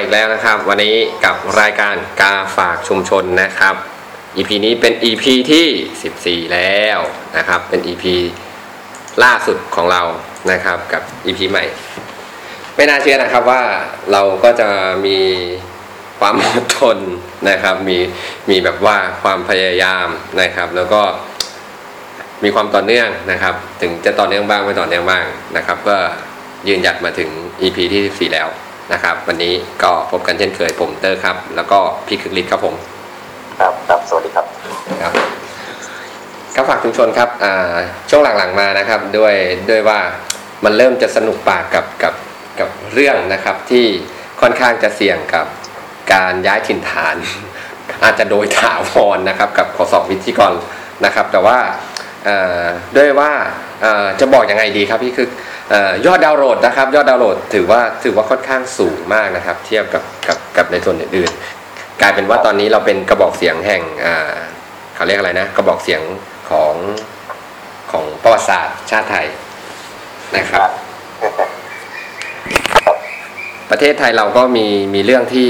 อีกแล้วนะครับ วันนี้กับรายการกาฝากชุมชนนะครับ EP นี้เป็น EP ที่ 14 แล้วนะครับ เป็น EP ล่าสุดของเรานะครับกับ EP ใหม่ ไม่น่าเชื่อนะครับว่าเราก็จะมีความอดทนนะครับ มีมีแบบว่าความพยายามนะครับ แล้วก็มีความต่อเนื่องนะครับ ถึงจะต่อเนื่องบ้างไม่ต่อเนื่องบ้างนะครับ ก็ยืนหยัดมาถึง EP ที่ 14 แล้ว นะครับ วันนี้ก็พบกันเช่นเคยผมเตอร์ครับ แล้วก็พี่คึกฤทธิ์ครับผม ครับครับสวัสดีครับครับก็ฝากชุมชนครับอ่าช่วงหลังๆมานะครับด้วยด้วยว่ามันเริ่มจะสนุกปากกับกับกับเรื่องนะครับที่ค่อนข้างจะเสี่ยงกับการย้ายถิ่นฐาน อาจจะโดยถาวรนะครับกับขอสอบวิธีกรนะครับ แต่ว่าเอ่อด้วยว่าเอ่อจะบอกยังไงดีครับพี่คือเอ่อ ยอดดาวน์โหลดนะครับ ยอดดาวน์โหลดถือว่าถือว่าค่อนข้างสูงมากนะครับ เทียบกับกับกับในส่วนอื่นๆ กลายเป็นว่าตอนนี้เราเป็นกระบอกเสียงแห่งเขาเรียกอะไรนะ กระบอกเสียงของของประวัติศาสตร์ชาติไทยนะครับ ประเทศไทยเราก็มีมีเรื่องที่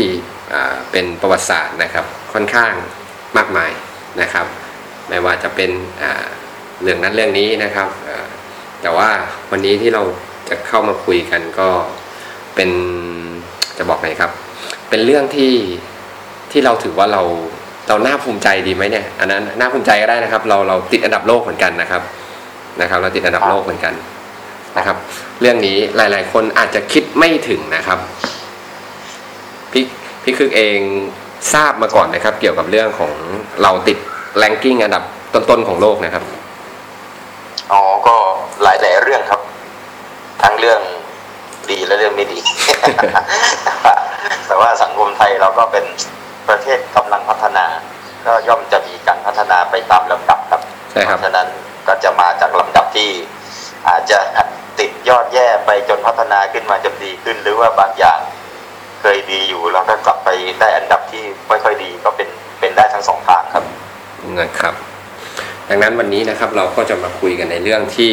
เป็นประวัติศาสตร์นะครับ ค่อนข้างมากมายนะครับ ไม่ว่าจะเป็นเรื่องนั้นเรื่องนี้นะครับ แต่ว่าวันนี้ที่เราจะเข้ามาคุยกันก็เป็นจะบอกไงครับ เป็นเรื่องที่ที่เราถือว่าเราเราน่าภูมิใจดีไหมเนี่ย อันนั้นน่าภูมิใจก็ได้นะครับ เราเราติดอันดับโลกเหมือนกันนะครับนะครับ เราติดอันดับโลกเหมือนกันนะครับ เรื่องนี้หลาย ๆ คนอาจจะคิดไม่ถึงนะครับพี่พี่คึกเองทราบมาก่อนนะครับ เกี่ยวกับเรื่องของเราติดแรงกิ้งอันดับต้น ๆ ของโลกนะครับ อ๋อก็หลายหลายๆเรื่องครับ ทั้งเรื่องดีและเรื่องไม่ดี แต่ว่าสังคมไทยเราก็เป็นประเทศกำลังพัฒนา ก็ย่อมจะมีการพัฒนาไปตามลำดับครับใช่ครับเพราะฉะนั้นก็จะมาจากลำดับที่ อาจจะติดยอดแย่ไปจนพัฒนาขึ้นมาจนดีขึ้น หรือว่าบางอย่างเคยดีอยู่แล้วก็กลับไปได้อันดับที่ไม่ค่อยดีก็เป็นเป็นได้ทั้งสองทางครับนะครับ ดังนั้นวันนี้นะครับเราก็จะมาคุยกันในเรื่องที่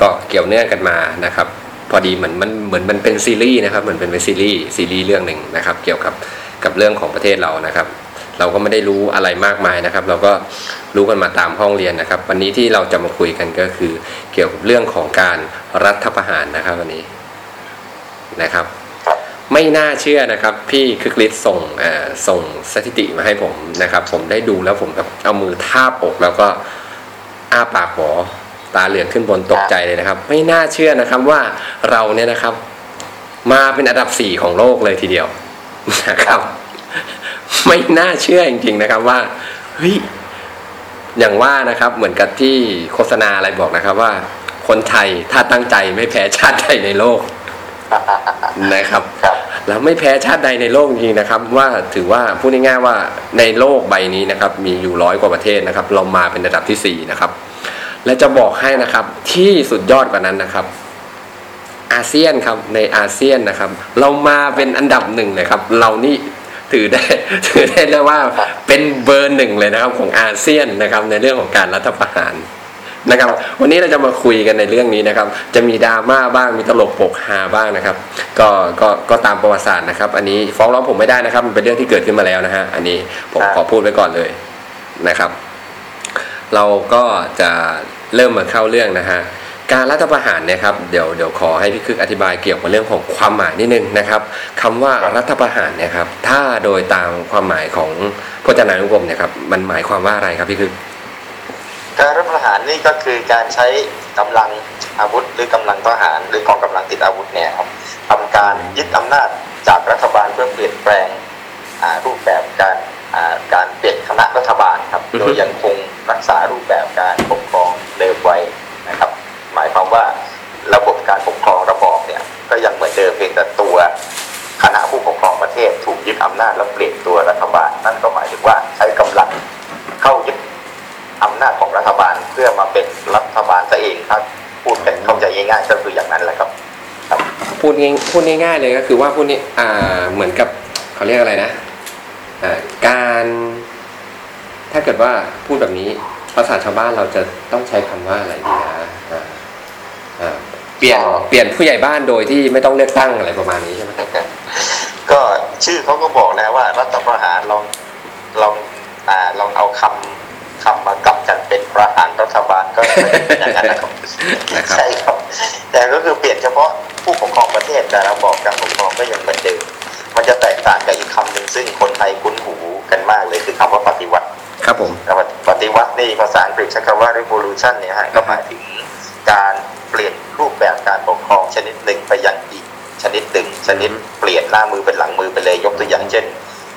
ก็เกี่ยวเนื่องกันมานะครับ พอดีเหมือนมันเหมือนมันเป็นซีรีส์นะครับเหมือนเป็นซีรีส์ซีรีส์เรื่องหนึ่งนะครับ เกี่ยวกับกับเรื่องของประเทศเรานะครับ เราก็ไม่ได้รู้อะไรมากมายนะครับ เราก็รู้กันมาตามห้องเรียนนะครับ วันนี้ที่เราจะมาคุยกันก็คือ เกี่ยวกับเรื่องของการรัฐประหารนะครับวันนี้นะครับ ไม่น่าเชื่อนะครับ พี่คึกฤทธิ์ส่งส่งสถิติมาให้ผมนะครับ ผมได้ดูแล้วผมแบบเอามือทาบอกแล้วก็อ้าปากหวอตาเหลือกขึ้นบนตกใจเลยนะครับ ไม่น่าเชื่อนะครับว่าเราเนี่ยนะครับ มาเป็นอันดับสี่ของโลกเลยทีเดียวนะครับ ไม่น่าเชื่อจริง ๆนะครับว่าเฮ้ยอย่างว่านะครับ เหมือนกับที่โฆษณาอะไรบอกนะครับ ว่า คนไทยถ้าตั้งใจไม่แพ้ชาติใดในโลกนะครับครับ แล้วไม่แพ้ชาติใดในโลกจริงนะครับ ว่าถือว่าพูดง่ายๆว่าในโลกใบนี้นะครับมีอยู่ร้อยกว่าประเทศนะครับ เรามาเป็นระดับที่สี่นะครับและจะบอกให้นะครับที่สุดยอดกว่านั้นนะครับอาเซียนครับในอาเซียนนะครับ เรามาเป็นอันดับหนึ่งเลยครับ เรานี่ถือได้ถือได้เลยว่าเป็นเบอร์หนึ่งเลยนะครับของอาเซียนนะครับในเรื่องของการรัฐประหาร นะครับ วันนี้เราจะมาคุยกันในเรื่องนี้นะครับ จะมีดราม่าบ้างมีตลกปกฮาบ้างนะครับ ก็ก็ก็ตามประวัติศาสตร์นะครับ อันนี้ฟ้องร้องผมไม่ได้นะครับ มันเป็นเรื่องที่เกิดขึ้นมาแล้วนะฮะอันนี้ผมครับขอพูดไว้ก่อนเลยนะครับ เราก็จะเริ่มมาเข้าเรื่องนะฮะการรัฐประหารเนี่ยครับเดี๋ยวเดี๋ยวขอให้พี่คึกอธิบายเกี่ยวกับเรื่องของความหมายนิดนึงนะครับคำว่ารัฐประหารเนี่ยครับถ้าโดยตามความหมายของพจนานุกรมเนี่ยครับมันหมายความว่าอะไรครับพี่คึก การรัฐประหารนี่ก็คือการใช้กำลังอาวุธ หรือกำลังทหาร หรือกองกำลังติดอาวุธเนี่ยครับทำการยึดอำนาจจากรัฐบาลเพื่อเปลี่ยนแปลงอ่ารูปแบบการอ่าการเปลี่ยนคณะรัฐบาลครับอือฮึโดยยังคงรักษารูปแบบการปกครองเดิมไว้นะครับ หมายความว่าระบบการปกครองระบอบเนี่ยก็ยังเหมือนเดิมเพียงแต่ตัวคณะผู้ปกครองประเทศถูกยึดอำนาจแล้วเปลี่ยนตัวรัฐบาลนั่นก็หมายถึงว่าใช้กำลังเข้ายึด อำนาจของรัฐบาลเพื่อมาเป็นรัฐบาลซะเองถ้าพูดกันเข้าใจง่ายๆก็คืออย่างนั้นแหละครับครับ พูดง่ายพูดง่ายๆเลยก็คือว่าพูดนี่อ่าเหมือนกับเขาเรียกอะไรนะอ่าการถ้าเกิดว่าพูดแบบนี้ภาษาชาวบ้านเราจะต้องใช้คำว่าอะไรดีนะอ่าอ่าเปลี่ยนเปลี่ยนผู้ใหญ่บ้านโดยที่ไม่ต้องเลือกตั้งอะไรประมาณนี้ใช่ไหมก็ชื่อเขาก็บอกแล้วว่ารัฐประหารลองลองอ่าลองเอาคำ คำมากลับกันเป็นประหารรัฐบาลก็เป็นอย่างนั้นนะครับนะครับใช่ครับ แต่ก็คือเปลี่ยนเฉพาะผู้ปกครองประเทศแต่ระบอบการปกครองก็ยังเหมือนเดิมมันจะแตกต่างกับอีกคำหนึ่งซึ่งคนไทยคุ้นหูกันมากเลยคือคำว่าปฏิวัติ ครับผมปฏิวัตินี่ภาษาอังกฤษใช้คำว่า revolution เนี่ยฮะก็หมายถึงการเปลี่ยนรูปแบบการปกครองชนิดหนึ่งไปยังอีกชนิดหนึ่งชนิดเปลี่ยนหน้ามือเป็นหลังมือไปเลยยกตัวอย่างเช่น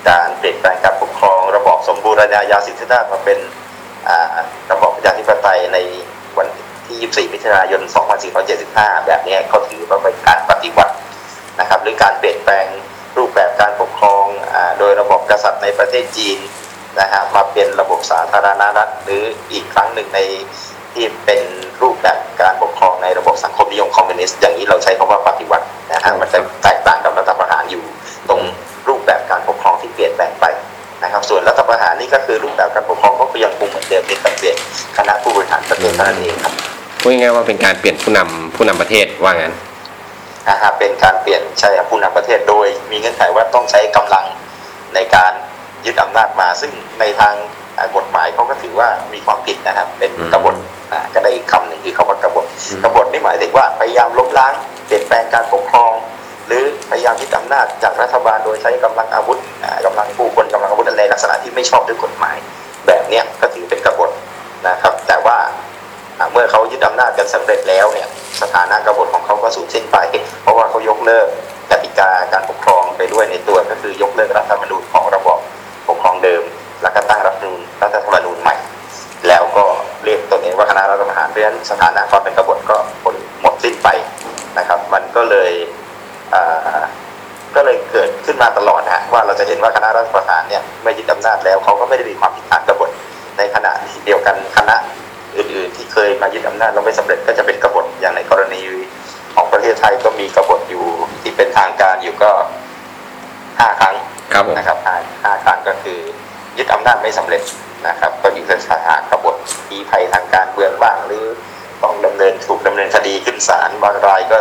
การเปลี่ยนแปลงการปกครองระบอบสมบูรณาญาสิทธิราชย์มาเป็นอ่า ระบอบประชาธิปไตยในวันที่ 24 มิถุนายน 2475 แบบนี้เขาถือว่าเป็นการปฏิวัตินะครับหรือการเปลี่ยนแปลงรูปแบบการปกครองอโดยระบบกษัตริย์ในประเทศจีนนะฮะมาเป็นระบบสาธารณรัฐหรืออีกครั้งหนึ่งในที่เป็นรูปแบบการปกครองในระบบสังคมนิยมคอมมิวนิสต์อย่างนี้เราใช้คำว่าปฏิวัตินะฮะมันจะแตกต่างกับรัฐประหารอยู่ตรงรูปแบบการปกครองที่เปลี่ยนแปลง นะครับส่วนรัฐประหารนี่ก็คือรูปแบบการปกครองก็ยังคงเหมือนเดิมเป็นแต่เปลี่ยนคณะผู้บริหารประเทศเท่านั้นเองครับพูดง่ายๆว่าเป็นการเปลี่ยนผู้นำผู้นำประเทศว่างั้นนะฮะเป็นการเปลี่ยนใช่ครับผู้นำประเทศโดย มีเงื่อนไขว่าต้องใช้กำลังในการยึดอำนาจมา ซึ่งในทางอ่ากฎหมายเขาก็ถือว่ามีความผิดนะครับ เป็นอืมกบฏอ่าก็ได้อีกคำหนึ่งคือคำว่ากบฏอืมกบฏนี่หมายถึงว่าพยายามล้มล้างเปลี่ยนแปลงการปกครอง หรือพยายามยึดอำนาจจากรัฐบาลโดยใช้กำลังอาวุธอ่ากำลังผู้คนกำลังอาวุธอะไรลักษณะที่ไม่ชอบด้วยกฎหมาย แบบนี้ก็ถือเป็นกบฏนะครับ แต่ว่าเมื่อเขายึดอำนาจกันสำเร็จแล้วเนี่ยสถานะกบฏของเขาก็สูญสิ้นไป เพราะว่าเขายกเลิกกติกาการปกครองไปด้วยในตัวก็คือยกเลิกรัฐธรรมนูญของระบอบปกครองเดิม แล้วก็ตั้งรัฐธรรมนูญรัฐธรรมนูญใหม่ แล้วก็เรียกตนเองว่าคณะรัฐประหารเพราะฉะนั้นสถานะความเป็นกบฏก็หมดสิ้นไปนะครับ มันก็เลย ก็เลยเกิดขึ้นมาตลอดนะฮะว่าเราจะเห็นว่าคณะรัฐประหารเนี่ยเมื่อยึดอำนาจแล้วเขาก็ไม่ได้มีความผิดฐานกบฏในขณะที่เดียวกันคณะอื่นๆ ที่เคยมายึดอำนาจเราไม่สำเร็จก็จะเป็นกบฏอย่างในกรณีของประเทศไทยก็มีกบฏอยู่ที่เป็นทางการอยู่ก็ห้าครั้งครับผมนะครับห้าห้าครั้งก็คือยึดอำนาจไม่สำเร็จนะครับ ก็อยู่ในสถานกบฏมีภัยทางการเมืองบ้างหรือต้องดำเนินถูกดำเนินคดีขึ้นศาลบางรายก็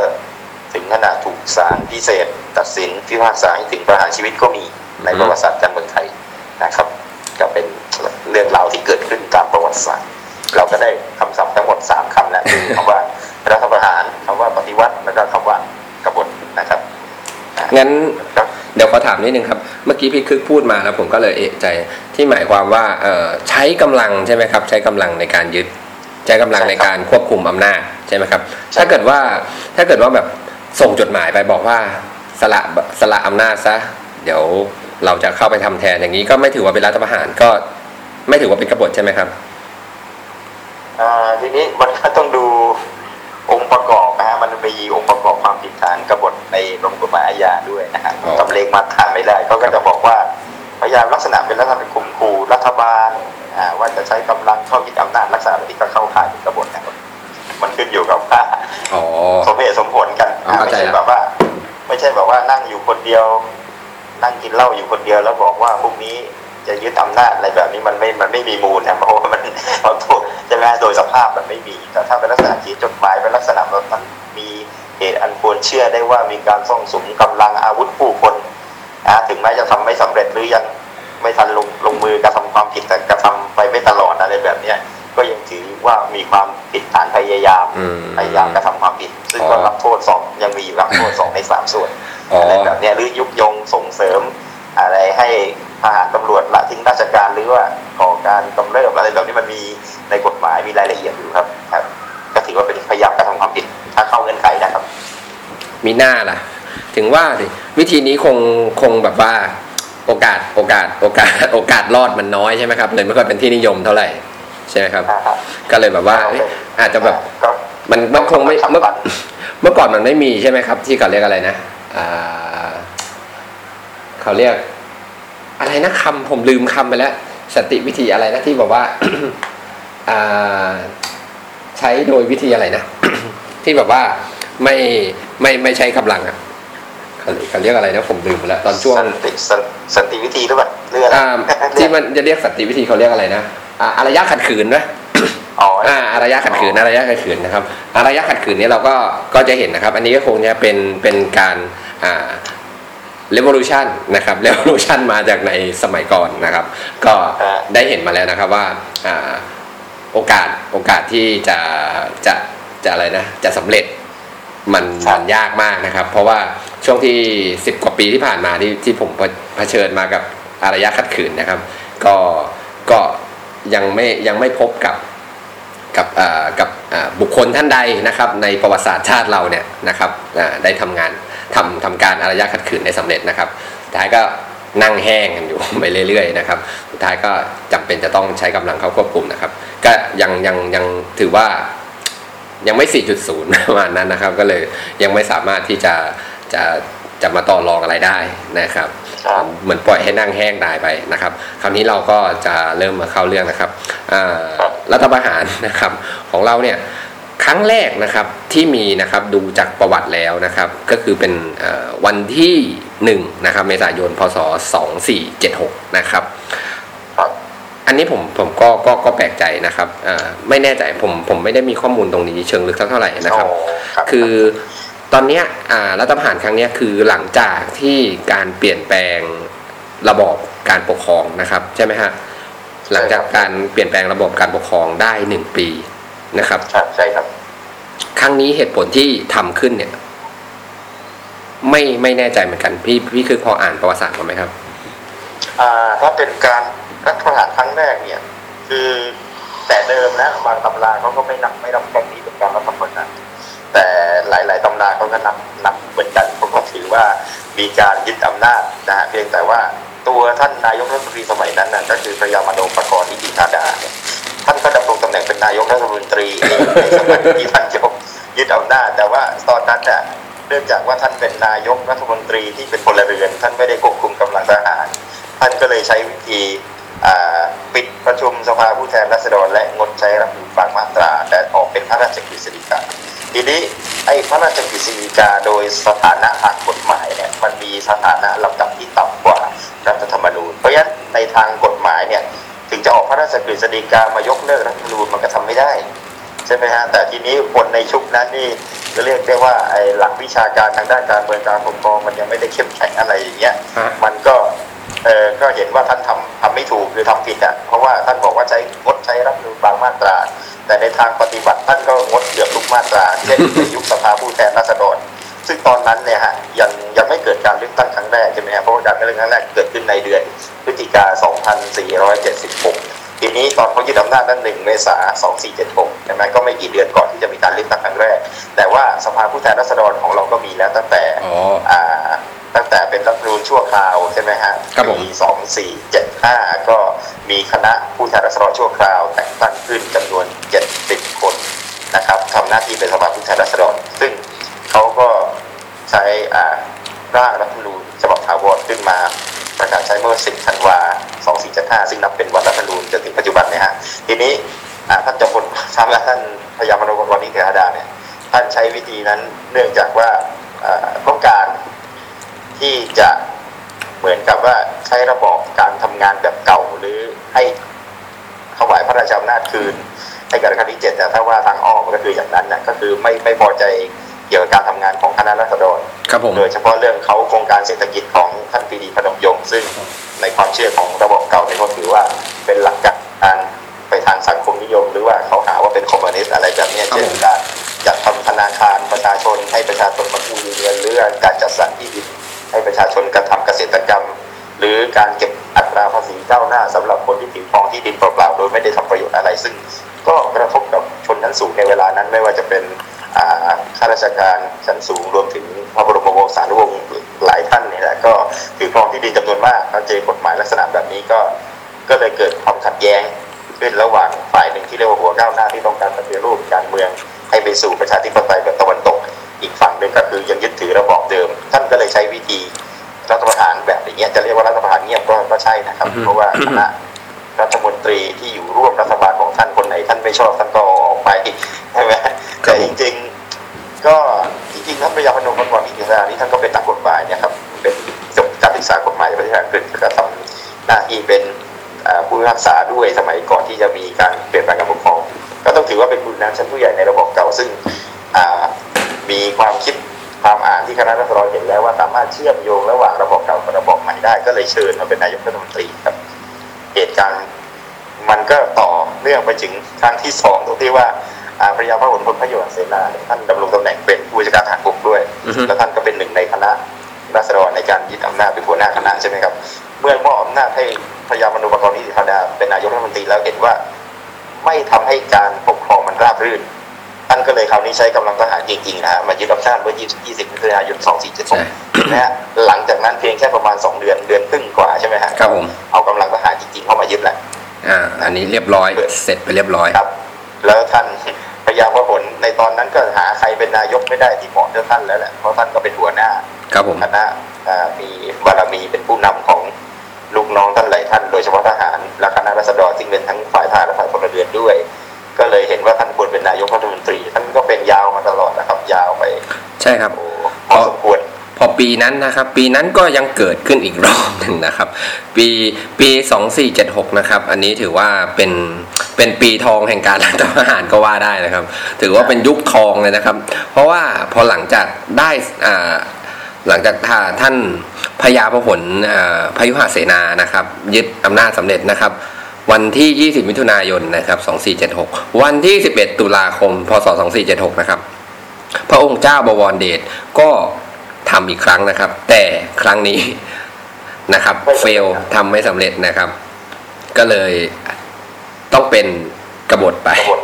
ถึงขนาดถูกศาลพิเศษ ตัดสินพิพากษาให้ถึงประหารชีวิตก็มีในประวัติศาสตร์การเมืองไทยนะครับ ก็เป็นเรื่องราวที่เกิดขึ้นตามประวัติศาสตร์ เราก็ได้คำศัพท์ทั้งหมด 3คำแล้วคือคำว่ารัฐประหารคำว่าปฏิวัติแล้วก็คำว่ากบฏนะครับอะงั้นครับเดี๋ยวขอถามนิดนึงครับ เมื่อกี้พี่คึกพูดมาแล้วผมก็เลยเอะใจที่หมายความว่าเอ่อใช้กำลังใช่ไหมครับ ใช้กำลังในการยึด ใช้กำลังในการควบคุมอำนาจใช่ไหมครับ ถ้าเกิดว่าถ้าเกิดว่าแบบ ส่งจดหมายไปบอกว่าสละสละอำนาจซะเดี๋ยวเราจะเข้าไปทำแทนอย่างนี้ก็ไม่ถือว่าเป็นรัฐประหารก็ไม่ถือว่าเป็นกบฏใช่ไหมครับอ่าทีนี้มันก็ต้องดูองค์ประกอบนะฮะมันมีองค์ประกอบความผิดฐานกบฏในประมวลกฎหมายอาญาด้วยนะฮะอ๋อจำเลงมาฐานไม่ได้เขาก็จะบอกว่าพยายามลักษณะเป็นลักษณะเป็นข่มขู่รัฐบาลอ่าว่าจะใช้กำลังเข้ายึดอำนาจลักษณะแบบนี้ก็เข้าข่ายเป็นกบฏนะครับ มันขึ้นอยู่กับว่าอ๋อ สมเหตุสมผลกันอ๋อเข้าไม่ใจใช่แล้ว แบบว่า ไม่ใช่แบบว่านั่งอยู่คนเดียว นั่งกินเหล้าอยู่คนเดียวแล้วบอกว่าพรุ่งนี้จะยึดอำนาจอะไรแบบนี้มันไม่มันไม่มีมูลนะเพราะว่ามันเอาตัวใช่ไหมโดยสภาพมันไม่มีแต่ถ้าเป็นลักษณะเขียนจดหมายเป็นลักษณะแบบมันมีเหตุอันควรเชื่อได้ว่ามีการซ่องสุมกำลังอาวุธผู้คนนะถึงแม้จะทำไม่สำเร็จหรือยังไม่ทันลงลงมือกระทำความผิดแต่กระทำไปไม่ตลอดอะไรแบบเนี้ย ก็ยังถือว่ามีความผิดฐานพยายามอืมพยายามกระทำความผิด ซึ่งก็อ๋อรับโทษสองยังมีอยู่รับโทษสองในสามส่วนอ๋อออะไรแบบเนี้ยหรือยุยงส่งเสริมอะไรให้ทหารตำรวจละทิ้งราชการหรือว่าก่อการกำเริบอะไรแบบนี้มันมีในกฎหมายมีรายละเอียดอยู่ครับครับ ก็ถือว่าเป็นพยายามกระทำความผิดถ้าเข้าเงื่อนไขนะครับ มีหน้าล่ะ ถึงว่าดิวิธีนี้คงคงแบบว่าโอกาสโอกาสโอกาสโอกาสรอดมันน้อยใช่ไหมครับเลยไม่ค่อยเป็นที่นิยมเท่าไหร่ ใช่ไหมครับอ่าฮะก็เลยแบบว่าเอ้ยอาจจะแบบก็มันมันคงไม่ต้องเมื่อทำปั่นเมื่อก่อนมันไม่มีใช่ไหมครับ ที่เขาเรียกอะไรนะอ่าเขาเรียก อะไรนะคำผมลืมคำไปแล้วสติวิธีอะไรนะที่บอกว่าอ่าใช้โดยวิธีอะไรนะ ที่แบบว่าไม่ไม่ไม่ใช้กำลังอะเขาเขาเรียกอะไรนะผมลืมไปแล้วตอนช่วงสันติสันสันติวิธีหรือเปล่าเรื่องอะไรอ่าที่มันจะเรียกสติวิธีเขาเรียกอะไรนะ อ่าอารยะขัดขืนนะอ๋ออ่าอารยะขัดขืนอารยะขัดขืนนะครับอารยะขัดขืนเนี่ยเราก็ก็จะเห็นนะครับ อันนี้ก็คงจะเป็นเป็นการอ่า revolution นะครับ revolution มาจากในสมัยก่อนนะครับ ก็ได้เห็นมาแล้วนะครับว่าอ่าโอกาสโอกาสที่จะจะจะอะไรนะจะสำเร็จมันมันยากมากนะครับ เพราะว่าช่วงที่10กว่าปีที่ผ่านมาที่ที่ผมเผชิญมากับอารยะขัดขืนนะครับ ก็ก็ ยังไม่ยังไม่พบกับกับอ่ากับอ่าบุคคลท่านใดนะครับในประวัติศาสตร์ชาติเราเนี่ยนะครับอ่าได้ทำงานทำทำการอารยะขัดขืนได้สำเร็จนะครับสุดท้ายก็นั่งแห้งกันอยู่ไปเรื่อยๆนะครับสุดท้ายก็จำเป็นจะต้องใช้กำลังเข้าควบคุมนะครับ ก็ยังยังยังถือว่ายังไม่ 4.0 ประมาณนั้นนะครับ ก็เลยยังไม่สามารถที่จะจะ จะมาต่อรองอะไรได้นะครับครับเหมือนปล่อยให้นั่งแห้งตายไปนะครับ คราวนี้เราก็จะเริ่มมาเข้าเรื่องนะครับอ่ารัฐประหารนะครับของเราเนี่ยครั้งแรกนะครับที่มีนะครับดูจากประวัติแล้วนะครับก็คือเป็นเอ่อวันที่1นะครับเมษายนพศ 2476นะครับครับอันนี้ผมผมก็ก็ก็แปลกใจนะครับอ่าไม่แน่ใจผมผมไม่ได้มีข้อมูลตรงนี้เชิงลึกสักเท่าไหร่นะครับอ๋อครับคือ ตอนเนี้ยอ่ารัฐประหารครั้งเนี้ยคือหลังจากที่การเปลี่ยนแปลงระบอบการปกครองนะครับ ใช่ไหมฮะหลังจากการเปลี่ยนแปลงระบบการปกครองได้หนึ่งปีนะครับครับใช่ครับ ครั้งนี้เหตุผลที่ทำขึ้นเนี่ย ไม่ไม่แน่ใจเหมือนกัน พี่พี่คือพออ่านประวัติศาสตร์มาไหมครับ อ่าถ้าเป็นการรัฐประหารครั้งแรกเนี่ย คือแต่เดิมนะบางตำราเขาก็ไม่นับไม่รับครั้งนี้เป็นการรัฐประหาร แต่หลาย ๆตำราเขาก็นับนับเหมือนกันเขาก็ถือว่ามีการยึดอำนาจนะฮะเพียงแต่ว่าตัวท่านนายกรัฐมนตรีสมัยนั้นน่ะก็คือพระยามโนปกรณ์นิติธาดาท่านก็ดำรงตำแหน่งเป็นนายกรัฐมนตรีในสมัยที่ท่านยกยึดอำนาจแต่ว่าตอนนั้นน่ะเนื่องจากว่าท่านเป็นนายกรัฐมนตรีที่เป็นพลเรือน ท่านไม่ได้ควบคุมกำลังทหาร ท่านก็เลยใช้วิธีปิดประชุมสภาผู้แทนราษฎรและงดใช้รัฐธรรมนูญบางมาตรา แต่ออกเป็นพระราชกฤษฎีกา ทีนี้ไอ้พระราชกฤษฎีกาโดยสถานะทางกฎหมายเนี่ยมันมีสถานะลำดับที่ต่ำกว่ารัฐธรรมนูญ เพราะฉะนั้นในทางกฎหมายเนี่ยถึงจะออกพระราชกฤษฎีกามายกเลิกรัฐธรรมนูญมันก็ทำไม่ได้ใช่ไหมฮะแต่ทีนี้คนในชุกนั้นนี่จะเรียกได้ว่าไอ้หลักวิชาการทางด้านการเมืองการปกครองมันยังไม่ได้เข้มแข็งอะไรอย่างเงี้ยฮะมันก็ เออก็เห็นว่าท่านทำทำไม่ถูกหรือทำผิดอะเพราะว่าท่านบอกว่าใช้งดใช้รัฐธรรมนูญบางมาตรา แต่ในทางปฏิบัติท่านก็งดเกือบทุกมาตราเช่นในยุคสภาผู้แทนราษฎรซึ่งตอนนั้นเนี่ยฮะยังยังไม่เกิดการเลือกตั้งครั้งแรกใช่ไหมฮะเพราะว่าการเลือกตั้งครั้งแรกเกิดขึ้นในเดือนพฤศจิกา 2476 ทีนี้ตอนเขายึดอำนาจนั้นหนึ่งเมษา2476ใช่ไหมก็ไม่กี่เดือนก่อนที่จะมีการเลือกตั้งครั้งแรก แต่ว่าสภาผู้แทนราษฎรของเราก็มีแล้วตั้งแต่อ๋ออ่า ตั้งแต่เป็นรัฐธรรมนูญชั่วคราวใช่ไหมฮะครับผม ปีสองสี่เจ็ดห้าก็มีคณะผู้แทนราษฎรชั่วคราว แต่งตั้งขึ้นจำนวนเจ็ดสิบคนนะครับทำหน้าที่เป็นสภาผู้แทนราษฎร ซึ่งเขาก็ใช้อ่าร่างรัฐธรรมนูญฉบับถาวรขึ้นมาประกาศใช้เมื่อ 10 ธันวา 2475 ซึ่งนับเป็นวันรัฐธรรมนูญจนถึงปัจจุบันเนี่ยฮะ ทีนี้อ่าท่านจอมพลทำและท่านพยามโนกรวันนิเทหดาเนี่ย ท่านใช้วิธีนั้นเนื่องจากว่าอ่าต้องการ ที่จะเหมือนกับว่าใช้ระบอบการทำงานแบบเก่าหรือให้ถวายพระราชอำนาจคืนให้กับรัชกาลที่เจ็ดแต่ถ้าว่าทางอ้อมก็คืออย่างนั้นนะก็คือไม่ไม่พอใจเกี่ยวกับการทำงานของคณะรัษฎรครับผมโดยเฉพาะเรื่องเขาโครงการเศรษฐกิจของท่านปรีดีพนมยงค์ซึ่งในความเชื่อของระบบเก่าเนี่ยก็ถือว่าเป็นหลักการไปทางสังคมนิยม หรือว่าเขาหาว่าเป็นคอมมิวนิสต์อะไรแบบเนี้ยครับเช่นผมการจัดทำธนาคารประชาชนให้ประชาชนมากู้ยืมเงินหรือการจัดสรรที่ดิน ให้ประชาชนกระทำเกษตรกรรม หรือการเก็บอัตราภาษีก้าวหน้าสำหรับคนที่ถือครองที่ดินเปล่าๆโดยไม่ได้ทำประโยชน์อะไรซึ่ง ก็กระทบกับชนชั้นสูงในเวลานั้นไม่ว่าจะเป็นข้าราชการชั้นสูงรวมถึงพระบรมวงศานุวงศ์หลายท่านนี่แหละก็ถือครองที่ดินจำนวนมากก็เจอกฎหมายลักษณะแบบนี้ก็ก็เลยเกิดความขัดแย้งขึ้นระหว่างฝ่ายหนึ่งที่เรียกว่าหัวก้าวหน้าที่ต้องการปฏิรูปการเมืองให้ไปสู่ประชาธิปไตยแบบตะวันตก อีกฝั่งหนึ่งก็คือยังยึดถือระบอบเดิม ท่านก็เลยใช้วิธีรัฐประหารแบบอย่างเงี้ยจะเรียกว่ารัฐประหารเงียบก็ก็ใช่นะครับอือฮึเพราะว่าคณะรัฐมนตรีที่อยู่ร่วมรัฐบาลของท่านคนไหนท่านไม่ชอบท่านก็เอาออกไปใช่ไหมแต่จริง ๆ ก็จริงๆท่านพระยาพนมพรวังอินทรานี่ท่านก็เป็นนักกฎหมายเนี่ยครับเป็นจบการศึกษากฎหมายในประเทศอังกฤษก็ทำหน้าที่เป็นอ่าผู้พิพากษาด้วยสมัยก่อนที่จะมีการเปลี่ยนแปลงการปกครองก็ต้องถือว่าเป็นผู้นำชั้นผู้ใหญ่ในระบบเก่าซึ่งอ่า มีความคิดความอ่านที่คณะรัฐมนตรีเห็นแล้วว่าสามารถเชื่อมโยงระหว่างระบบเก่ากับระบบใหม่ได้ ก็เลยเชิญมาเป็นนายกรัฐมนตรีครับ เหตุการณ์มันก็ต่อเนื่องไปถึงครั้งที่สองตรงที่ว่าอ่าพระยาพระหลพลพระโยชน์เสนาเนี่ยท่านดำรงตำแหน่งเป็นผู้จัดการทหารบกด้วยอือฮึแล้วท่านก็เป็นหนึ่งในคณะราษฎรในการยึดอำนาจเป็นหัวหน้าคณะใช่ไหมครับ เมื่อมอบอำนาจให้พระยามนุปกรณ์นิติธาดาเป็นนายกรัฐมนตรีแล้วเห็นว่า ไม่ทำให้การปกครองมันราบรื่น ท่านก็เลยคราวนี้ใช้กำลังทหารจริงๆนะฮะมายึดอำนาจเมื่อ 20 มิถุนายนใช่2476นะฮะหลังจากนั้นเพียงแค่ประมาณ 2 เดือนเดือนครึ่งกว่าใช่ไหมฮะครับผมเอากำลังทหารจริงๆเข้ามายึดแหละอ่าอันนี้เรียบร้อยเสร็จไปเรียบร้อยครับ แล้วท่านพยาพหลในตอนนั้นก็หาใครเป็นนายกไม่ได้ที่เหมาะกับท่านแล้วแหละเพราะท่านก็เป็นหัวหน้าครับผมคณะอ่ามีบารมีเป็นผู้นำของลูกน้องท่านหลายท่าน โดยเฉพาะทหารและคณะรัษฎรซึ่งเป็นทั้งฝ่ายทหารและฝ่ายพลเรือนด้วย ก็เลยเห็นว่าท่านควรเป็นนายกรัฐมนตรี ท่านก็เป็นยาวมาตลอดนะครับ ยาวไป ใช่ครับโอ้พอสมควรพอปีนั้นนะครับ ปีนั้นก็ยังเกิดขึ้นอีกรอบหนึ่งนะครับ ปีปี2476นะครับ อันนี้ถือว่าเป็นเป็นปีทองแห่งการรัฐประหารก็ว่าได้นะครับ ถือว่าเป็นยุคทองเลยนะครับ เพราะว่าพอหลังจากได้อ่าหลังจากท่าท่านพญาพหลอ่าพยุหเสนานะครับ ยึดอำนาจสำเร็จนะครับ วันที่ 20 มิถุนายนนะครับ 2476 วันที่ 11 ตุลาคม พศ 2476 นะครับ พระองค์เจ้าบวรเดชก็ทำอีกครั้งนะครับ แต่ครั้งนี้นะครับ เฟลทำไม่สำเร็จนะครับ ก็เลยต้องเป็นกบฏไปกบฏ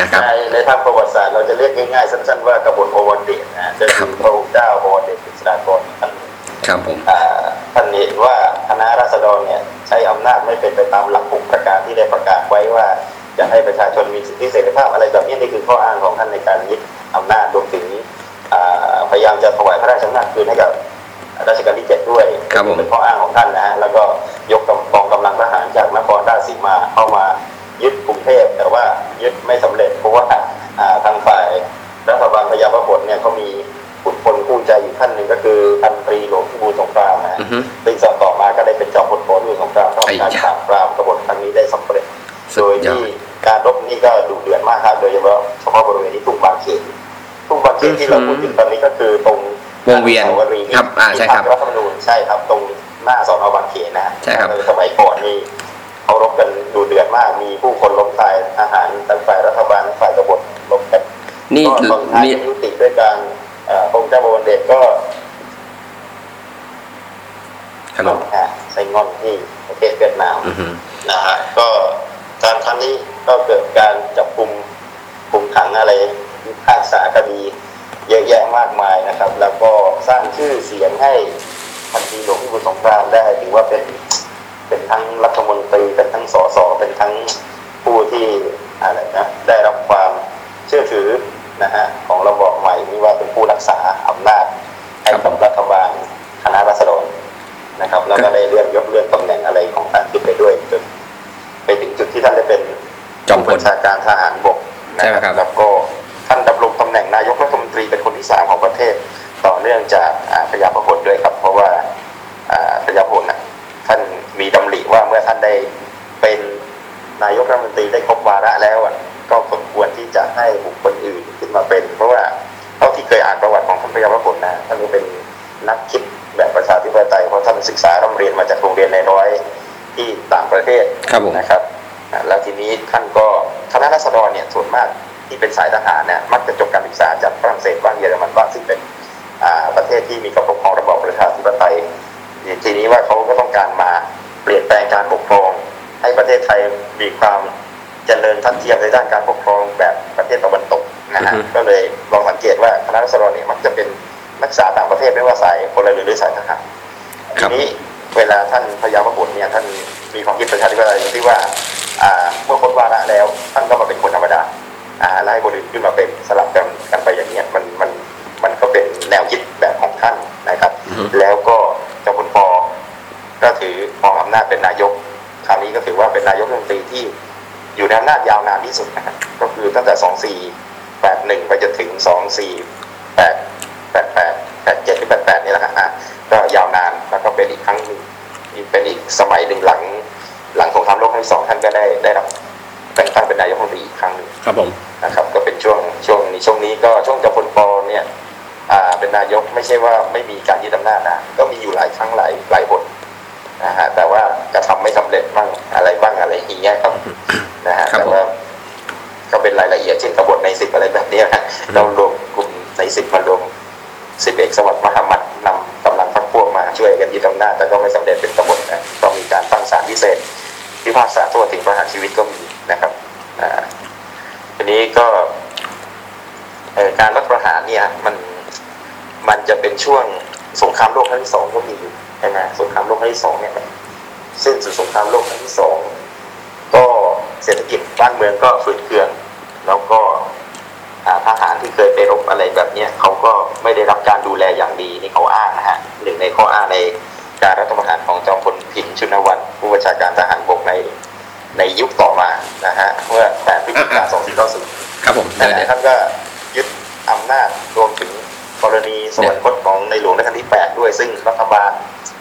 นะครับในในทางประวัติศาสตร์เราจะเรียกง่ายๆสั้นๆว่ากบฏโอวันเดชนะฮะจะครัคืบอพระองค์เจ้าบวรเดชกฤษฎากรท่าน ครับผมอ่าท่านเห็นว่าคณะราษฎรเนี่ยใช้อำนาจไม่เป็นไปตามหลักหกประการที่ได้ประกาศไว้ว่า จะให้ประชาชนมีสิทธิเสรีภาพอะไรแบบนี้นี่คือข้ออ้างของท่านในการยึดอำนาจรวมถึงอ่าพยายามจะถวายพระราชอำนาจคืนให้กับรัชกาลที่เจ็ดด้วยครับผมเป็นข้ออ้างของท่านนะฮะแล้วก็ยกกองกำลังทหารจากนครราชสีมาเข้ามายึดกรุงเทพแต่ว่ายึดไม่สำเร็จเพราะว่าอ่าทางฝ่ายรัฐบาลพยาพหลเนี่ยเขามี ขุนพลคู่ใจอยู่ท่านหนึ่งก็คือพันตรีหลวงพิบูลสงครามนะฮะอือฮึซึ่งต่อมาก็ได้เป็นจอมพลโผล่สงครามต้องการไอ้ยะปราบปรามกบฏครั้งนี้ได้สำเร็จสุโดดยยอที่ดการรบนี่ก็ดุเดือดมากครับโดยเฉพาะเฉพาะบริเวณที่ทุ่งบางเขนทุ่งบางเขนที่เราพูดถึงตอนนี้ก็คือตรงวงเวียนอนุสาวรีย์ครับอ่าใช่ครับที่ทำรัฐธรรมนูญใช่ครับตรงหน้าสอนอบางเขนนะฮะใช่ครับสมัยก่อนนี่เขารบกันดูเดือดมากมีผู้คนล้มตายทหารทั้งฝ่ายรัฐบาลทั้งฝ่ายกบฏรบกันนี่ก็ตอนท้ายนี่ก็ยุติด้วยการเอ่อ พระองค์เจ้าบวรเดชก็ครับผมอ่าไซงอนที่ประเทศเวียดนามอือฮึนะฮะก็การครั้งนี้ก็เกิดการจับกลุ่มคุมขังอะไรพิพากษาคดีเยอะแยะมากมายนะครับ แล้วก็สร้างชื่อเสียงให้พันตรีหลวงพิบูลสงครามได้ถือว่าเป็นเป็นทั้งรัฐมนตรีเป็นทั้งสสเป็นทั้งผู้ที่อะไรนะได้รับความเชื่อถือ นะฮะของระบอบใหม่นี่ว่าเป็นผู้รักษาอำนาจให้กับรัฐบาลคณะรัษฎรนะครับ แล้วก็ได้เลื่อนยกเลื่อนตำแหน่งอะไรของท่านขึ้นไปด้วยจนไปถึงจุดที่ท่านได้เป็นจอมพผู้ลบัญชาการทหารบกนะใช่ไหมครับแล้วก็ท่านดำรงตำแหน่งนายกรัฐมนตรีเป็นคนที่สามของประเทศ ต่อเนื่องจากอ่าพระยาประพลด้วยครับ เพราะว่าอ่าพระยาพลน่ะท่านมีดำริว่าเมื่อท่านได้เป็นนายกรัฐมนตรีได้ครบวาระแล้วอะก็สมควรที่จะให้บุคคลอื่น ขึ้นมาเป็น เพราะว่าเท่าที่เคยอ่านประวัติของท่านพระยาประพลนะท่านเป็นนักคิดแบบประชาธิปไตยเพราะท่านศึกษาร่ำเรียนมาจากโรงเรียนในร้อยที่ต่างประเทศครับผมนะครับอ่าแล้วทีนี้ท่านก็คณะรัษฎรเนี่ยส่วนมากที่เป็นสายทหารเนี่ยมักจะจบการศึกษาจากฝรั่งเศสบ้างเยอรมันบ้างซึ่งเป็นอ่าประเทศที่มีการปกครองระบอบประชาธิปไตยทีนี้ว่าเขาก็ต้องการมาเปลี่ยนแปลงการปกครอง ให้ประเทศไทยมีความเจริญทัดเทียมในด้านการปกครองแบบประเทศตะวันตก นะฮะอือฮึก็เลยลองสังเกตว่าคณะรัษฎรเนี่ยมักจะเป็นนักศึกษาต่างประเทศไม่ว่าสายพลเรือนหรือสายทหารครัทีบนี้เวลาท่านพยาวบุตรเนี่ยท่านมีความคิดประชาธิปไตยที่ว่าอ่าเมื่อพ้นวาระแล้วท่านก็มาเป็นคนธรรมดาอ่าไล่คนอื่นขึ้นมาเป็นสลับกันกันไปอย่างเนี้ยมันมันมันก็เป็นแนวคิดแบบของท่านนะครับอือฮึแล้วก็เจ้าคุณปอก็ถือครองอำนาจเป็นนายก คราวนี้ก็ถือว่าเป็นนายกรัฐมนตรีที่อยู่ในอำนาจยาวนานที่สุดนะครับก็คือตั้งแต่ 2481 ไปจนถึง 2488 88 87หรือ88 นี่แหละครับอะก็ยาวนานแล้วก็เป็นอีกครั้งหนึ่งอีกเป็นอีกสมัยหนึ่งหลัง หลังสงครามโลกครั้งที่สองท่านก็ได้ได้รับแต่งตั้งเป็นนายกรัฐมนตรีอีกครั้งหนึ่งครับผมนะครับ ก็เป็นช่วงช่วงนี้ช่วงนี้ก็ช่วงจอมพลปเนี่ยอ่าเป็นนายกไม่ใช่ว่าไม่มีการยึดอำนาจนะก็มีอยู่หลายครั้งหลายหลายหนนะฮะแต่ว่ากระทำไม่สำเร็จบ้างอะไรบ้างอะไรอย่างเงี้ยครับนะฮะครับแต่ว่า ก็เป็นรายละเอียดเช่นกบฏในสิบอะไรแบบเนี้ยนะเรารวมกลุ่มในสิบมารวมสิบเอกสวัสดิ์มหามัดนำกำลังพรรคพวกมาช่วยกันยึดอำนาจแต่ก็ไม่สำเร็จเป็นกบฏนะก็มีการตั้งศาลพิเศษพิพากษาโทษถึงประหารชีวิตก็มีนะครับอ่าทีนี้ก็เอ่อการรัฐประหารเนี่ยมันมันจะเป็นช่วงสงครามโลกครั้งที่สองก็มีอยู่ใช่ไหมสงครามโลกครั้งที่สองเนี่ยมันสิ้นสุดสงครามโลกครั้งที่สอง ก็เศรษฐกิจบ้านเมืองก็ฝืดเคือง แล้วก็อ่าทหารที่เคยไปรบอะไรแบบเนี้ยเขาก็ไม่ได้รับการดูแลอย่างดีนี่เขาอ้างนะฮะหนึ่งในข้ออ้างในการรัฐประหารของจอมพลผินชุนวันผู้บัญชาการทหารบกในในยุคต่อมานะฮะเมื่อ8พฤศจิกายน2490ครับผมนั่เดี๋นยวแหเดี๋ยวละท่านก็ยึดอำนาจรวมถึงกรณีสวรรคตของในหลวงรัชกาลที่ 8 ด้วยซึ่งรัฐบาล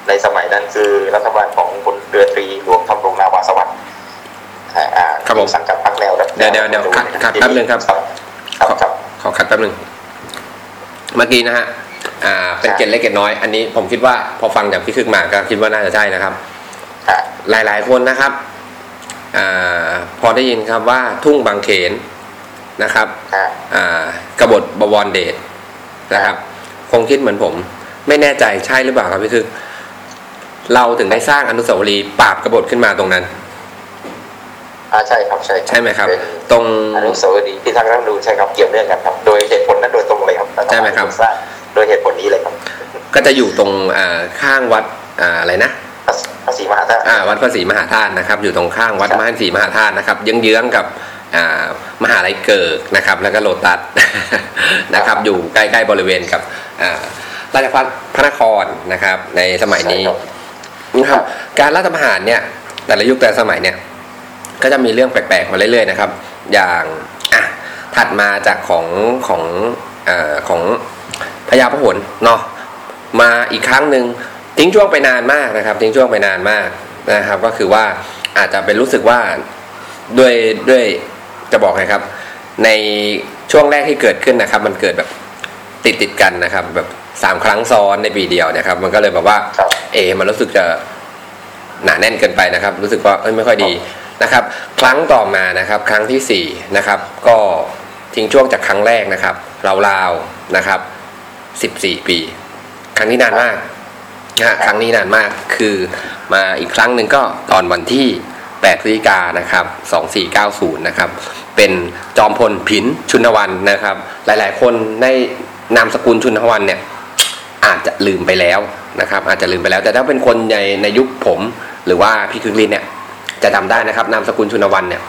ในสมัยนั้นคือรัฐบาลของพลเรือตรีหลวงทำรงนาวาสวัสดิ์อ่า ครับผมสังกัดพรรคแนวรัฐเดี๋ยวเดี๋ยวเดี๋ยวคัดคัดแป๊บนึงครับครับครับขอคัดแป๊บนึงเมื่อกี้นะฮะอ่าเป็นเกร็ดเล็กเกร็ดน้อย อันนี้ผมคิดว่าพอฟังจากพี่คึกมาก็คิดว่าน่าจะใช่นะครับครับหลายๆคนนะครับอ่าพอได้ยินครับว่าทุ่งบางเขนนะครับครับอ่ากบฏบวรเดชนะครับ คงคิดเหมือนผม ไม่แน่ใจใช่หรือเปล่าครับพี่คึกเราถึงได้สร้างอนุสาวรีย์ปราบกบฏขึ้นมาตรงนั้น อ่าใช่ครับใช่ใช่ไหมครับเป็นตรงอนุสาวรีย์พิทักษ์รัฐธรรมนูญใช่ครับเกี่ยวเนื่องกันครับ โดยเหตุผลนั้นโดยตรงเลยครับใช่ไหมครับสร้างโดยเหตุผลนี้เลยครับ ก็จะอยู่ตรงอ่าข้างวัดอ่าอะไรนะภาษีมหาธาตุอ่าวัดพระศรีมหาธาตุนะครับ อยู่ตรงข้างวัดครับมหาศรีมหาธาตุนะครับเยื้องๆกับอ่ามหาลัยเกิกนะครับ แล้วก็โลตัสนะครับ อยู่ใกล้ๆบริเวณกับอ่าราชพัฒพระนครนะครับ ในสมัยนี้ใช่ครับนะครับการรัฐประหารเนี่ยแต่ละยุคแต่ละสมัยเนี่ย ก็จะมีเรื่องแปลกๆมาเรื่อยๆนะครับ อย่างอะถัดมาจากของของเอ่อของพญาพหลเนาะมาอีกครั้งหนึ่งทิ้งช่วงไปนานมากนะครับ ทิ้งช่วงไปนานมากนะครับ ก็คือว่าอาจจะเป็นรู้สึกว่าด้วยด้วยจะบอกไงครับ ในช่วงแรกที่เกิดขึ้นนะครับ มันเกิดแบบติดติดๆกันนะครับ แบบสามครั้งซ้อนในปีเดียวนะครับ มันก็เลยแบบว่าครับเอ มันรู้สึกจะหนาแน่นเกินไปนะครับ รู้สึกว่าเอ้ยไม่ค่อยดี นะครับ ครั้งต่อมานะครับ ครั้งที่สี่นะครับ ก็ทิ้งช่วงจากครั้งแรกนะครับราวๆนะครับสิบสี่ปี ครั้งนี้นานมากนะครั้งนี้นานมากคือมาอีกครั้งหนึ่งก็ตอนวันที่8พฤศจิกานนะครับ2490นะครับ เป็นจอมพลผินชุนวันนะครับ หลายๆ คนในนามสกุลชุนวันเนี่ยอาจจะลืมไปแล้วนะครับ อาจจะลืมไปแล้ว แต่ถ้าเป็นคนในในยุคผม หรือว่าพี่คึกฤทธิ์เนี่ย จะจำได้นะครับนามสกุลชุนวันเนี่ย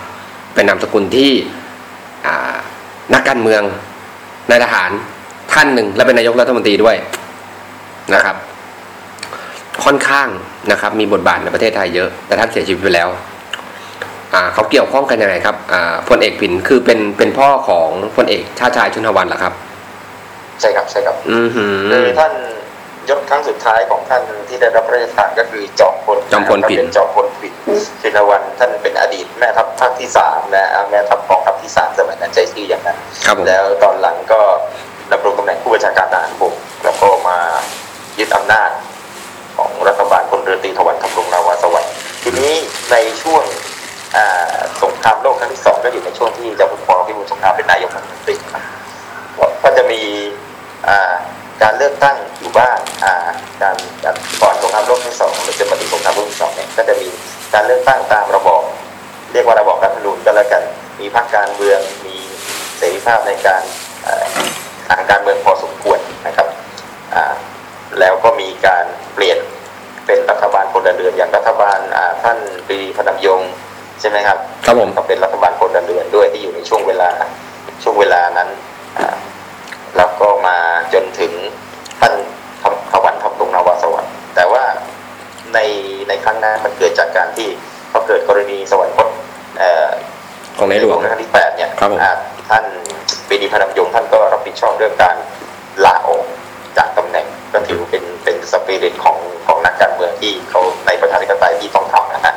เป็นนามสกุลที่อ่านักการเมืองนายทหารท่านหนึ่งและเป็นนายกรัฐมนตรีด้วยนะครับ ค่อนข้างนะครับ มีบทบาทในประเทศไทยเยอะ แต่ท่านเสียชีวิตไปแล้วอ่าเขาเกี่ยวข้องกันยังไงครับอ่าพลเอกผินคือเป็นเป็นพ่อของพลเอกชาติชายชุนวันเหรอครับ ใช่ครับใช่ครับ อือหือคือท่าน ยศครั้งสุดท้ายของท่านที่ได้รับพระราชทานก็คือจอมพลจอมพลผินท่านเป็นจอมพลผินชินวันท่านเป็นอดีตแม่ทัพภาคที่สามนะแม่ทัพกองทัพที่สามสมัยนั้นใจชื่ออย่างนั้นครับผมแล้วตอนหลังก็ดำรงตำแหน่งผู้บัญชาการทหารบกแล้วก็มายึดอำนาจของรัฐบาลพลเรือตรีถวันทำรงนาวาสวัสดิ์ทีนี้ในช่วงอ่าสงครามโลกครั้งที่สองก็อยู่ในช่วงที่เจ้าคุณปอพิบูลสงครามเป็นนายกรัฐมนตรีครับก็จะมีอ่า การเลือกตั้งอยู่บ้างอ่าการการก่อนสงครามโลกครั้งที่สองหรือจะมาถึงสงครามโลกครั้งที่สองเนี่ยก็จะมีการเลือกตั้งตามระบอบเรียกว่าระบอบรัฐธรรมนูญก็แล้วกัน มีพรรคการเมืองมีเสรีภาพในการเอ่อทางการเมืองพอสมควรนะครับทแล้วก็มีการเปลี่ยนเป็นรัฐบาลพลเรือนอย่างรัฐบาลอ่าท่านปรีพนมยงค์ใช่ไหมครับครับผมก็เป็นรัฐบาลพลเรือนด้วยที่อยู่ในช่วงเวลาช่วงเวลานั้นอ่า แล้วก็มาจนถึงท่านทำขวันทำตรงนาวาสวัสดิ์แต่ว่าในในครั้งนั้นมันเกิดจากการที่เขาเกิดกรณีสวรรคตเอ่อของในหลวงรัชกาลที่แปดเนี่ยครับผมอ่าท่านปรีดีพนมยงค์ท่านก็รับผิดชอบเรื่องการลาออกจากตำแหน่งก็ถือเป็นเป็นสปิริตของของนักการเมืองที่เขาในประชาธิปไตยที่ต้องทำนะฮะ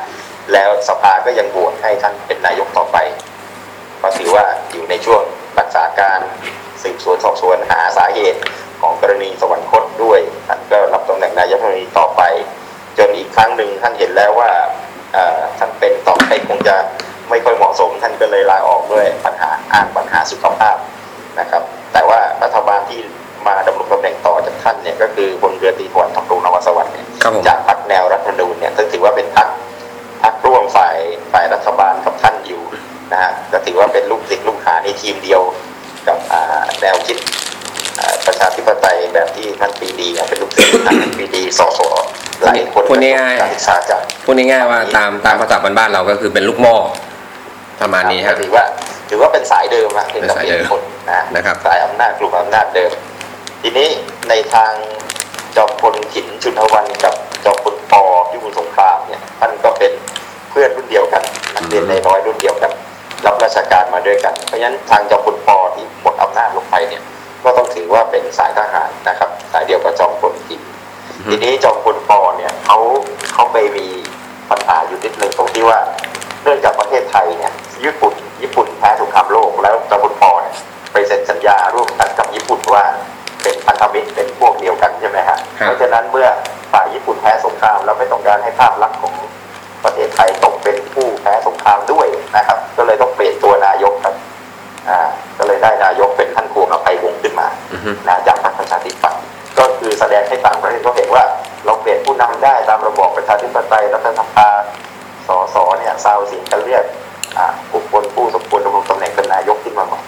แล้วสภาก็ยังโหวตให้ท่านเป็นนายกต่อไปก็ถือว่าอยู่ในช่วงรักษาการ สืบสวนสอบสวนหาสาเหตุของกรณีสวรรคตด้วยท่านก็รับตำแหน่งนายกรัฐมนตรีต่อไป จนอีกครั้งหนึ่งท่านเห็นแล้วว่าเอ่อท่านเป็นต่อไปคงจะไม่ค่อยเหมาะสม ท่านก็เลยลาออกด้วยปัญหาอ้างปัญหาสุขภาพนะครับ แต่ว่ารัฐบาลที่มาดำรงตำแหน่งต่อจากท่านเนี่ยก็คือพลเรือตรีถวันทองรงนวสวัสดิ์เนี่ยครับผมจากพรรคแนวรัฐธรรมนูญเนี่ยซึ่งถือว่าเป็นพรรคพรรคร่วมฝ่ายฝ่ายรัฐบาลกับท่านอยู่นะฮะก็ถือว่าเป็นลูกศิษย์ลูกหาในทีมเดียว กับอ่าแนวคิดอ่าประชาธิปไตยแบบที่ท่านปรีดีเนี่ยเป็นลูกศิษย์ลูกหาท่านปรีดีสสหลายคนพูดง่ายๆการศึกษาจากพูดง่ายๆว่าตามตามภาษาบ้านๆเราก็คือเป็นลูกหม้อประมาณนี้ฮะถือว่าถือว่าเป็นสายเดิมอะเป็นเป็นสายเดิมคนนะนะครับสายอำนาจกลุ่มอำนาจเดิม ทีนี้ในทางจอมพลขินชุนทวันกับจอมพลปอยุบุญสงครามเนี่ยท่านก็เป็นเพื่อนรุ่นเดียวกันนักเรียนในร้อยรุ่นเดียวกัน รับราชการมาด้วยกัน เพราะฉะนั้นทางจอมพลปอที่หมดอำนาจลงไปเนี่ย ก็ต้องถือว่าเป็นสายทหารนะครับ สายเดียวกับจอมพลขินทีนี้จอมพลปอเนี่ยเขาเขาไปมีปัญหาอยู่นิดนึงตรงที่ว่าเนื่องจากประเทศไทยเนี่ยญี่ปุ่นญี่ปุ่นแพ้สงครามโลกแล้วจอมพลปอเนี่ยไปเซ็นสัญญาร่วมกันกับญี่ปุ่นว่าเป็นพันธมิตรเป็นพวกเดียวกันใช่ไหมฮะครับเพราะฉะนั้นเมื่อฝ่ายญี่ปุ่นแพ้สงครามเราไม่ต้องการให้ภาพลักษณ์ของ ประเทศไทยตกเป็นผู้แพ้สงครามด้วยนะครับ ก็เลยต้องเปลี่ยนตัวนายกครับอ่าก็เลยได้นายกเป็นท่านควงอภัยวงศ์ขึ้นมาอือฮึนะจากพรรคประชาธิปัตย์ก็คือแสดงให้ต่างประเทศเขาเห็นว่าเราเปลี่ยนผู้นำได้ตามระบอบประชาธิปไตยรัฐสภาสสเนี่ยซาวเสียงกันเรียกอ่าบุคคลผู้สมควรดำรงตำแหน่งเป็นนายกขึ้นมาใหม่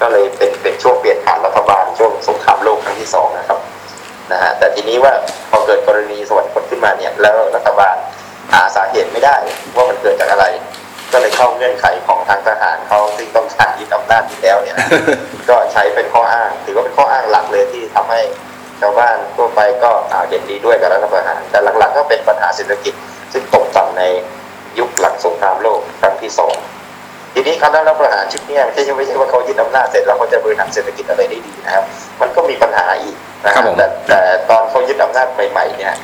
ก็เลยเป็นเป็นช่วงเปลี่ยนผ่านรัฐบาลช่วงสงครามโลกครั้งที่สองนะครับนะฮะแต่ทีนี้ว่าพอเกิดกรณีสวรรคตขึ้นมาเนี่ยแล้วรัฐบาล หาสาเหตุไม่ได้ว่ามันเกิดจากอะไร ก็เลยเข้าเงื่อนไขของทางทหารเขาซึ่งต้องการยึดอำนาจอยู่แล้วเนี่ย ก็ใช้เป็นข้ออ้าง ถือว่าเป็นข้ออ้างหลักเลยที่ทำให้ชาวบ้านทั่วไปก็อ่าเห็นดีด้วยกับรัฐประหาร แต่หลักๆก็เป็นปัญหาเศรษฐกิจ ซึ่งตกต่ำในยุคหลังสงครามโลกครั้งที่สองทีนี้คณะรัฐประหารชุดเนี้ยไม่ใช่ไม่ใช่ว่าเขายึดอำนาจเสร็จแล้วเขาจะบริหารเศรษฐกิจอะไรได้ดีนะครับ มันก็มีปัญหาอีกนะคครัรับบผมแต่แต่ตอนเขายึดอำนาจใหม่ๆเนี่ย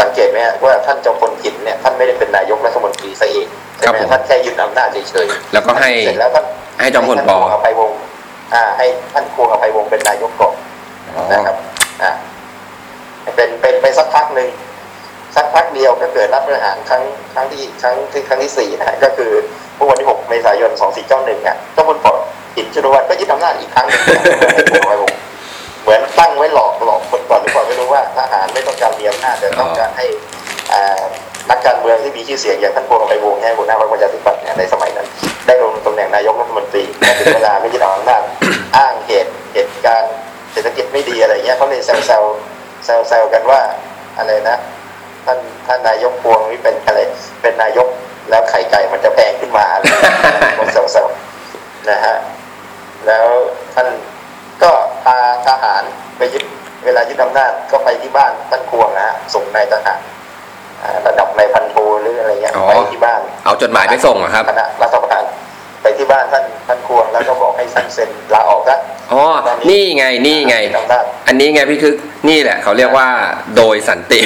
สังเกตไหมฮะว่าท่านจอมพลกินเนี่ยท่านไม่ได้เป็นนายกรัฐมนตรีซะเองใช่ไหมท่านแค่ยึดอำนาจเฉยๆแล้วก็ให้เสร็จแล้วท่านให้จอมพลปอให้ท่านควงอภัยวงศ์อ่า ให้ท่านควงอภัยวงศ์เป็นนายกก่อนนะครับอ่าเป็นเป็นไปสักพักหนึ่งสักพักเดียวก็เกิดรัฐประหารครั้งครั้งที่ครั้งที่ครั้งที่สี่นะฮะก็คือเมื่อวันที่6เมษายน2491อะเจ้าพลปอหินจุลวัฒน์ก็ยึดอำนาจอีกครั้งหนึ่งควงอภัยวงศ์ เหมือนตั้งไว้หลอกหลอกคนก่อนหรือเปล่าไม่รู้ว่าทหารไม่ต้องการมีอำนาจแต่ต้องการให้อ่านักการเมืองที่มีชื่อเสียงอย่างท่านพวงอภัยวงศ์เนี่ยหัวหน้าพรรคประชาธิปัตย์เนี่ยในสมัยนั้น ได้ลงตำแหน่งนายกรัฐมนตรีแต่ถึงเวลาไม่ยึดอำนาจอ้างเหตุเหตุการณ์เศรษฐกิจไม่ดีอะไรเงี้ยเขาเลยแซวแซวแซวแซวกันว่าอะไรนะท่านท่านนายกพวงนี่เป็นอะไรเป็นนายกแล้วไข่ไก่มันจะแพงขึ้นมาอะไรเงี้ยคนแซวแซวนะฮะแล้วท่านก็ พาทหารไปยึดเวลายึดอำนาจก็ไปที่บ้านท่านควงนะฮะส่งนายทหารอ่าระดับนายพันโทหรืออะไรเงี้ยอ๋อไปที่บ้าน เอาจดหมายไปส่งเหรอครับคณะรัฐประหารไปที่บ้านท่านท่านควงแล้วก็บอกให้ท่านเซ็นลาออกซะอ๋อ นี่ไงนี่ไงอำนาจอันนี้ไงพี่คือนี่แหละ เขาเรียกว่าโดยสันติ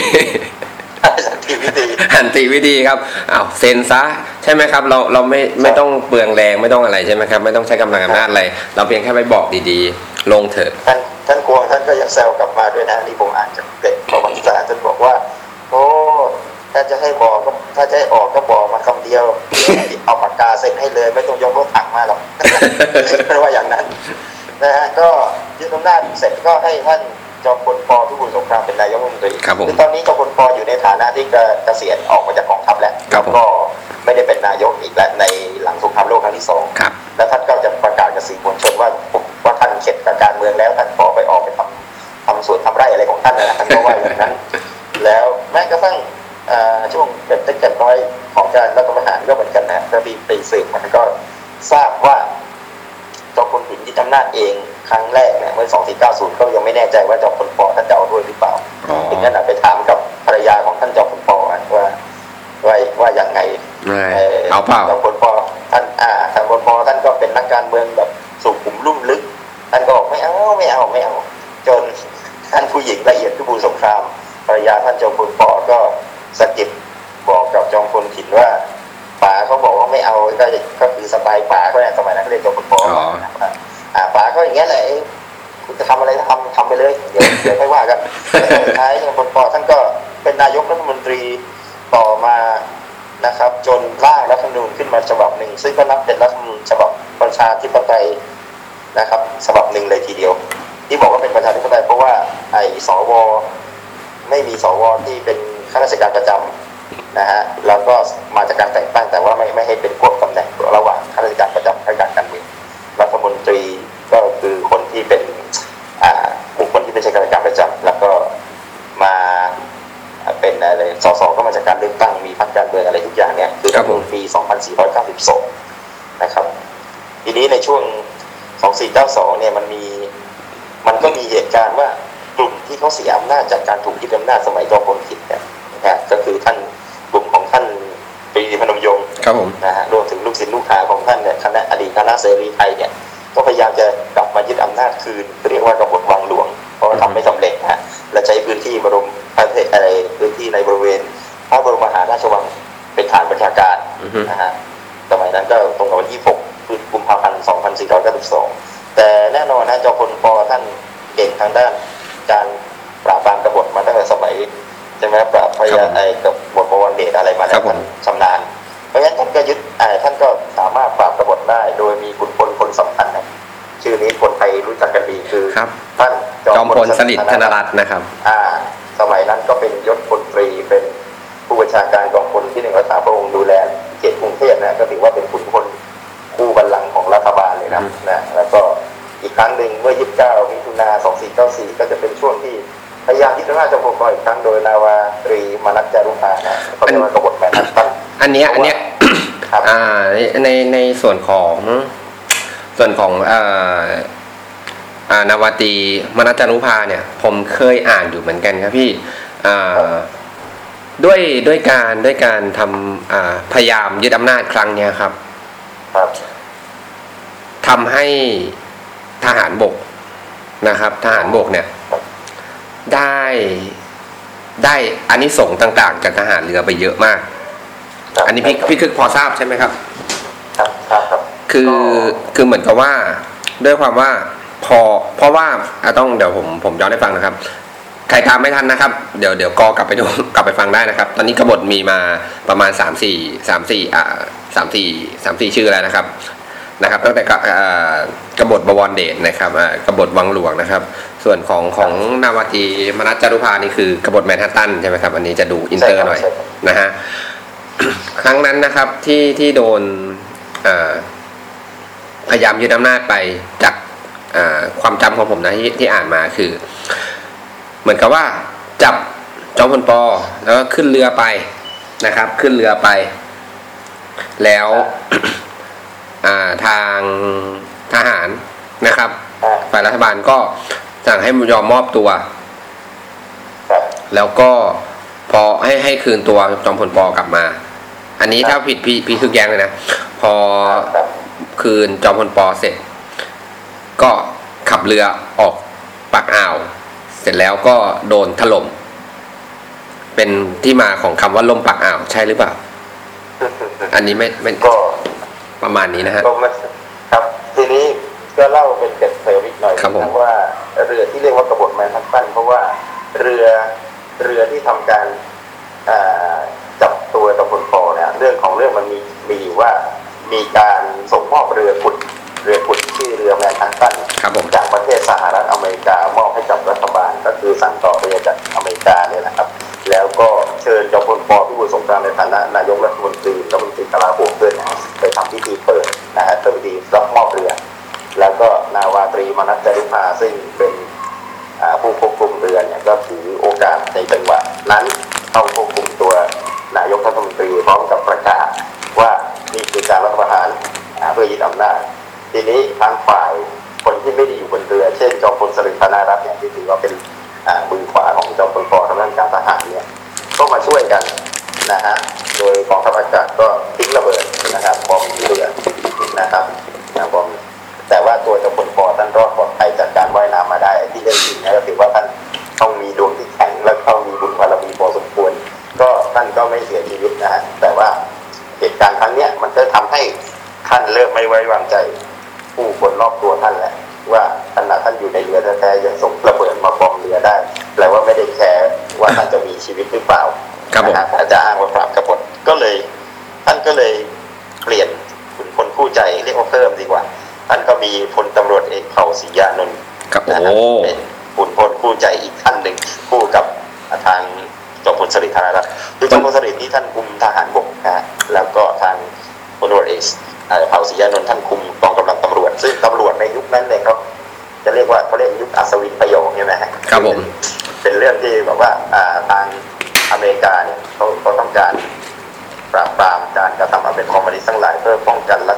สันติวิธีสันติวิธีครับอ้าวเซ็นซะใช่ไหมครับ เราเราไม่ไม่ต้องเปลืองแรงไม่ต้องอะไรใช่ไหมครับ ไม่ต้องใช้กำลังอำนาจอะไร เราเพียงแค่ไปบอกดีๆ ลงเถอะท่านท่านควงท่านก็ยังแซวกลับมาด้วยนะนี่ผมอ่านจากเด็กประวัติศาสตร์ท่านบอกว่า โอ้ถ้าจะให้บอกก็ถ้าจะให้ออกก็บอกมาคำเดียวเอาปากกาเซ็นให้เลย ไม่ต้องยกรถถังมาหรอกเพราะว่าอย่างนั้นนะฮะก็ยึดอำนาจเสร็จก็ให้ท่านจอมพลปพิบูลสงครามเป็นนายกรัฐมนตรีครับผมอตอนนี้จอมพลปอยู่ในฐานะที่เกเกษียณออกมาจากกองทัพแล้วครับผมก็ไม่ได้เป็นนายกอีกแล้วในหลังสงครามโลกครั้งที่สองครับแล้วท่านก็จะประกาศกับสื่อมวลชนว่าว่า ท่านเข็ดกับการเมืองแล้วท่านขอไปออกไปทำทำสวนทำไร่อะไรของท่านนะท่านก็ว่าอย่างนั้น แล้วแม้กระทั่งอ่าช่วงเก็บเล็กเก็บน้อยของการรัฐประหารก็เหมือนกันนะก็มีไปสืบมันก็ทราบว่าจอมพลหินยึดอำนาจเองครั้งแรกเนี่ยเมื่อ 2490 ก็ยังไม่แน่ใจว่าจอมพลปท่านจะเอาด้วยหรือเปล่าอ๋อถึงนั้นนะไปถามกับภรรยาของท่านจอมพลปว่าว่าว่าอย่างไงไม่เอาเปล่าจอมพลปท่านอ่าท่านพลปท่านก็เป็นนักการเมืองแบบสุขุมลุ่มลึก ท่านก็บอก ไม่เอาไม่เอาไม่เอา จนท่านผู้หญิงละเอียดพิบูลสงครามภรรยาท่านจอมพลปก็สะกิดบอกกับจอมพลขินว่าป๋าเขาบอกว่าไม่เอาก็ก็คือสบายป๋าเขาเนี่ยสมัยนั้นเขาเรียกจอมพลปอ๋ออ่าป๋าก็อย่างเงี้ยแหละเอ้ยคุณจะทำอะไรทำทำไปเลยเดี๋ยวเดี๋ยวค่อยว่ากันแล้วสุดท้ายจอมพลปท่านก็เป็นนายกรัฐมนตรีต่อมานะครับ จนร่างรัฐธรรมนูญขึ้นมาฉบับหนึ่ง ซึ่งก็นับเป็นรัฐธรรมนูญฉบับประชาธิปไตย นะครับฉบับหนึ่งเลยทีเดียว ที่บอกว่าเป็นประชาธิปไตยเพราะว่าไอ้สวไม่มีสวที่เป็นข้าราชการประจำนะฮะแล้วก็มาจากการแต่งตั้งแต่ว่าไม่ไม่ให้เป็นพวกตำแหน่งระหว่างข้าราชการประจำข้าราชการการเมืองรัฐมนตรีก็คือคนที่เป็นอ่าบุคคลที่ไม่ใช่ข้าราชการประจำแล้วก็มาเป็นอะไรสสก็มาจากการเลือกตั้งมีพรรคการเมืองอะไรทุกอย่างเนี่ยคือรัฐธรรมนูญปี 2492 นะครับ ทีนี้ในช่วง 2492เนี่ยมันมีมันก็มีเหตุการณ์ว่ากลุ่มที่เขาเสียอำนาจจากการถูกยึดอำนาจสมัยจอมพลขิดเนี่ยนะฮะก็คือท่านกลุ่มของท่านปรีดีพนมยงค์ครับผมนะฮะรวมถึงลูกศิษย์ลูกหาของท่านเนี่ยคณะอดีตคณะเสรีไทยเนี่ยก็พยายามจะกลับมายึดอำนาจคืนเรียกว่ากบฏวังหลวงเพราะว่าทำไม่สำเร็จนะฮะและใช้พื้นที่บรมประเทศอะไรพื้นที่ในบริเวณพระบรมมหาราชวังเป็นฐานประชาการอือฮึนะฮะสมัยนั้นก็ตรงกับวันที่6 กุมภาพันธ์ 2492 แต่แน่นอนนะจอมพลปท่านเก่งทางด้านการปราบปรามกบฏมาตั้งแต่สมัยใช่ไหมปราบพครัยาบผมไอ้กบฏบวรเดชอะไรมาแล้ครัวบผมท่านชำนาญ เพราะฉะนั้นท่านก็ยึดอ่าท่านก็สามารถปราบกบฏได้ โดยมีขุนพลคนสำคัญนะชื่อนี้คนไทยรู้จักกันดีคือครับท่านจอมพลสฤษดิ์ธนรัตน์นะครับ อ่า สมัยนั้นก็เป็นยศพลตรีเป็นผู้บัญชาการกองพลที่หนึ่งรักษาพระองค์ดูแลเขตกรุงเทพนะก็ถือว่าเป็นขุนพล นะอืมนะแล้วก็อีกครั้งหนึ่งเมื่อ 29 มิถุนา 2494 ก็จะเป็นช่วงที่พยายามยึดอำนาจจอมพลปอีกครั้งโดยนาวาตรีมนัสจารุภานะเขาเรียกว่ากบฏแมนฮัตตันอันเนี้ยอันเนี้ยครับอ่าในในในส่วนของส่วนของอ่าอ่านาวาตรีมนัจจารุภาเนี่ย ผมเคยอ่านอยู่เหมือนกันครับพี่อ่าด้วยด้วยการด้วยการทำอ่าพยายามยึดอำนาจครั้งเนี้ยครับครับ ทำให้ทหารบกนะครับ ทหารบกเนี่ย ได้ได้อานิสงส์ต่างๆจากทหารเรือไปเยอะมากครับอันนี้พี่พี่คือพอทราบใช่ไหมครับครับครับครับคือก็คือเหมือนกับว่าด้วยความว่าพอเพราะว่าอะต้องเดี๋ยวผมผมย้อนให้ฟังนะครับ ใครตามไม่ทันนะครับ เดี๋ยวเดี๋ยวกอกลับไปดูกลับไปฟังได้นะครับ ตอนนี้กบฏมีมาประมาณสามสี่สามสี่อ่าสามสี่สามสี่ชื่อแล้วนะครับ นะครับตั้งแต่กะอ่ากบฏบวรเดชนะครับอ่ากบฏวังหลวงนะครับ ส่วนของของนาวาตรีมนัสจารุภานี่คือกบฏแมนฮัตตันใช่ไหมครับอันนี้จะดูอินเตอร์หน่อยใช่ครับนะฮะครั้งนั้นนะครับที่ที่โดนอ่าพยายามยึดอำนาจไปจากอ่าความจำของผมนะที่ที่อ่านมาคือ เหมือนกับว่าจับจอมพลปอแล้วก็ขึ้นเรือไปนะครับ ขึ้นเรือไป แล้วอ่า ทางทหารนะครับอ่าฝ่ายรัฐบาลก็สั่งให้ยอมมอบตัวครับแล้วก็พอให้ให้คืนตัวจอมพลปอกลับมา อันนี้ถ้าผิดพี่พี่คือแย้งเลยนะพอครับคืนจอมพลปอเสร็จ ก็ขับเรือออกปากอ่าว เสร็จแล้วก็โดนถล่มเป็นที่มาของคำว่าล่มปากอ่าวใช่หรือเปล่า อันนี้ไม่ไม่ก็ ประมาณนี้นะฮะก็มันครับ ทีนี้ก็เล่าเป็นเกร็ดเสริมอีกหน่อยครับผมนะว่าเรือที่เรียกว่ากบฏแมนฮัตตันเพราะว่าเรือเรือที่ทำการอ่าจับตัวตำรวจปอเนี่ยเรื่องของเรื่องมันมีมีอยู่ว่ามีการส่งมอบเรือขุดเรือขุดชื่อเรือแมนฮัตตันครับผมจากประเทศสหรัฐอเมริกามอบให้กับรัฐบาล ก็คือสั่งต่อไปจากอเมริกาเนี่ยนะครับ แล้วก็เชิญจอมพลปพิบูลสงครามในฐานะนายกรัฐมนตรีรัฐมนตรีกลาโหมด้วยนะไปทำพิธีเปิดนะฮะพิธีรับมอบเรือ แล้วก็นาวาตรีมนัสจรุภาซึ่งเป็นผู้ควบคุมเรือเนี่ยก็ถือโอกาสในจังหวะนั้นเข้าควบคุมตัวนายกรัฐมนตรีพร้อมกับประกาศว่านี่คือการรัฐประหารเพื่อยึดอำนาจทีนี้ทางฝ่ายคนที่ไม่ได้อยู่บนเรือ เช่นจอมพลสฤษดิ์ธนารัตน์เนี่ยที่ถือว่าเป็น มือขวาของจอมพลปทางด้านการทหารเนี่ยก็มาช่วยกันนะฮะโดยกองทัพอากาศก็ นะโอ้ฮะเป็นขุนพลคู่ใจอีกท่านหนึ่งคู่กับทางจอมพลสฤษดิ์ธนารัตน์คือจอมพลสฤษดิ์นี่ท่านคุมทหารบกนะฮะแล้วก็ทางพลตำรวจเอกเอ่อเผ่าศรียานนท์ท่านคุมกองกำลังตำรวจ ซึ่งตำรวจในยุคนั้นเนี่ยเขาจะเรียกว่าเขาเรียกยุคอัศวินประโยคใช่ไหมฮะครับผมเป็นเรื่องที่แบบว่าอ่าทางอเมริกาเนี่ยเขาเขาต้องการปราบปรามการกระทำอันเป็นคอมมิวนิสต์ทั้งหลายเพื่อป้องกันลัท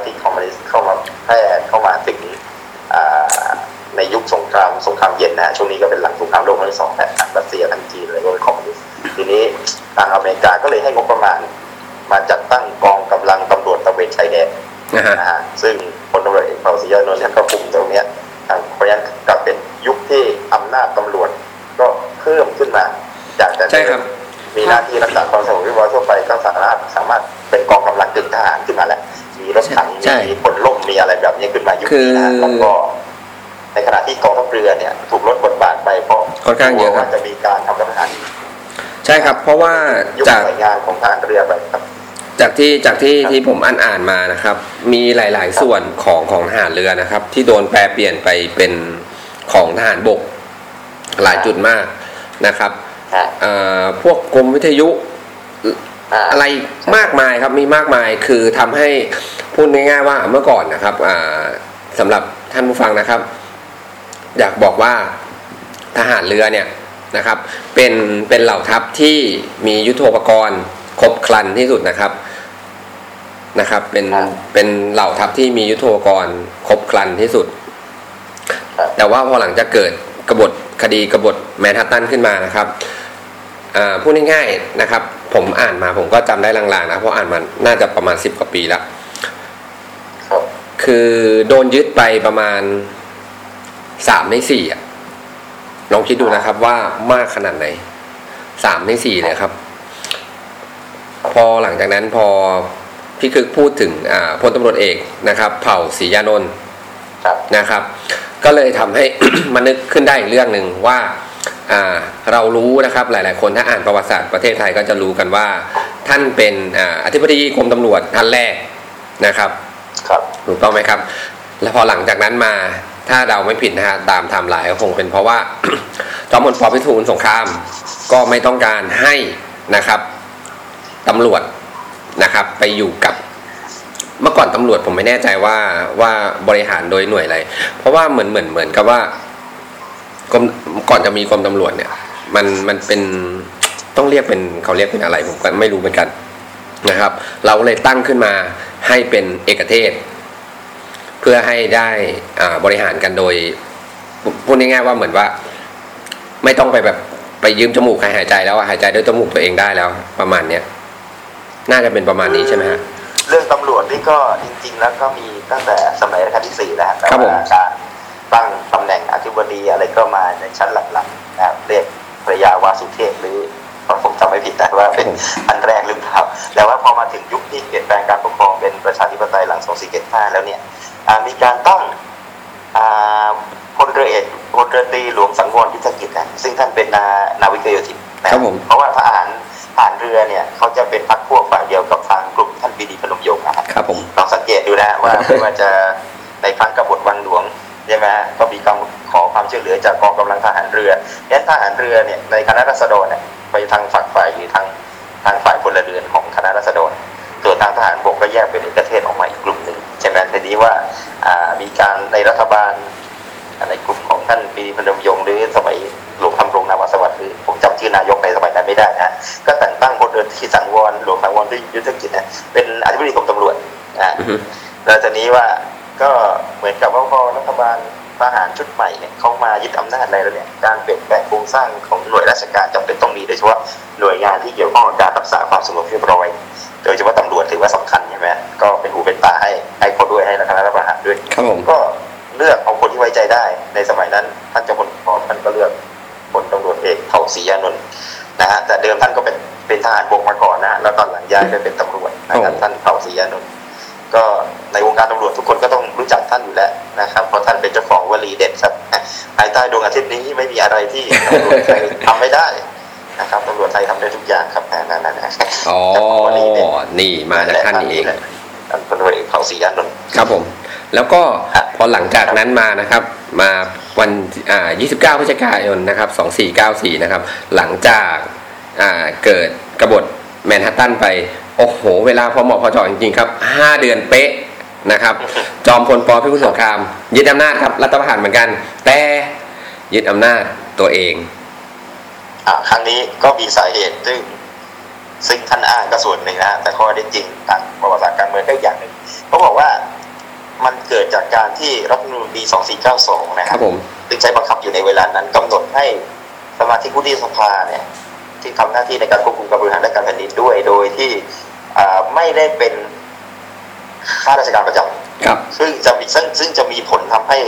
ครับ มีหน้าที่รักษาความสงบเรียบร้อยทั่วไปก็สามารถสามารถเป็นกองกำลังกึ่งทหารขึ้นมาแล้วมีรถถังใช่มีผลล่มมีอะไรแบบนี้ขึ้นมายุคคือนี้นะฮะแล้วก็ในขณะที่กองทัพเรือเนี่ยถูกลดบทบาทไปเพราะค่อนข้างเยอะครับว่าจะมีการทำรัฐประหารใช่ครับ เพราะว่ายุคจากหน่วยงานของทหารเรือไปครับ จากที่จากที่ที่ผมอ่านอ่านมานะครับ มีหลาย ๆ ส่วนของของทหารเรือนะครับ ที่โดนแปลเปลี่ยนไปเป็นของทหารบกหลายจุดมากนะครับฮะเอ่อ พวกกรมวิทยุอ่าอะไรมากมายครับมีมากมายคือทำให้พูดง่ายๆว่าเมื่อก่อนนะครับอ่าสำหรับท่านผู้ฟังนะครับ อยากบอกว่าทหารเรือเนี่ยนะครับ เป็นเป็นเหล่าทัพที่มียุทโธปกรณ์ครบครันที่สุดนะครับนะครับ เป็นครับเป็นเหล่าทัพที่มียุทโธปกรณ์ครบครันที่สุดครับแต่ว่าพอหลังจากเกิดกบฏคดีกบฏแมนฮัตตันขึ้นมานะครับอ่า พูดง่ายๆนะครับ ผมอ่านมาผมก็จำได้ลางๆนะเพราะอ่านมาน่าจะประมาณสิบกว่าปีแล้วครับคือโดนยึดไปประมาณสามในสี่อะลองคิดดูนะครับว่ามากขนาดไหนสามในสี่เลยครับ พอหลังจากนั้นพอพี่คึกพูดถึงอ่าพลตำรวจเอกนะครับ เผ่าศรียานนท์ครับนะครับ ก็เลยทำให้มันนึกขึ้นได้อีกเรื่องหนึ่งว่าอ่า เรารู้นะครับหลาย ๆ คนถ้าอ่านประวัติศาสตร์ประเทศไทยก็จะรู้กันว่า ท่านเป็นอ่าอธิบดีกรมตำรวจท่านแรกนะครับครับถูกต้องไหมครับ แล้วพอหลังจากนั้นมาถ้าเราไม่ผิดนะฮะตามไทม์ไลน์ก็คงเป็นเพราะว่าจอมพล ป. พิบูลสงคราม ก็ไม่ต้องการให้นะครับตำรวจนะครับ ไปอยู่กับเมื่อก่อนตำรวจผมไม่แน่ใจว่าว่าบริหารโดยหน่วยอะไร เพราะว่าเหมือนเหมือนเหมือนกับว่า กรมก่อนจะมีกรมตำรวจเนี่ย มันมันเป็นต้องเรียกเป็นเขาเรียกเป็นอะไรผมก็ไม่รู้เหมือนกันนะครับ เราเลยตั้งขึ้นมาให้เป็นเอกเทศ เพื่อให้ได้อ่าบริหารกันโดยพูดง่ายๆว่าเหมือนว่า ไม่ต้องไปแบบไปยืมจมูกใครหายใจแล้วอะหายใจด้วยจมูกตัวเองได้แล้ว ประมาณเนี้ยน่าจะเป็นประมาณนี้ใช่ไหมฮะเรื่องตำรวจนี่ก็จริง ๆ แล้วก็มีตั้งแต่สมัยรัชกาลที่สี่แล้วแต่ครับผมว่าการ ตั้งตำแหน่งอธิบดีอะไรก็มาในชั้นหลังๆนะครับเรียกภรรยาวาสุเทพหรือผมจำไม่ผิดแต่ว่าเป็นอันแรกหรือเปล่าแต่ว่าพอมาถึงยุคที่เปลี่ยนแปลงการปกครองเป็นประชาธิปไตยหลัง 2475 แล้วเนี่ยอ่ามีการตั้งอ่าพลเรือเอกพลเรือตรีหลวงสังวรยุทธกิจนะซึ่งท่านเป็นนานาวิกโยธินนะครับผมเพราะว่าทหารทหารเรือเนี่ยเขาจะเป็นพรรคพวกฝ่ายเดียวกับทางกลุ่มท่านปรีดีพนมยงค์นะฮะครับผมลองสังเกตดูนะว่าไม่ว่าจะในครั้งกบฏวังหลวง ใช่ไหมฮะก็มีการขอความช่วยเหลือจากกองกำลังทหารเรือดังนั้นทหารเรือเนี่ยในคณะรัษฎรเนี่ยไปทางฝักฝ่ายหรือทางทางฝ่ายพลเรือนของคณะรัษฎรส่วนทางทหารบกก็แยกเป็นเอกเทศออกมาอีกกลุ่มหนึ่งใช่ไหมทีนี้ว่าอ่ามีการในรัฐบาลในกลุ่มของท่านปรีดีพนมยงค์หรือสมัยหลวงทำรงนาวาสวัสดิ์คือผมจำชื่อนายกในสมัยนั้นไม่ได้นะก็แต่งตั้งพลเรือที่สังวรหลวงสังวรด้วยยุทธกิจนะเป็นอธิบดีกรมตำรวจนะอือฮึแล้วตอนนี้ว่า ก็เหมือนกับว่าพอรัฐบาลทหารชุดใหม่เนี่ยเขามายึดอำนาจอะไรแล้วเนี่ยการเปลี่ยนแปลงโครงสร้างของหน่วยราชการจำเป็นต้องมีโดยเฉพาะหน่วยงานที่เกี่ยวข้องกับการรักษาความสงบเรียบร้อย โดยเฉพาะตำรวจถือว่าสำคัญใช่ไหมก็เป็นหูเป็นตาให้ให้เขาด้วยให้คณะรัฐประหารด้วยครับผมก็เลือกเอาคนที่ไว้ใจได้ ในสมัยนั้นท่านเจ้าพลปท่านก็เลือกพลตำรวจเอกเผ่าศรีอานนท์นะฮะแต่เดิมท่านก็เป็นเป็นทหารบกมาก่อนนะแล้วตอนหลังย้ายไปเป็นตำรวจนะครับโอ้ท่านเผ่าศรีอานนท์ ก็ในวงการตำรวจทุกคนก็ต้องรู้จักท่านอยู่แล้วนะครับเพราะท่านเป็นเจ้าของวลีเด็ดครับภายใต้ดวงอาทิตย์นี้ไม่มีอะไรที่ตำรวจไทยทำไม่ได้นะครับตำรวจไทยทำได้ทุกอย่างครับนั่นนั่นนะอ๋อเจ้าของวลีเด็ดนี่มาจากท่านนี่เองท่านพลตำรวจเอกเผ่าศรีอานนท์ครับผม แล้วก็ครับพอหลังจากนั้นมานะครับ มาวันอ่า29พฤศจิกายนนะครับ2494นะครับ หลังจากอ่าเกิดกบฏแมนฮัตตันไป โอ้โห เวลาพอเหมาะพอเจาะจริงๆครับ5เดือนเป๊ะนะครับ จอมพลปพิบูลสงคราม ยึดอำนาจครับรัฐประหารเหมือนกัน แต่ยึดอำนาจตัวเองอ่าครั้งนี้ก็มีสาเหตุซึ่งซึ่งท่านอ้างก็ส่วนหนึ่งนะแต่ข้อได้จริงทางประวัติศาสตร์การเมืองก็อีกอย่างหนึ่งเขาบอกว่ามันเกิดจากการที่รัฐธรรมนูญปี 2492 นะคครัรับบผมซึ่งใช้บังคับอยู่ในเวลานั้นกำหนดให้สมาชิกวุฒิสภาเนี่ย ที่ทำหน้าที่ในการควบคุมการบริหารและการแผ่นดินด้วย โดยที่อ่าไม่ได้เป็นข้าราชการประจำครับ ซึ่งจะมีซึ่งซึ่งจะมีผลทำให้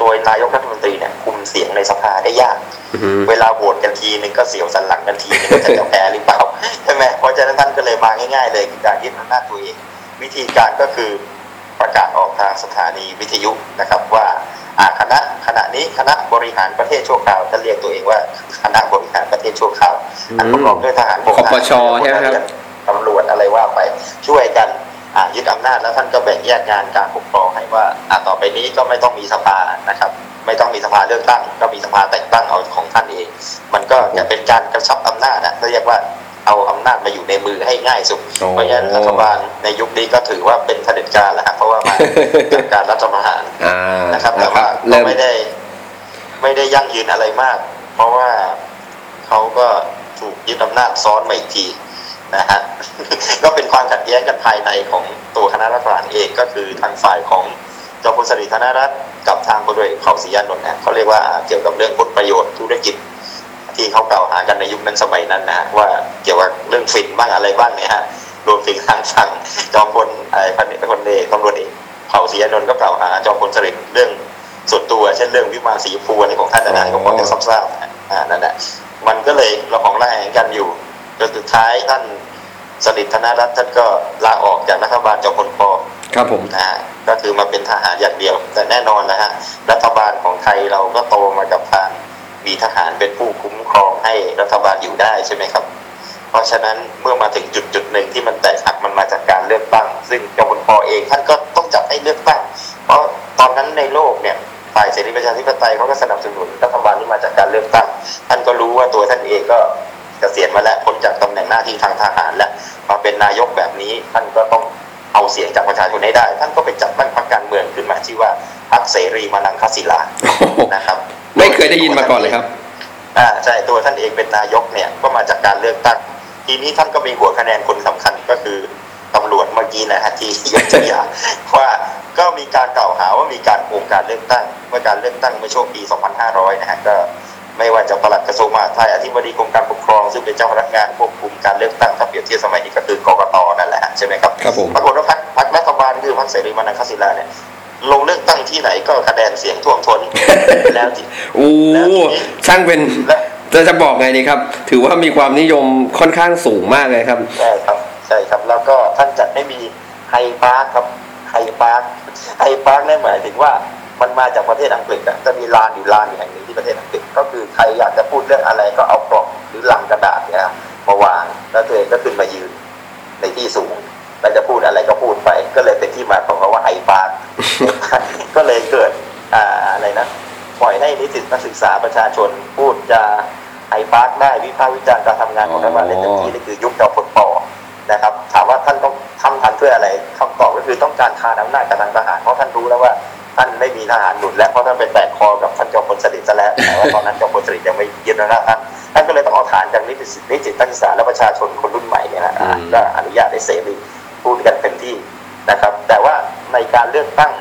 ตัวนายกรัฐมนตรีเนี่ยคุมเสียงในสภาได้ยากอือฮึเวลาโหวตกันทีนึงก็เสียวสันหลังกันทีนึงว่าจะจะแพ้หรือเปล่าใช่ไหมเพราะฉะนั้นท่านก็เลยมาง่าย ๆ เลยคือการยึดอำนาจตัวเองวิธีการก็คือ ประกาศออกทางสถานีวิทยุนะครับว่าอ่าคณะคณะนี้คณะบริหารประเทศชั่วคราวท่านเรียกตัวเองว่าคณะบริหารประเทศชั่วคราวอันประกอบด้วยทหารบกคปชใช่ไหมครับตำรวจอะไรว่าไปช่วยกันอ่ายึดอำนาจแล้วท่านก็แบ่งแยกงานการปกครองให้ว่าอ่าต่อไปนี้ก็ไม่ต้องมีสภานะครับ ไม่ต้องมีสภาเลือกตั้ง ก็มีสภาแต่งตั้งเอาของท่านเอง มันก็จะเป็นการกระชับอำนาจนะเรียกว่า เอาอำนาจมาอยู่ในมือให้ง่ายสุดโอ้เพราะฉะนั้นรัฐบาลในยุคนี้ก็ถือว่าเป็นเผด็จการแหละครับเพราะว่ามาจากการรัฐประหารอ่านะครับแล้แต่วครัว่าบก็เริ่มไม่ได้ ไม่ได้ยั่งยืนอะไรมาก เพราะว่าเขาก็ถูกยึดอำนาจซ้อนมาอีกทีนะฮะก็เป็นความขัดแย้งกันภายในของตัวคณะรัฐประหารเองก็คือทางฝ่ายของจอมพลสฤษดิ์ธนรัตน์กับทางพลเรือเอกเผ่าศรีอานนท์นะเขาเรียกว่าเกี่ยวกับเรื่องผลประโยชน์ธุรกิจ ที่เขากล่าวหากันในยุคนั้นสมัยนั้นนะฮะว่าเกี่ยวกับเรื่องฟินบ้างอะไรบ้างเนี่ยฮะรวมถึงทางฝั่งจอมพลไอ้พันเอกพลเอกตำรวจเอกเผ่าศรีอานนท์ก็กล่าวหาจอมพลสฤษดิ์เรื่องส่วนตัวเช่นเรื่องวิมานสีชมพูอะไรของท่านนะของพลเอกซับซ้ำนะอ่านั่นแหละมันก็เลยเราของระแหงกันอยู่จนสุดท้ายท่านสฤษดิ์ธนรัตน์ท่านก็ลาออกจากรัฐบาลจอมพลปครับผมนะฮะก็คือมาเป็นทหารอย่างเดียว แต่แน่นอนนะฮะรัฐบาลของไทยเราก็โตมากับทาง มีทหารเป็นผู้คุ้มครองให้รัฐบาลอยู่ได้ใช่ไหมครับ เพราะฉะนั้นเมื่อมาถึงจุดจุดหนึ่งที่มันแตกหักมันมาจากการเลือกตั้ง ซึ่งจอมพลปเองท่านก็ต้องจัดให้เลือกตั้ง เพราะตอนนั้นในโลกเนี่ยฝ่ายเสรีประชาธิปไตยเขาก็สนับสนุนรัฐบาลที่มาจากการเลือกตั้ง ท่านก็รู้ว่าตัวท่านเองก็เกษียณมาแล้วพ้นจากตำแหน่งหน้าที่ทางทหารแล้วมาเป็นนายกแบบนี้ท่านก็ต้องเอาเสียงจากประชาชนให้ได้ ท่านก็ไปจัดตั้งพรรคการเมืองขึ้นมาชื่อว่าพรรคเสรีมานังคศิลานะครับ ไม่เคยได้ยินมาก่อนเลยครับ อ่าใช่ตัวท่านเองเป็นนายกเนี่ยก็มาจากการเลือกตั้งทีนี้ท่านก็มีหัวคะแนนคนสำคัญก็คือตำรวจเมื่อกี้นะฮะที่ยกตัวอย่างว่าก็มีการกล่าวหาว่ามีการโกงการเลือกตั้ง เมื่อการเลือกตั้งเมื่อช่วงปี 2500 นะฮะก็ไม่ว่าจะปลัดกระทรวงมหาดไทยอธิบดีกรมการปกครอง ซึ่งเป็นเจ้าพนักงานควบคุมการเลือกตั้งถ้าเปรียบเทียบสมัยนี้ก็คือกกตนั่นแหละฮะใช่ไหมครับครับผมปรากฏว่าพรรคพรรครัฐบาลคือพรรคเสรีมานังคศิลาเนี่ย ลงเลือกตั้งที่ไหนก็คะแนนเสียงท่วมท้นแล้วที่โอ้แล้วทีนี้ช่างเป็นและจะจะบอกไงดีครับ ถือว่ามีความนิยมค่อนข้างสูงมากเลยครับใช่ครับใช่ครับ แล้วก็ท่านจัดให้มีไฮพาร์คครับไฮพาร์คไฮพาร์คนั่นหมายถึงว่ามันมาจากประเทศอังกฤษอะจะมีลานอยู่ลานอยู่แห่งหนึ่งที่ประเทศอังกฤษก็คือใครอยากจะพูดเรื่องอะไรก็เอากล่องหรือลังกระดาษเนี่ยมาวางแล้วตัวเองก็ขึ้นมายืนในที่สูง แล้วจะพูดอะไรก็พูดไป ก็เลยเป็นที่มาของคำว่าไฮพาร์คก็เลยเกิดอ่าอะไรนะปล่อยให้นิสิตนักศึกษาประชาชนพูดจะไฮพาร์คได้วิพากษ์วิจารณ์การทำงานของรัฐบาลได้เต็มที่นี่คือยุคจอมพล ป. นะครับ ถามว่าท่านต้องทำทันเพื่ออะไรคำตอบก็คือต้องการคานอำนาจกับทางทหารเพราะท่านรู้แล้วว่าท่านไม่มีทหารหนุนแล้วเพราะท่านไปแตกคอกับท่านจอมพลสฤษดิ์ซะแล้วแล้วแต่ว่าตอนนั้นจอมพลสฤษดิ์ยังไม่ยึดอำนาจท่านท่านก็เลยต้องเอาฐานจากนิสิตนิสิตนักศึกษาและประชาชนคนรุ่นใหม่เนี่ยนะอืมก็อนุญาตให้เสรี พูดกันเต็มที่นะครับ แต่ว่าในการเลือกตั้ง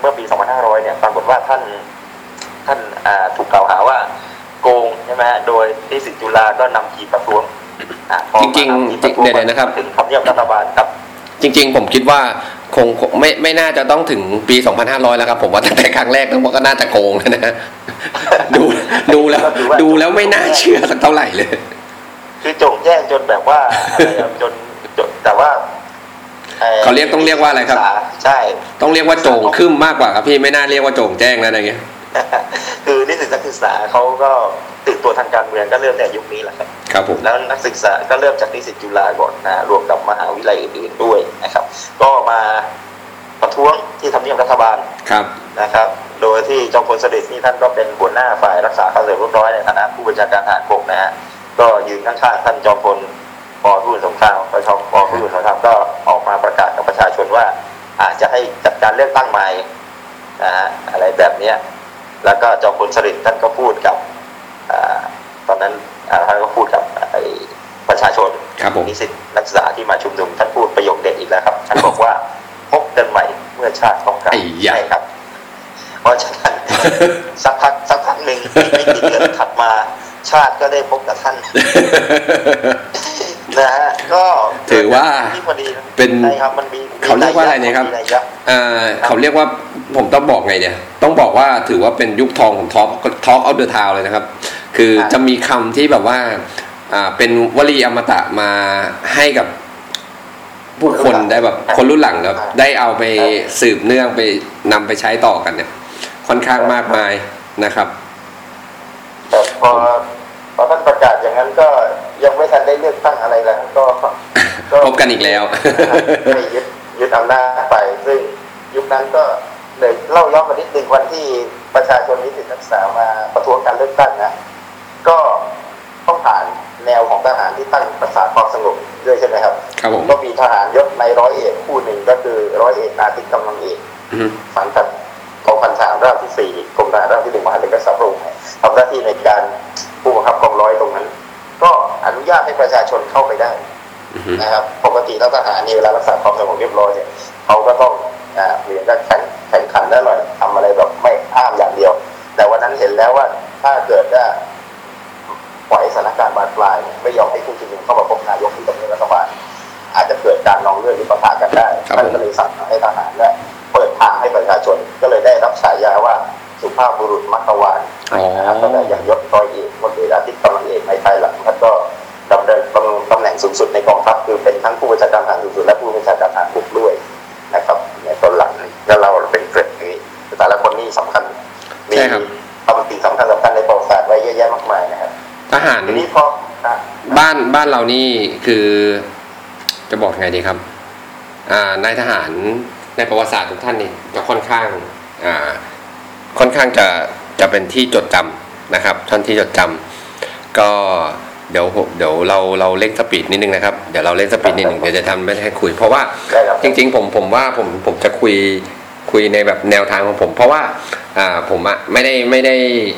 เมื่อปี 2500 เนี่ยปรากฏว่าท่านท่านอ่าถูกกล่าวหาว่าโกงใช่ไหมฮะโดยนิสิตจุฬาก็นำทีมประท้วงอะพอจริงๆมานำทีมประท้วงเดี๋ยวๆนะครับถึงทำเนียบรัฐบาลครับ จริง ๆ ผมคิดว่าคงคงไม่ไม่น่าจะต้องถึงปี 2500 แล้วครับ ผมว่าตั้งแต่ครั้งแรกนั้นก็น่าจะโกงแล้วนะ ดูดูแล้วดูแล้วไม่น่าเชื่อสักเท่าไหร่เลย คือโจงแจ้งจนแบบว่าอะไรอะจนจนแต่ว่าอ่อ เขาเรียกต้องเรียกว่าอะไรครับ ใช่ ต้องเรียกว่าโจงขึ้นมากกว่าครับพี่ไม่น่าเรียกว่าโจงแจ้งแล้วอะไรเงี้ยคือนิสิตนักศึกษาเขาก็ตื่นตัวทางการเมืองก็เริ่มแต่ยุคนี้แหละครับครับผมแล้วนักศึกษาก็เริ่มจากนิสิตจุฬาก่อนนะรวมกับมหาวิทยาลัยอื่นๆด้วยนะครับ ก็มาประท้วงที่ทำเนียบรัฐบาลครับนะครับ โดยที่จอมพลสฤษดิ์นี่ท่านก็เป็นหัวหน้าฝ่ายรักษาความสงบเรียบร้อยในฐานะผู้บัญชาการทหารบกนะฮะก็ยืนข้างๆท่านจอมพล ปพิบูลสงครามปชปพิบูลสงครามก็ออกมาประกาศกับประชาชนว่า อาจจะให้จัดการเลือกตั้งใหม่นะฮะอะไรแบบเนี้ยแล้วก็จอมพลสฤษดิ์ท่านก็พูดกับอ่าตอนนั้นอ่าท่านก็พูดกับไอ้ประชาชนครับผมนิสิตนักศึกษาที่มาชุมนุมท่านพูดประโยคเด็ดอีกแล้วครับท่านบอกว่าพบกันใหม่เมื่อชาติต้องการไอ้ยะใช่ครับเพราะฉะนั้นสักพักสักพักหนึ่งไม่กี่เดือนถัดมา ชาติก็ได้พบกับท่าน นะฮะก็ถือว่าที่พอดีอะเป็นใช่ครับมันมีเขาเรียกว่าอะไรเนี่ยครับมีนัยยะอ่าเขาเรียกว่าผมต้องบอกไงเนี่ย ต้องบอกว่าถือว่าเป็นยุคทองของ talk talk of the town เลยนะครับ คือครับจะมีคำที่แบบว่าอ่าเป็นวลีอมตะมาให้กับผู้คนได้แบบคนรุ่นหลังครับได้เอาไปสืบเนื่องไปนำไปใช้ต่อกันเนี่ย ค่อนข้างมากมายนะครับแต่พอ พอท่านประกาศอย่างนั้นก็ยังไม่ทันได้เลือกตั้งอะไรแล้วก็พบกันอีกแล้วไม่ยึดยึดอำนาจไป ซึ่งยุคนั้นก็เลยเล่าย้อนมานิดนึงวันที่ประชาชนนิสิตนักศึกษามาประท้วงการเลือกตั้งนะก็ต้องผ่านแนวของทหารที่ตั้งรักษาความสงบด้วยใช่ไหมครับครับผมก็มีทหารยศในร้อยเอกคู่หนึ่งก็คือร้อยเอกนาทิกกำลังเอกอือฮึสังกัดกองพันทหารราบที่สี่กรมทหารราบที่หนึ่งมหาดเล็กสับรงทำหน้าที่ในการ ผู้บังคับกองร้อยตรงนั้น ก็อนุญาตให้ประชาชนเข้าไปได้อือฮึนะครับ ปกติถ้าทหารนี่เวลารักษาความสงบเรียบร้อยเนี่ยเขาก็ต้องอ่าเหมือนกับแข่งแข่งขันได้หน่อยทำอะไรแบบไม่ห้ามอย่างเดียว แต่วันนั้นเห็นแล้วว่าถ้าเกิดว่าปล่อยให้สถานการณ์บานปลายเนี่ยไม่ยอมให้ผู้ชุมนุมเข้ามาพบนายกที่ตำแหน่งรัฐบาลอาจจะเกิดการนองเลือดหรือปะทะกันได้ครับท่านผมก็เลยสั่งให้ทหารเนี่ยเปิดทางให้ประชาชนก็เลยได้รับฉายาว่า สุภาพบุรุษมักกะวานอ๋อนะครับตั้งแต่ยังยศร้อยเอกพลเอกอาทิตย์กำลังเอกในภายหลังท่านก็ดำเนินตำแหน่งสูงสุดในกองทัพคือเป็นทั้งผู้บัญชาการทหารสูงสุดและผู้บัญชาการทหารบกด้วยนะครับในตอนหลังก็เราเป็นเกร็ดนี้แต่ละคนนี่สำคัญมีใช่ครับตำแหน่งสำคัญสำคัญในประวัติศาสตร์ไว้เยอะแยะมากมายนะครับทหารทีนี้พออะบ้านบ้านเรานี่คือ จะบอกไงดีครับอ่านายทหารในประวัติศาสตร์ทุกท่านนี่จะค่อนข้าง อ่า ค่อนข้างจะจะเป็นที่จดจำนะครับท่านที่จดจำก็เดี๋ยวผมเดี๋ยวเราเราเร่งสปีดนิดนึงนะครับเดี๋ยวเราเร่งสปีดนิดนึงเดี๋ยวจะทำไม่ให้คุย เพราะว่าได้ครับจริง ๆ ผมผมว่าผมผมจะคุยคุยในแบบแนวทางของผม เพราะว่าอ่าผมอะไม่ได้ไม่ได้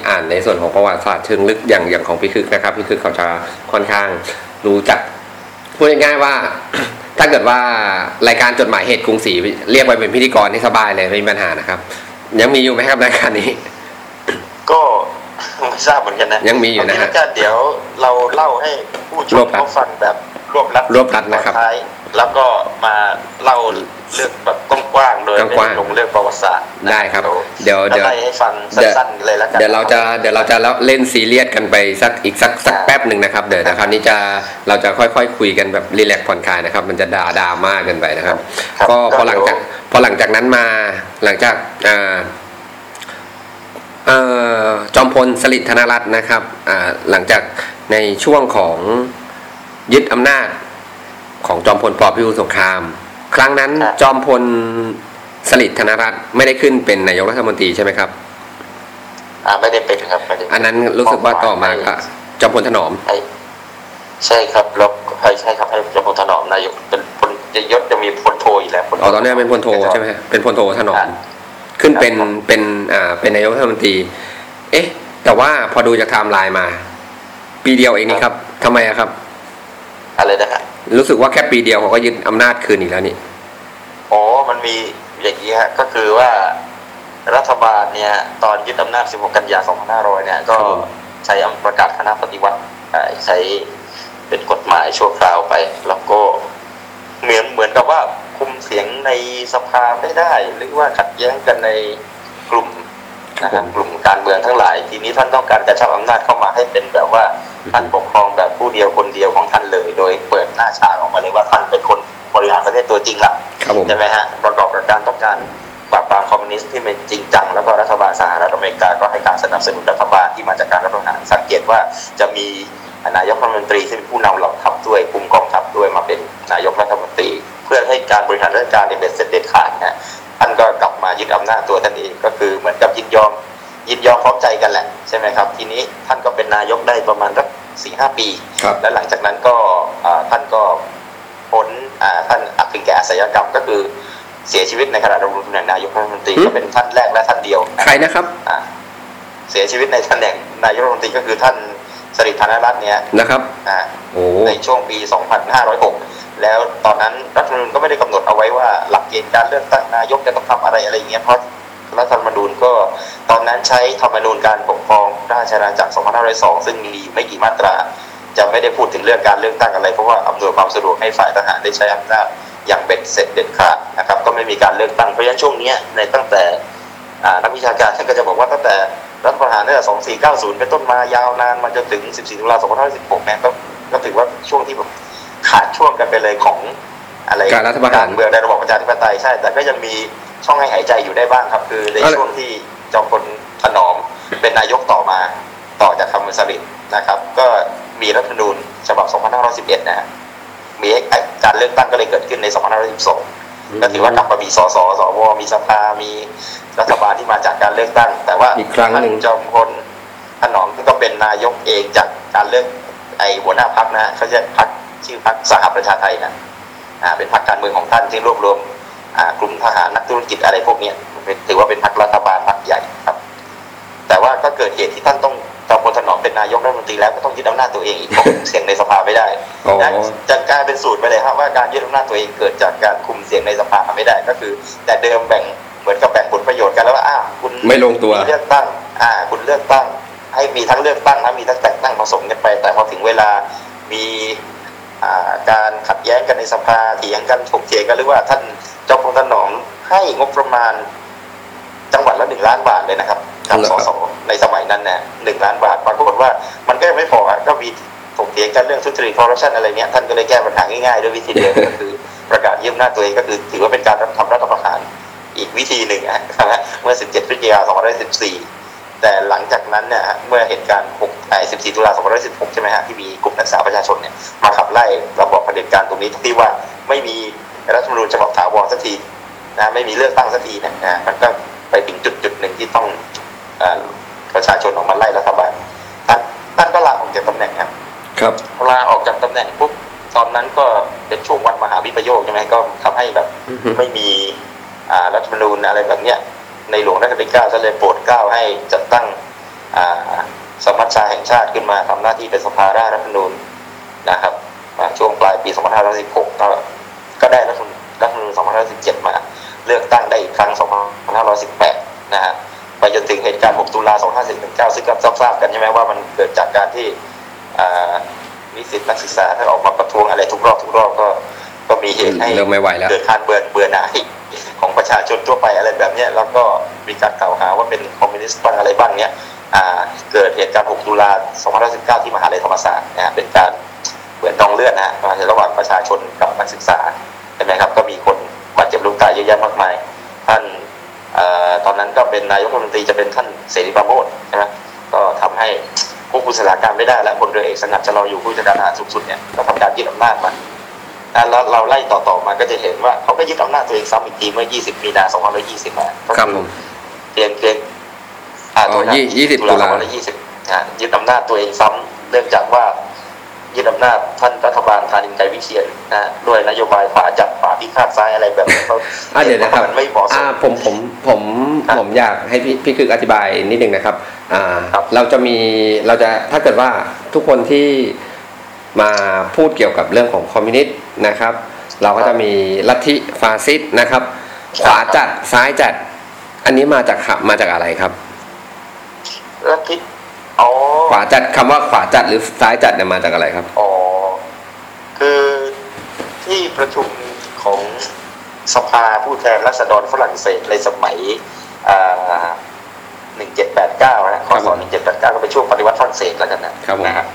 อ่านในส่วนของประวัติศาสตร์เชิงลึกอย่างอย่างของพี่คึกนะครับพี่คึกเขาจะค่อนข้างรู้จักพูดง่ายๆว่าถ้าเกิดว่ารายการจดหมายเหตุกรุงศรีเรียกไปเป็นพิธีกรนี่สบายเลยไม่มีปัญหานะครับ ยังมีอยู่ไหมครับรายการนี้ ก็ไม่ทราบเหมือนกันนะยังมีอยู่นะฮะเาทีลการเดี๋ยวเราเล่าให้ผู้ชรวมบรัดเขาฟังแบบรวบรัดรวบรัดนะครับตอท้าย แล้วก็มาเล่าเรื่องแบบกว้างๆโดยไม่กว้างๆลงเรื่องประวัติศาสตร์นะได้ครับ เดี๋ยวเดี๋ยวเดี๋ยวไล่ให้ฟังเดี๋ยวสั้นๆเลยแล้วกันเดี๋ยวเราจะเดี๋ยวเราจะเล่นซีเรียสกันไปสักอีกสักสักแป๊บหนึ่งนะครับเดี๋ยวนะครับนี้จะเราจะค่อยๆคุยกันแบบรีแลกซ์ผ่อนคลายนะครับ มันจะด่าดราม่ากเกินไปนะครับครับก็พอก็หลังจากเดี๋ยวพอหลังจากนั้นมาหลังจากอ่าเอ่อจอมพลสฤษดิ์ธนรัตน์นะครับอ่าหลังจากในช่วงของยึดอำนาจ ของจอมพลปพิบูลสงคราม ครั้งนั้นครับจอมพลสฤษดิ์ธนรัตน์ไม่ได้ขึ้นเป็นนายกรัฐมนตรีใช่ไหมครับ อ่าไม่ได้เป็นครับไม่ได้เป็อันนั้นรู้สึกว่าต่อมาก็จอมพลถนอมให้ใช่ครับแล้วให้ใช่ครับให้จอมพลถนอมนายกเป็นพลยศจะมีพลโทอยู่แล้วพลโทอ๋อตอนนี้เป็นพลโทใช่ไหมฮะเป็นพลโทถนอมครับขึ้นเป็นครับเป็นอ่าเป็นนายกรัฐมนตรี เอ๊ะ แต่ว่าพอดูจากไทม์ไลน์มา ปีเดียวเองนี่ครับทำไมอะครับ อะไรนะฮะรู้สึกว่าแค่ปีเดียวเขาก็ยึดอำนาจคืนอีกแล้วนี่อ๋อมันมีอย่างนี้ฮะก็คือว่ารัฐบาลเนี่ย ตอนยึดอำนาจ 16 กันยา 2500 เนี่ย ก็ใช้อำประกาศคณะปฏิวัติเอ่อใช้เป็นกฎหมายชั่วคราวไป แล้วก็เหมือนเหมือนกับว่าคุมเสียงในสภาไม่ได้ หรือว่าขัดแย้งกันในกลุ่ม นะฮะกลุ่มการเมืองทั้งหลาย ทีนี้ท่านต้องการกระชับอำนาจเข้ามาให้เป็นแบบว่าท่านปกครองแบบผู้เดียวคนเดียวของท่านเลย โดยเปิดหน้าฉากออกมาเลยว่าท่านเป็นคนบริหารประเทศตัวจริงละครับผมใช่ไหมฮะประกอบกับการต้องการปราบปรามคอมมิวนิสต์ที่เป็นจริงจังแล้วก็รัฐบาลสหรัฐอเมริกาก็ให้การสนับสนุนรัฐบาลที่มาจากการรัฐประหารสังเกตว่าจะมีนายกรัฐมนตรีที่เป็นผู้นำเหล่าทัพด้วยคุมกองทัพด้วยมาเป็นนายกรัฐมนตรี เพื่อให้การบริหารราชการเนี่ยเป็นเสร็จเด็ดขาดนะ ท่านก็กลับมายึดอำนาจตัวท่านเองก็คือเหมือนกับยินยอมยินยอมพร้อมใจกันแหละใช่ไหมครับ ทีนี้ท่านก็เป็นนายกได้ประมาณสักสี่ห้าปีครับและหลังจากนั้นก็อ่าท่านก็พ้นอ่าท่านอักถึงแก่อาชญากรรมก็คือเสียชีวิตในขณะดำรงตำแหน่งนายกรัฐมนตรีอืมก็เป็นท่านแรกและท่านเดียวใครนะครับอ่าเสียชีวิตในตำแหน่งนายกรัฐมนตรีก็คือท่านสริธานรัตน์เนี่ยนะครับอ่าโอ้ในช่วงปี 2506 แล้วตอนนั้นรัฐธรรมนูญก็ไม่ได้กำหนดเอาไว้ว่าหลักเกณฑ์การเลือกตั้งนายกจะต้องทำอะไรอะไรอย่างเงี้ยเพราะรัฐธรรมนูญก็ตอนนั้นใช้ธรรมนูญการปกครองราชอาณาจักร 2502 ซึ่งมีไม่กี่มาตรา จะไม่ได้พูดถึงเรื่องการเลือกตั้งอะไรเพราะว่าอำนวยความสะดวกให้ฝ่ายทหารได้ใช้อำนาจอย่างเบ็ดเสร็จเด็ดขาดนะครับก็ไม่มีการเลือกตั้งเพราะฉะนั้นช่วงนี้ในตั้งแต่นักวิชาการท่านก็จะบอกว่าตั้งแต่รัฐประหารตั้งแต่ 2490 เป็นต้นมายาวนานมาจนถึง 14 ตุลา2516เนี่ยก็ถือว่าช่วงที่ ขาดช่วงกันไปเลยของอะไรการรัฐประหาร เมืองในระบอบประชาธิปไตยใช่ แต่ก็ยังมีช่องให้หายใจอยู่ได้บ้างครับ คือในอะไรช่วงที่จอมพลถนอมเป็นนายกต่อมาต่อจากคำมุสลิดนะครับ ก็มีรัฐธรรมนูญฉบับ 2511 นะฮะมีการเลือกตั้งก็เลยเกิดขึ้นใน 2512 ก็ถือว่ากลับมามีสสสวมีสภา มีรัฐบาลที่มาจากการเลือกตั้ง แต่ว่าอีกครั้งหนึ่งท่าจอมพลถนอมก็เป็นนายกเองจากการเลือกไอหัวหน้าพักนะเขาจะพัก ชื่อพักสหประชาไทยนะอ่าเป็นพักการเมืองของท่านที่รวบรวมอ่ากลุ่มทหารนักธุรกิจอะไรพวกเนี้ยเป็นถือว่าเป็นพักรัฐบาลพักใหญ่ครับ แต่ว่าก็เกิดเหตุที่ท่านต้องจอมพลถนอมเป็นนายกรัฐมนตรีแล้วก็ต้องยึดอำนาจตัวเองอีกเพราะเสียงในสภาไม่ได้อ๋อนะจะกลายเป็นสูตรไปเลยครับว่าการยึดอำนาจตัวเองเกิดจากการคุมเสียงในสภาไม่ได้ก็คือ แต่เดิมแบ่งเหมือนกับแบ่งผลประโยชน์กันแล้วว่าอ้าวคุณไม่ลงตัวมีเลือกตั้งอ่า คุณเลือกตั้ง ให้มีทั้งเลือกตั้งนะมีทั้งแต่งตั้งผสมกันไป แต่พอถึงเวลามีอ่า การขัดแย้งกันในสภาเถียงกันถกเถียงกันหรือว่าท่านจอมพลถนอมให้งบประมาณจังหวัดละหนึ่งล้านบาทเลยนะครับกับเหรอสครับสในสมัยนั้นนะหนึ่งล้านบาทปรากฏว่ามันก็ยังไม่พออะก็มีถกเถียงกันเรื่องทุจริตคอร์รัปชันอะไรเนี้ยท่านก็เลยแก้ปัญหาง่ายๆด้วยวิธีเดียวก็คือประกาศยึดอำนาจตัวเองก็คือถือว่าเป็นการทำรัฐประหารอีกวิธีหนึ่งอะนะฮะเมื่อ 17 พฤศจิกายน 2514 แต่หลังจากนั้นเนี่ยฮะเมื่อเหตุการณ์6ไอ้14 ตุลา2516 ใช่ไหมฮะที่มีกลุ่มนักศึกษาประชาชนเนี่ยมาขับไล่ระบอบเผด็จการตรงนี้ที่ว่าไม่มีรัฐธรรมนูญฉบับถาวรสักทีนะไม่มีเลือกตั้งสักทีเนี่ยนะมันก็ไปถึงจุดจุดหนึ่งที่ต้องเอ่อประชาชนออกมาไล่รัฐบาลท่านท่านก็ลาออกจากตำแหน่งครับครับลาออกจากตำแหน่งปุ๊บตอนนั้นก็เป็นช่วงวันมหาวิปโยคใช่ไหมก็ทำให้แบบอือฮึไม่มีอ่ารัฐธรรมนูญอะไรแบบเนี้ย ในหลวงรัชกาลที่เก้าก็เลยโปรดเกล้าให้จัดตั้งอ่าสมัชชาแห่งชาติขึ้นมาทำหน้าที่เป็นสภาร่างรัฐธรรมนูญนะครับอ่าช่วงปลายปี 2516 ก็ก็ได้รัฐธรรมรัฐธรรมนูญ2517 มาเลือกตั้งได้อีกครั้ง 2518 นะฮะไปจนถึงเหตุการณ์ 6 ตุลา2519ซึ่งก็ทราบๆกันใช่ไหมว่ามันเกิดจากการที่อ่านิสิตนักศึกษาถ้าออกมาประท้วงอะไรทุกรอบทุกรอบก็ก็มีเหตุให้เริ่มไม่ไหวแล้วเกิดการเบื่อเบื่อหน่าย ของประชาชนทั่วไปอะไรแบบนี้แล้วก็มีการกล่าวหาว่าเป็นคอมมิวนิสต์บ้างอะไรบ้างเนี้ยเกิดเหตุการณ์ 6 ตุลา2519 ที่มหาลัยธรรมศาสตร์นะเป็นการเหมือนดองเลือดนะฮะระหว่างประชาชนกับนักศึกษาใช่ไหมครับก็มีคนบาดเจ็บลูกตายเยอะแยะมากมาย ท่านอตอนนั้นก็เป็นนายกรัฐมนตรีจะเป็นท่านเสรีปราโมทใช่ไหมก็ทำให้ควบคุมสถานการณ์ไม่ได้ และพลเรือเอกสงัดจะรออยู่ผู้จัดการทหารสูงสุดเนี่ยก็ทำการยึดอำนาจมา อะแล้วเราไล่ต่อๆมาก็จะเห็นว่าเขาก็ยึดอำนาจตัวเองซ้ำอีกทีเมื่อ 20 มีนา2520มาก็ครับผมเพียงเพียงอ่าอ๋อโทษนะยี่ยี่สิบตุลา2520นะยึดอำนาจตัวเองซ้ำเนื่องจากว่ายึดอำนาจท่านรัฐบาลธานินใจวิเชียนนะฮะด้วยนโยบายขวาจัดขวาพิฆาตซ้ายอะไรแบบนี้เขาอะเดี๋ยวนะครับมันไม่เหมาะสอ่ามผมผมผมครับผมอยากให้พี่พี่คืออธิบายนิดนึงนะครับ อ่าครับเราจะมีเราจะถ้าเกิดว่าทุกคนที่ มาพูดเกี่ยวกับเรื่องของคอมมิวนิสต์นะครับ เราก็จะมีลัทธิฟาสซิสต์นะครับ ขวาจัดซ้ายจัด อันนี้มาจากมาจากอะไรครับแล้วคิดอ๋อขวาจัดคำว่าขวาจัดหรือซ้ายจัดเนี่ยมาจากอะไรครับอ๋อคือที่ประชุมของสภาผู้แทนราษฎรฝรั่งเศสในสมัยหนึ่งเจ็ดแปดเก้านะคครับศหนึ่งเจ็ดแปดเก้าก็เป็นช่วงปฏิวัติฝรั่งเศสแล้วกันนะครับผมนะฮะ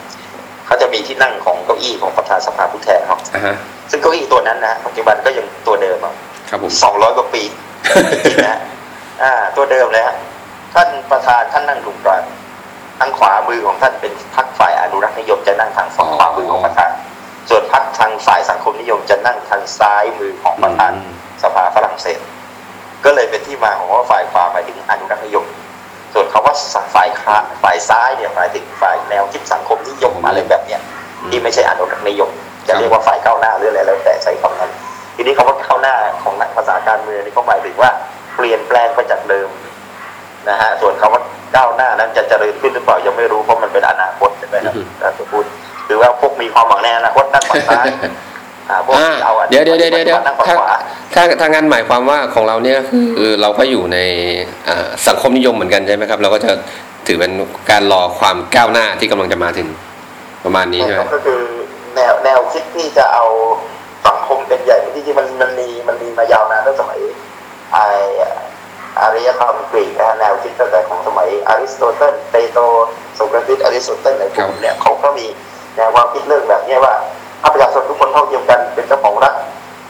เขาจะมีที่นั่งของเก้าอี้ของประธานสภาผู้แทนเขาอ่าฮะซึ่งเก้าอี้ตัวนั้นนะปัจจุบันก็ยังตัวเดิมอะครับผมสองร้อยกว่าปีจริงๆนะอ่า ตัวเดิมเลยฮะท่านประธานท่านนั่งตรงกลางทางขวามือของท่านเป็นพรรคฝ่ายอนุรักษ์นิยมจะนั่งทางฝั่งขวามือของประธาน ส่วนพรรคทางฝ่ายสังคมนิยมจะนั่งทางซ้ายมือของประธานอืมสภาฝรั่งเศส ก็เลยเป็นที่มาของว่าฝ่ายขวาหมายถึงอนุรักษ์นิยม ส่วนคำว่าฝ่ายขาฝ่ายซ้ายเนี่ยหมายถึงฝ่ายแนวคิดสังคมนิยมอะไรแบบเนี้ยที่ไม่ใช่อนุรักษ์นิยม จะเรียกว่าฝ่ายก้าวหน้าหรืออะไรแล้วแต่ใช้คำนั้น ทีนี้คำว่าก้าวหน้าของนักภาษาการเมืองนี่เขาหมายถึงว่าเปลี่ยนแปลงไปจากเดิมนะฮะส่วนคำว่าก้าวหน้านั้นจะเจริญขึ้นหรือเปล่ายังไม่รู้เพราะมันเป็นอนาคตใช่ไหมครับอือฮึถ้าจะพูดหรือว่าพวกมีความหวังในอนาคตนั่งฝั่งซ้าย อ่าพวกอ่าที่เอาอันเดี๋ยวเดี๋ยวเดี๋ยวเดี๋ยวนั่งฝั่งถ้าขวาถ้าถ้างั้นหมายความว่าของเราเนี่ยคือเราก็อยู่ในอ่าสังคมนิยมเหมือนกันใช่ไหมครับ เราก็จะถือเป็นการรอความก้าวหน้าที่กำลังจะมาถึงประมาณนี้ใช่ไหมก็คือแนวแนวคิดที่จะเอาสังคมเป็นใหญ่ที่จริงๆมันมันมีมันมีมายาวนานตั้งสมัยไออารยธรรมกรีกนะฮะแนวคิดตั้งแต่ของสมัยอริสโตเติลเพลโตโสเครติสอริสโตเติลอะไรพวกเนี้ยเขาก็มีแนวความคิดเรื่องแบบเนี้ยว่า ถ้าประชาชนทุกคนเท่าเทียมกันเป็นเจ้าของรัฐ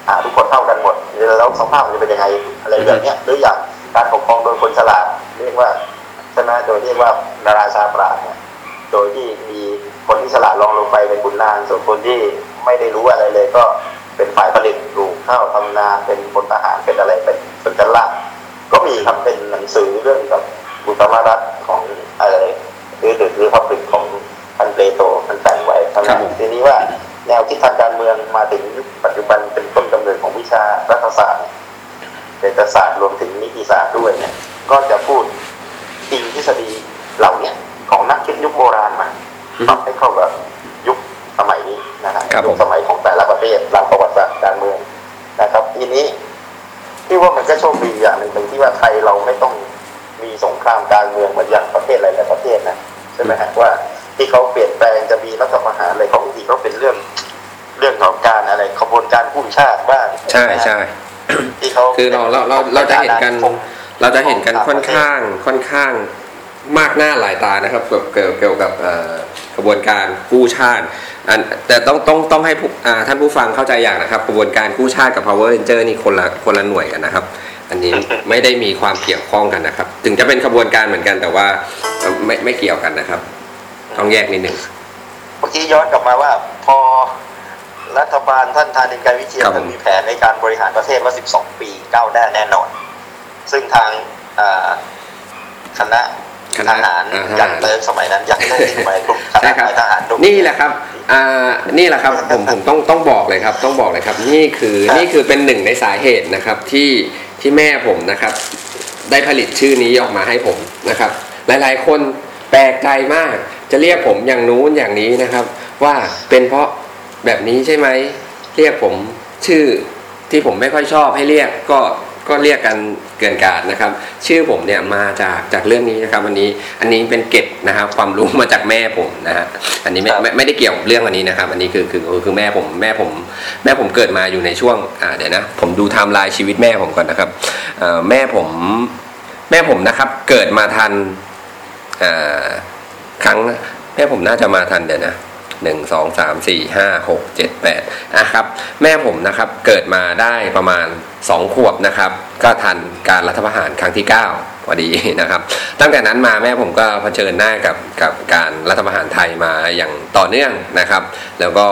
อ่าทุกคนเท่ากันหมดแล้วสภาพมันจะเป็นยังไงอะไรแบบเนี้ยหรืออย่างการปกครองโดยคนฉลาดเรียกว่าใช่ไหมโดยเรียกว่านาราชาปราชญ์เนี่ยโดยที่มีคนที่ฉลาดรองลงไปเป็นขุนนางส่วนคนที่ไม่ได้รู้อะไรเลยก็เป็นฝ่ายผลิตปลูกข้าวทำนาเป็นพลทหารเป็นอะไรเป็นเป็นกันละก็มีครับเป็นหนังสือเรื่องกับบุตรมารัฐของอะไรหรือหรือหรือพับลิกของพันเปโตมันแต่งไว้ทั้งครันั้บนผมทีนี้ว่า แนวคิดทางการเมืองมาถึงยุคปัจจุบันเป็นต้นกำเนิดของวิชารัฐศาสตร์เศรษฐศาสตร์รวมถึงนิติศาสตร์ด้วยเนี่ยก็จะพูดอิงทฤษฎีเหล่าเนี้ยของนักคิดยุคโบราณมาปรับให้เข้ากับยุคสมัยนี้นะฮะครับผมยุคสมัยของแต่ละประเทศหลังประวัติศาสตร์การเมืองนะครับทีนี้ที่ว่ามันก็โชคดีอย่างหนึ่งตรงที่ว่าไทยเราไม่ต้องมีสงครามการเมืองเหมือนอย่างประเทศหลายๆประเทศนะใช่ไหมฮะว่า ที่เขาเปลี่ยนแปลงจะมีรัฐประหารอะไรเขาบางทีเขาเป็นเรื่องเรื่องของการอะไรขบวนการกู้ชาติบ้างใช่ใช่ที่เขาคือเราเราเราเราจะเห็นกันเราจะเห็นกันค่อนข้างค่อนข้างมากหน้าหลายตานะครับเกี่ยวเกี่ยวเกี่ยวกับเอ่อกระบวนการกู้ชาติอันแต่ต้องต้องต้องให้ผู้อ่าท่านผู้ฟังเข้าใจอย่างนะครับกระบวนการกู้ชาติกับ power ranger นี่คนละคนละหน่วยกันนะครับ อันนี้ไม่ได้มีความเกี่ยวข้องกันนะครับ ถึงจะเป็นขบวนการเหมือนกันแต่ว่าเอ่อไม่ไม่เกี่ยวกันนะครับ ต้องแยกนิดหนึ่งเมื่อกี้ย้อนกลับมาว่า พอรัฐบาลท่านธานินการวิเชียนครับผมท่านมีแผนในการบริหารประเทศว่า 12 ปีก้าวหน้าแน่นอน ซึ่งทางอ่าคณะคทณะหารอ่ายังเติมสมัยนั้นยังเติมสมัยกลุ่มคใช่ณะครับนายทหารดุนี่แหละครับอ่านี่แหละครับผมผมต้องต้องบอกเลยครับ ต้องบอกเลยครับ นี่คือนี่คือเป็นหนึ่งในสาเหตุนะครับที่ที่แม่ผมนะครับ ได้ผลิตชื่อนี้ออกมาให้ผมนะครับ หลายๆ คนแปลกใจมาก จะเรียกผมอย่างนู้นอย่างนี้นะครับ ว่าเป็นเพราะแบบนี้ใช่ไหมเรียกผมชื่อที่ผมไม่ค่อยชอบให้เรียกก็ก็เรียกกันเกินกาดนะครับ ชื่อผมเนี่ยมาจากจากเรื่องนี้นะครับอันนี้อันนี้เป็นเก็บนะครับ ความรู้มาจากแม่ผมนะฮะอันนี้ไม่ไม่ไม่ได้เกี่ยวกับเรื่องอันนี้นะครับ อันนี้คือคือคือแม่ผมแม่ผม แม่ผมเกิดมาอยู่ในช่วงอ่าเดี๋ยวนะ ผมดูไทม์ไลน์ชีวิตแม่ผมก่อนนะครับเอ่อแม่ผมแม่ผมนะครับ เกิดมาทันอ่า ครั้งแม่ผมน่าจะมาทันเดี๋ยวนะหนึ่งสองสามสี่ห้าหกเจ็ดแปดนะครับ แม่ผมนะครับเกิดมาได้ประมาณสองขวบนะครับ ก็ทันการรัฐประหารครั้งที่เก้าพอดีนะครับ ตั้งแต่นั้นมาแม่ผมก็เผชิญหน้ากับกับการรัฐประหารไทยมาอย่างต่อเนื่องนะครับ แล้วก็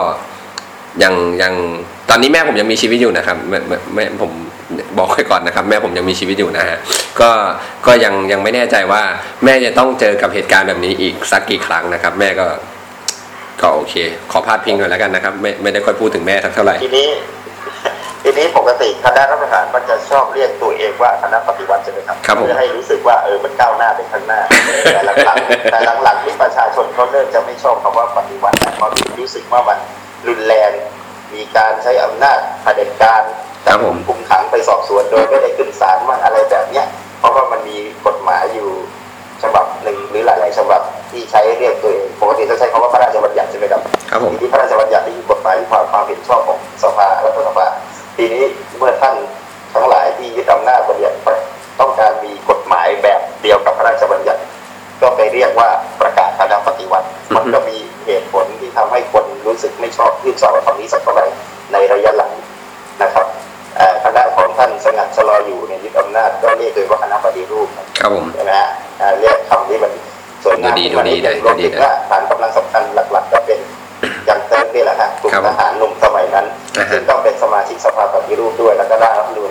ยังยังตอนนี้แม่ผมยังมีชีวิตอยู่นะครับแม่แม่แม่ผม บอกไว้ก่อนนะครับ แม่ผมยังมีชีวิตอยู่นะฮะก็ก็ยังยังไม่แน่ใจว่า แม่จะต้องเจอกับเหตุการณ์แบบนี้อีกสักกี่ครั้งนะครับ แม่ก็ ก็โอเค ขอพาดพิงหน่อยแล้วกันนะครับ ไม่ไม่ได้ค่อยพูดถึงแม่สักเท่าไหร่ทีนี้ทีนี้ปกติคณะรัฐประหารมันจะชอบเรียกตัวเองว่าคณะปฏิวัติใช่ไหมครับครับผมเพื่อให้รู้สึกว่าเออมันก้าวหน้าไปข้างหน้า แต่หลังๆแต่หลังๆที่ประชาชนเขาเริ่มจะไม่ชอบคำว่าปฏิวัติแล้วเพราะรู้สึกว่ามันรุนแรง มีการใช้อำนาจเผด็จการ ครับผมคุมขังไปสอบสวนโดยไม่ได้ขึ้นศาลมั่งอะไรแบบเนี้ย เพราะว่ามันมีกฎหมายอยู่ฉบับหนึ่งหรือหลาย ๆ ฉบับที่ใช้เรียกตัวเองปกติจะใช้คำว่าพระราชบัญญัติใช่ไหมครับครับผมทีนี้พระราชบัญญัติที่มีกฎหมายความความเห็นชอบของสภารัฐสภาทีนี้เมื่อท่านทั้งหลายที่ยึดอำนาจบัญญัติต้องการมีกฎหมายแบบเดียวกับพระราชบัญญัติ ก็ไปเรียกว่าประกาศคณะปฏิวัติอือฮึมันก็มีเหตุผลที่ทำให้คนรู้สึกไม่ชอบยื่นสอบคำนี้สักเท่าไหร่ในระยะหลังนะครับเอ่อ คณะของท่านสงัดชะลออยู่ในยยึดอำนาจก็เรียกเลยว่าคณะปฏิรูปครับผมใช่ไหมฮะอ่าเรียกคำนี้มันสวยงามดูดีดูดีขึ้นมานิดนึงรวมถึงดูดีว่าฐานกำลังสำคัญหลัก ๆ ก็เป็นอย่างเติมนี่แหละฮะกลุ่มครับทหารหนุ่มสมัยนั้นอ่าฮะซึ่งต้องเป็นสมาชิกสภาปฏิรูปด้วยแล้วก็ร่างรัฐธรรมนูญ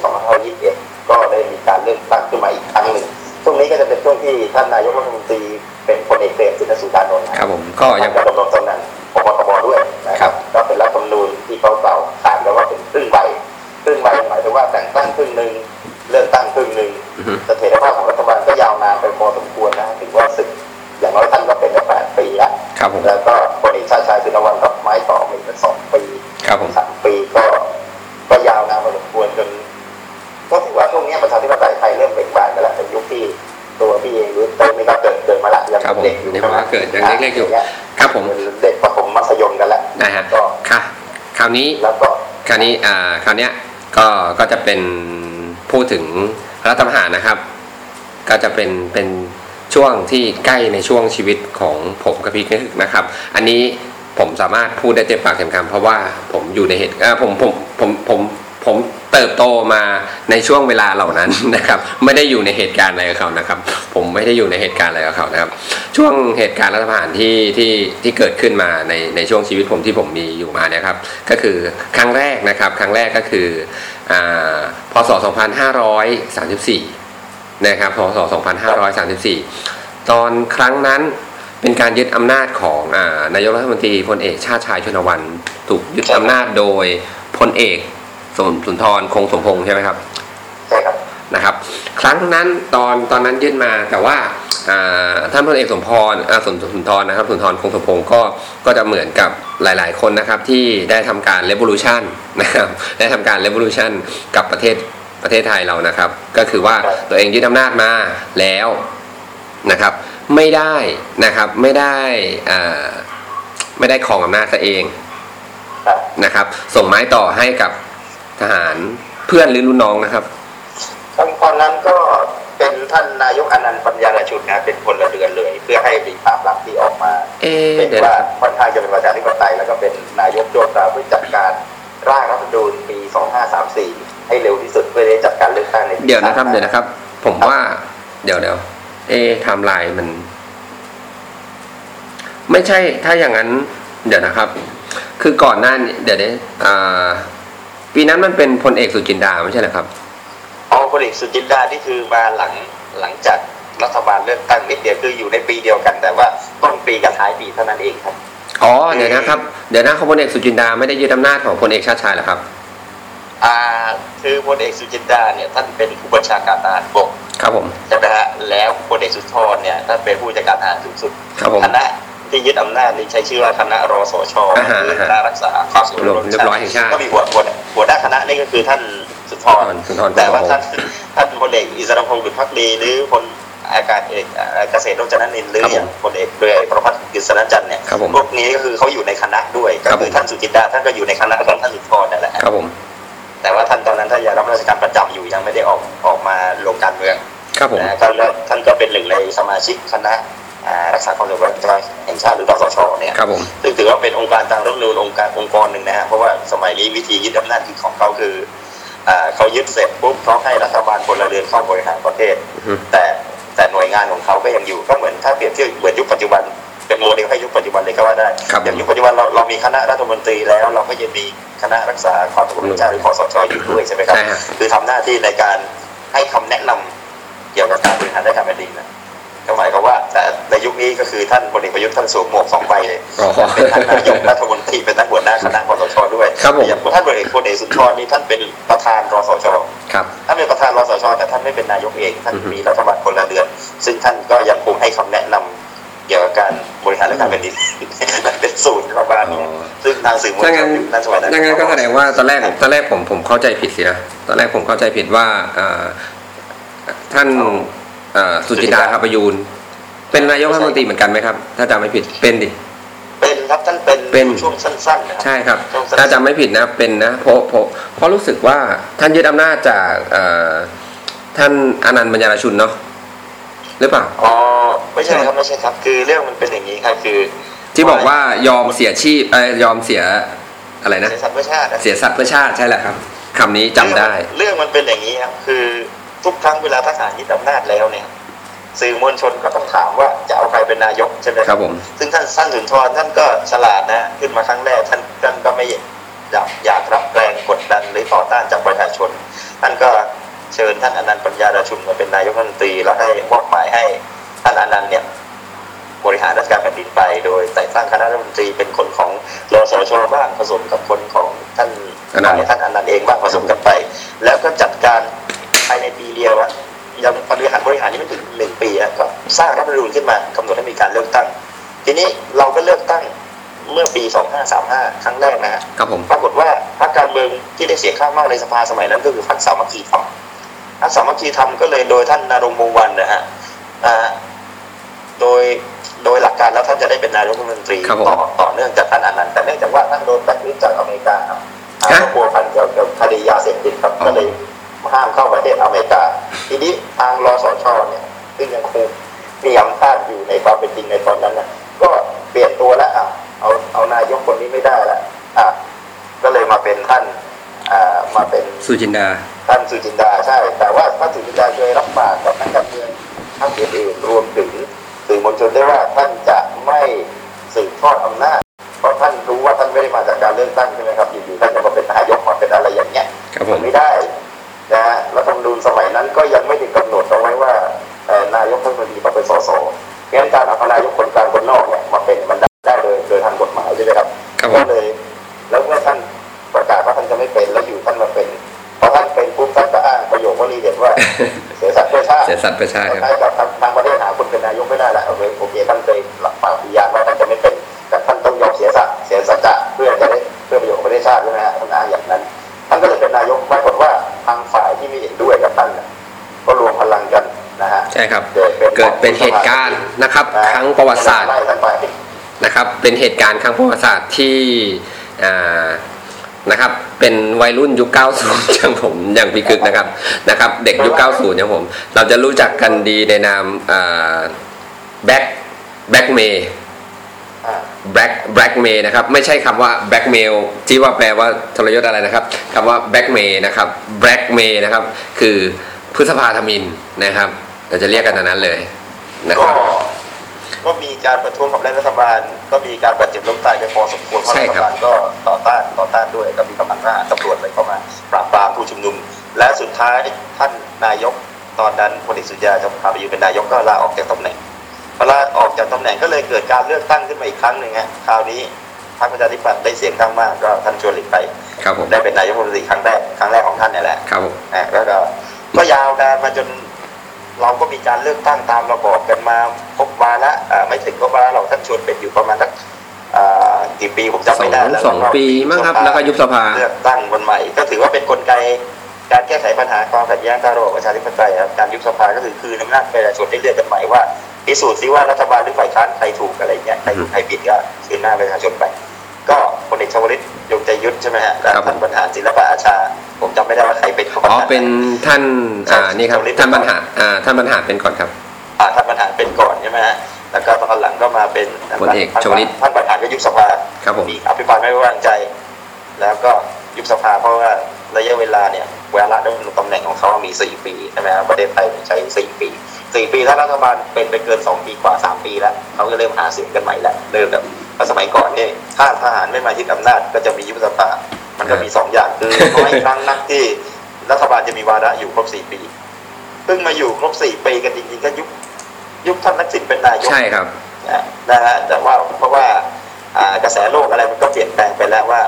2521ก็ได้มีการเลือกตั้งขึ้นมาอีกครั้งหนึ่งช่วงนี้ก็จะเป็นช่วงที่ท่านนายกรัฐมนตรีเป็นพลเอกเปรมตินสุดานนท์ครับผมก็ท่ายังนก็ดำรงตำแหน่งพบตบด้วยนะคครัรับบก็เป็นรัฐธรรมนูญที่เขากล่าวขานกันว่าเป็นครึ่งใบค รึ่งใบหมายถึงว่าแต่งตั้งครึ่งหนึ่งเลือกตั้งครึ่งหนึ่งอือฮึเสถียรภาพของรัฐบาลก็ยาวนานไปพอสมควรนะถือว่าสึกอย่างน้อยท่านก็เป็นมาแปดปีแล้วครับผมแล้วก็พลเอกชาติชายสุนทรวันกับไม้ต่อมาอีกเป็นสองปีครับผมสามปีก็ก็ยาวนานพอสมควรจนก็ถือว่าช่วงนี้ประชาธิปไตยไทยเริ่มเบ่งบานกันแล้วเป็นยุคที่ตัวพี่เองหรือเติมนี่ก็เกิดเกิดมาละยังครับผมเด็กอยู่นี่ผมว่าเกิดยังเล็กๆอยู่นี่ครับผมเด็กประถมมัธยมกันแล้วนะฮะก็ค่ะ คราวนี้แล้วก็คราวนี้อ่าคราวเนี้ย ก็ก็จะเป็นพูดถึงรัฐประหารนะครับ ก็จะเป็นเป็นช่วงที่ใกล้ในช่วงชีวิตของผมกับพี่กนึกนะครับ อันนี้ผมสามารถพูดได้เต็มปากเต็มคำเพราะว่าผมอยู่ในเหตุอ่าผมผมผมผมผม เติบโตมาในช่วงเวลาเหล่านั้นนะครับ ไม่ได้อยู่ในเหตุการณ์อะไรกับเขานะครับ ผมไม่ได้อยู่ในเหตุการณ์อะไรกับเขานะครับ ช่วงเหตุการณ์รัฐประหารที่ที่ที่เกิดขึ้นมาในในช่วงชีวิตผมที่ผมมีอยู่มาเนี่ยครับก็คือครั้งแรกนะครับ ครั้งแรกก็คืออ่าพศ 2534 นะครับ พศ 2534 ตอนครั้งนั้นเป็นการยึดอำนาจของอนายกรัฐมนตรีพลเอกชาติชายชนวันถูกยึดอำนาจโดยพลเอก สมสุนทรคงสมพงษ์ใช่ไหมครับใช่ครับนะครับ ครั้งนั้นตอนตอนนั้นยื่นมาแต่ว่าอ่าท่านพลเอกสมพรอ่าสุนสุนทรนะครับสุนทรคงสมพงศ์ก็ก็จะเหมือนกับหลาย ๆ คนนะครับที่ได้ทำการ revolution นะครับได้ทำการ revolution กับประเทศประเทศไทยเรานะครับ ก็คือว่าตัวเองยึดอำนาจมาแล้วนะครับ ไม่ได้นะครับไม่ได้อ่าไม่ได้ครองอำนาจตัวเองครับนะครับ ส่งไม้ต่อให้กับ ทหารเพื่อนหรือรุ่นน้องนะครับตอนตอนนั้นก็เป็นท่านนายกอนันต์ปัญญารชุนนะเป็นพลเรือนเลย เพื่อให้มีภาพลักษณ์ที่ออกมาเอ๊ะเป็นเดี๋ยวว่านะครับค่อนข้างจะเป็นประชาธิปไตยแล้วก็เป็นนายกโจทย์เพื่อจัดการร่างรัฐธรรมนูญปี 2534 ให้เร็วที่สุดเพื่อได้จัดการเลือกตั้งในปีเดี๋ยวนะครับ35เดี๋ยวนะครับ ผมว่าเดี๋ยวเดี๋ยวเอะไทม์ไลน์มัน ไม่ใช่ถ้าอย่างนั้น เดี๋ยวนะครับ คือก่อนหน้านี้เดี๋ยวนี้อ่า ปีนั้นมันเป็นพลเอกสุจินดาไม่ใช่เหรอครับอ๋อพลเอกสุจินดาที่คือมาหลังหลังจากรัฐบาลเลือกตั้งนิดเดียวคืออยู่ในปีเดียวกัน แต่ว่าต้นปีกับท้ายปีเท่านั้นเองครับอ๋อเดี๋ยวนะครับเดี๋ยวนะเขาพลเอกสุจินดาไม่ได้ยึดอำนาจของพลเอกชาติชายเหรอครับอ่าคือพลเอกสุจินดาเนี่ยท่านเป็นผู้บัญชาการทหารบกครับผมใช่ไหมฮะแล้วพลเอกสุนทรเนี่ยท่านเป็นผู้จัดการทหารสูงสุดครับผมคณะ ที่ยึดอำนาจนี่ใช้ชื่อว่าคณะรสชอ่าฮะหรือคณะรักษาความสงบรวมเรียบร้อยแห่งชาติก็มีหัวหัวหัวหน้าคณะนี่ก็คือท่านสุนทรสุนทรแต่ว่าคงท่านท่านพลเอกอิสระพงศ์ดุจพักดีหรือพลอากาศเอกเอ่อเกษตรโรจนนินทร์หรือครับผมอย่างพลเอกเรือประพัฒน์กฤษณจันทร์เนี่ยครับผมพวกนี้ก็คือเขาอยู่ในคณะด้วยครัก็บผมคือท่านสุจินดาท่านก็อยู่ในคณะของท่านสุนทรนั่นแหละครับผมแต่ว่าท่านตอนนั้นท่านยังรับราชการประจำอยู่ยังไม่ได้ออกออกมาลงการเมืองครับผมนะก็แล้วท่านก็เป็นหนึ่งในสมาชิกคณะอ่า รักษาความสงบแห่งชาติหรือรสชเนี่ยครับผมถือถือว่าเป็นองค์การทางรัฐธรรมนูญองค์การองค์กรหนึ่งนะฮะเพราะว่าสมัยนี้วิธียึดอำนาจของเขาคืออ่าเขายึดเสร็จปุ๊บเขาให้รัฐบาลพลเรือนเข้าบริหารประเทศอือฮึแต่แต่หน่วยงานของเขาก็ยังอยู่ก็เหมือนถ้าเปรียบเทียบเหมือนยุคปัจจุบันเป็นโมเดลให้ยุคปัจจุบันเลยก็ว่าได้ครับอย่างยุคปัจจุบันเราเรามีคณะรัฐมนตรีแล้ว เราก็ยังมีคณะรักษาความสงบแห่งชาติหรือคสชอยู่ด้วยใช่ไหมครับใช่ฮะคือทำหน้าที่ในการให้คำแนะนำเกี่ยวกับการบริหารราชการแผ่นดินนะ ก็หมายความว่าแต่แต่ในยุคนี้ก็คือท่านพลเอกประยุทธ์ท่านสวมหมวกสองใบเลยอ๋อเป็นท่านนายกรัฐมนตรีเป็นท่านหัวหน้าคณะคสชด้วยครับผมอย่างท่านพลเอกพลเอกสุนทรนี่ท่านเป็นประธานรสชครับท่านเป็นประธานรสชแต่ท่านไม่เป็นนายกเอง ท่านอือฮึมีรัฐบาลคนละเดือน ซึ่งท่านก็ยังคงให้คำแนะนำเกี่ยวกับการบริหารราชการแผ่นดินเป็นศูนย์ประมาณนี้ซึ่งทางสื่อมวลถ้าชงั้นนท่านสมัยนั้นถ้างั้นก็แสดงว่าตอนแรกตอนแรกผมผมเข้าใจผิดสินะตอนแรกผมเข้าใจผิดว่าอ่าท่านอ่า สุจินดาคาประยูนเป็นนายกรัฐมนตรีเหมือนกันไหมครับ ถ้าจำไม่ผิดเป็นดิเป็นครับท่านเป็นเป็นช่วงสั้นๆนะครับใช่ครับช่วงสั้นๆถ้าจำไม่ผิดนะเป็นนะเพราะเพราะเพราะรู้สึกว่าท่านยึดอำนาจจากเอ่อท่านอนันต์ปัญญารชุนเนาะหรือเปล่าอ๋อไม่ใช่ครับไม่ใช่ครับ คือเรื่องมันเป็นอย่างนี้ครับคือ ที่บอกว่ายอมเสียชีพเอ่อยอมเสียอะไรนะเสียสัตว์เพื่อชาตินะเสียสัตว์เพื่อชาติใช่แหละครับคำนี้จำได้ เรื่องมันเป็นอย่างนี้ครับคือ ทุกครั้งเวลาทหารยึดอำนาจแล้วเนี่ยสื่อมวลชนก็ต้องถามว่าจะเอาใครเป็นนายกใช่ไหมครับผมซึ่งท่านท่านสุนทรท่านก็ฉลาดนะขึ้นมาครั้งแรกท่านท่านก็ไม่อยากอยากรับแรงกดดันหรือต่อต้านจากประชาชน ท่านก็เชิญท่านอนันต์ปัญญาดาชุนมาเป็นนายกรัฐมนตรีแล้วให้มอบหมายให้ท่านอนันต์เนี่ยบริหารราชการแผ่นดินไป โดยแต่งตั้งคณะรัฐมนตรีเป็นคนของรสชบ้างผสมกับคนของท่านอนันต์ท่านอนันต์เองบ้างผสมกันไป แล้วก็จัดการ ภายในปีเดียวอะยังบริหารบริหารนี้ไม่ถึงหนึ่งปีอะก็สร้างรัฐธรรมนูญขึ้นมากำหนดให้มีการเลือกตั้ง ทีนี้เราก็เลือกตั้งเมื่อปี 2535 ครั้งแรกนะฮะครับผมปรากฏว่าพรรคการเมืองที่ได้เสียงข้างมากในสภาสมัยนั้นก็คือพรรคสามัคคีธรรมพรรคสามัคคีธรรมก็เลยโดยท่านนรงค์วงศ์วันนะฮะอ่าโดยโดยหลักการแล้วท่านจะได้เป็นนายกรัฐมนตรีครับผมต่อต่อเนื่องจากท่านอนันต์แต่เนื่องจากว่าท่านโดนแบล็คลิสต์จากอเมริกาครับฮะอ่าพัวพันเกี่ยวกับคดียาเสพติดครับอ๋อก็เลย ห้ามเข้าประเทศอเมริกา ทีนี้ทางรสชเนี่ยซึ่งยังคงมีอำนาจอยู่ในความเป็นจริงในตอนนั้นนะก็เปลี่ยนตัวแล้วอะเอาเอานายกคนนี้ไม่ได้แล้วอะก็เลยมาเป็นท่านอ่ามาเป็นสุจินดาท่านสุจินดาใช่ แต่ว่าท่านสุจินดาเคยรับปากกับนักการเมืองท่านอื่นๆรวมถึงสื่อมวลชนได้ว่าท่านจะไม่สืบทอดอำนาจเพราะท่านรู้ว่าท่านไม่ได้มาจากการเลือกตั้งใช่ไหมครับอยู่ๆท่านจะมาเป็นนายกมาเป็นอะไรอย่างเงี้ยครับผมนไม่ได้ นะฮะรัฐธรรมนูญสมัยนั้นก็ยังไม่ได้กำหนดเอาไว้ว่าเอ่อนายกรัฐมนตรีต้องเป็นสสงั้นการเอานายกคนกลางคนนอกเนี่ยมาเป็นมันได้โดยโดยทางกฎหมายใช่ไหมครับครับผก็มเลย แล้วเมื่อท่านประกาศว่าท่านจะไม่เป็นแล้วอยู่ท่านมาเป็นพอท่านเป็นปุ๊บท่านก็อ้างประโยควลีเด็ดว่าเสียสัตว์เพื่อชาติเสียสัตว์เพื่อชาติครับคล้ายๆกับทางทางประเทศหาคนเป็นนายกไม่ได้ละโอเคโอเคท่านเคยหลับปากปิยานว่าท่านจะไม่เป็นแต่ท่านต้องยอมเสียสัตว์เสียสัจจะเพื่อจะได้เพื่อประโยชน์ของประเทศชาติใช่ไหมฮะท่านอ้างอย่างนั้นท่านก็เลยเป็นนายกปรากฏว่า ทางฝ่ายที่ไม่เห็นด้วยกับท่านน่ะก็รวมพลังกันนะฮะใช่ครับเกิดเป็นเกิดเป็นเหตุการณ์นะครับครั้งประวัติศาสตร์ไล่ท่านไปนะครับ เป็นเหตุการณ์ครั้งประวัติศาสตร์ที่อ่านะครับเป็นวัยรุ่นยุค 90 อย่างผมอย่างพี่กึกนะครับนะครับ เด็กยุค 90 อย่างผม เราจะรู้จักกันดีในนามแบ็คแบ็คเมย์ อ่าแบล็กแบล็กเมย์นะครับ ไม่ใช่คำว่าแบล็กเมลที่ว่าแปลว่าทรยศอะไรนะครับคำว่าแบล็กเมย์นะครับแบล็กเมย์นะครับ คือพฤษภาธมินนะครับ เราจะเรียกกันอันนั้นเลยนะคก็รับก็มีการประท้วงกับรัฐบาล ก็มีการบาดเจ็บล้มตายกันพอสมควรเพราะใช่รัคฐรับบาลก็ต่อต้านต่อต้านด้วยก็มีกำลังทหารตำรวจอะไรเข้ามาปราบปรามผู้ชุมนุม และสุดท้ายท่านนายกตอนนั้นพลเอกสุริยาจะพาไปอยู่เป็นนายกก็ลาออกจากตำแหน่ง พอลาออกจากตำแหน่งก็เลยเกิดการเลือกตั้งขึ้นมาอีกครั้งหนึ่งฮะคราวนี้พรรคประชาธิปัตย์ได้เสียงข้างมากก็ท่านชวนหลีกภัยครับผมได้เป็นนายกรัฐมนตรีครั้งแรกครั้งแรกของท่านเนี่ยแหละครับผมอะแล้วก็ก็ยาวนานมาจนเราก็มีการเลือกตั้งตามระบอบกันมาครบวาระอ่าไม่ถึงครบวาระเราท่านชวนเป็นอยู่ประมาณสักอ่ากี่ปีผมจำสอไม่งได้แล้วสองปีมั้งครับแล้วก็ยุบสภาเลือกตั้งวันใหม่ ก็ถือว่าเป็นกลไกการแก้ไขปัญหาความขัดแย้งทางระบบประชาธิปไตยครับการยุบสภาก็คือคืนอำนาจประชาชนได้เลือกกันใหม่ว่า พิสูจน์ซิว่ารัฐบาลหรือฝ่ายค้านใครถูกอะไรเงี้ยใครถูกใครผิดก็คืนหน้าประชาชนไป ก็พลเอกชวลิตยงใจยุทธใช่ไหมฮะและครับผมท่านบรรหารศิลปะอาชา ผมจำไม่ได้ว่าใครเป็นอ๋อเป็นท่านอ่านี่ครับท่านบรรหารอ่าท่านบรรหารเป็นก่อนครับอ่าท่านบรรหารเป็นก่อนใช่ไหมฮะแล้วก็ตอนหลังก็มาเป็นพลเอกท่านชวลิตท่านบรรหารก็ยุบสภาครับผมมีอภิปรายไม่ไว้วางใจ แล้วก็ยุบสภาเพราะว่าระยะเวลาเนี่ยเวลาดำรงตำแหน่งของเขามี4ปีใช่ไหมครับประเทศไทยใช้4ปี 4ปีถ้ารัฐบาลเป็นไปเกิน2ปีกว่า3ปีแล้วเขาก็เริ่มหาเสียงกันใหม่แล้วเริ่มแบบเพราะสมัยก่อนเนี่ยถ้าทหารไม่มายึดอำนาจก็จะมียุบสภามันก็มี2อย่างคือน้อยครั้งนักที่รัฐบาลจะมีวาระอยู่ครบ4ปีเพิ่งมาอยู่ครบ4ปีกันจริงๆก็ยุบยุคท่านนักสินเป็นนายกใช่ครับนะฮะแต่ว่าเพราะว่าอ่ากระแสโลกอะไรมันก็เปลี่ยนแปลงไปแล้วว่า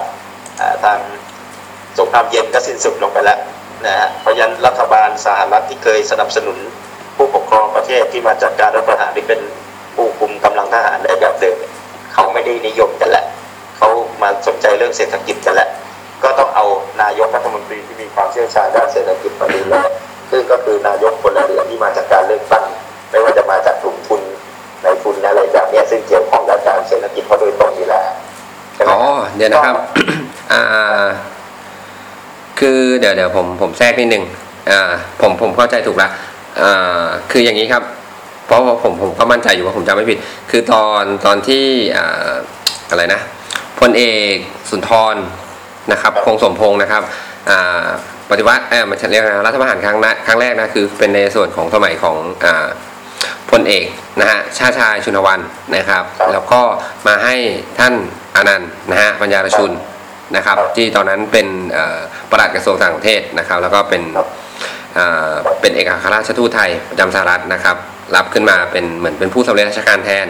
อ่าทางสงครามเย็นก็สิ้นสุดลงไปแล้วนะฮะเพราะฉะนั้นรัฐบาลสหรัฐที่เคยสนับสนุน ผู้ปกครองประเทศที่มาจากการรัฐประหารที่เป็นผู้คุมกำลังทหารในแบบเดิมเขาไม่ได้นิยมกันแหละเขามาสนใจเรื่องเศรษฐกิจกันแหละก็ต้องเอานายกรัฐมนตรีที่มีความเชี่ยวชาญด้านเศรษฐกิจมาดูแลซึ่งก็คือนายกพลเรือนที่มาจากการเลือกตั้งไม่ว่าจะมาจากกลุ่มทุนในทุนอะไรแบบนี้ซึ่งเกี่ยวข้องกับการเศรษฐกิจเขาโดยตรงอยู่แล้วอ๋อเดี๋ยวนะครับอ่าคือเดี๋ยวเดี๋ยวผมผมแทรกนิดนึงอ่าผมผมเข้าใจถูกละ คืออย่างนี้ครับ เพราะผมผมก็มั่นใจอยู่ว่าผมจำไม่ผิด คือตอนตอนที่ออะไรนะพลเอกสุนทรนะครับคงสมพงษ์นะครับปฏิวัติเออมันจะเรียกอะไรนะรัฐประหารครั้งนะครั้งแรกนะคือเป็นในส่วนของสมัยของอพลเอกนะฮะชาชายชุนวันนะครับ แล้วก็มาให้ท่านอนันต์นะฮะปัญญารชุนนะครับ ที่ตอนนั้นเป็นเอ่อปลัดกระทรวงต่างประเทศนะครับ แล้วก็เป็น เป็นเอกอัครราชทูตไทยประจำสหรัฐนะครับ รับขึ้นมาเป็นเหมือนเป็นผู้สำเร็จราชการแทน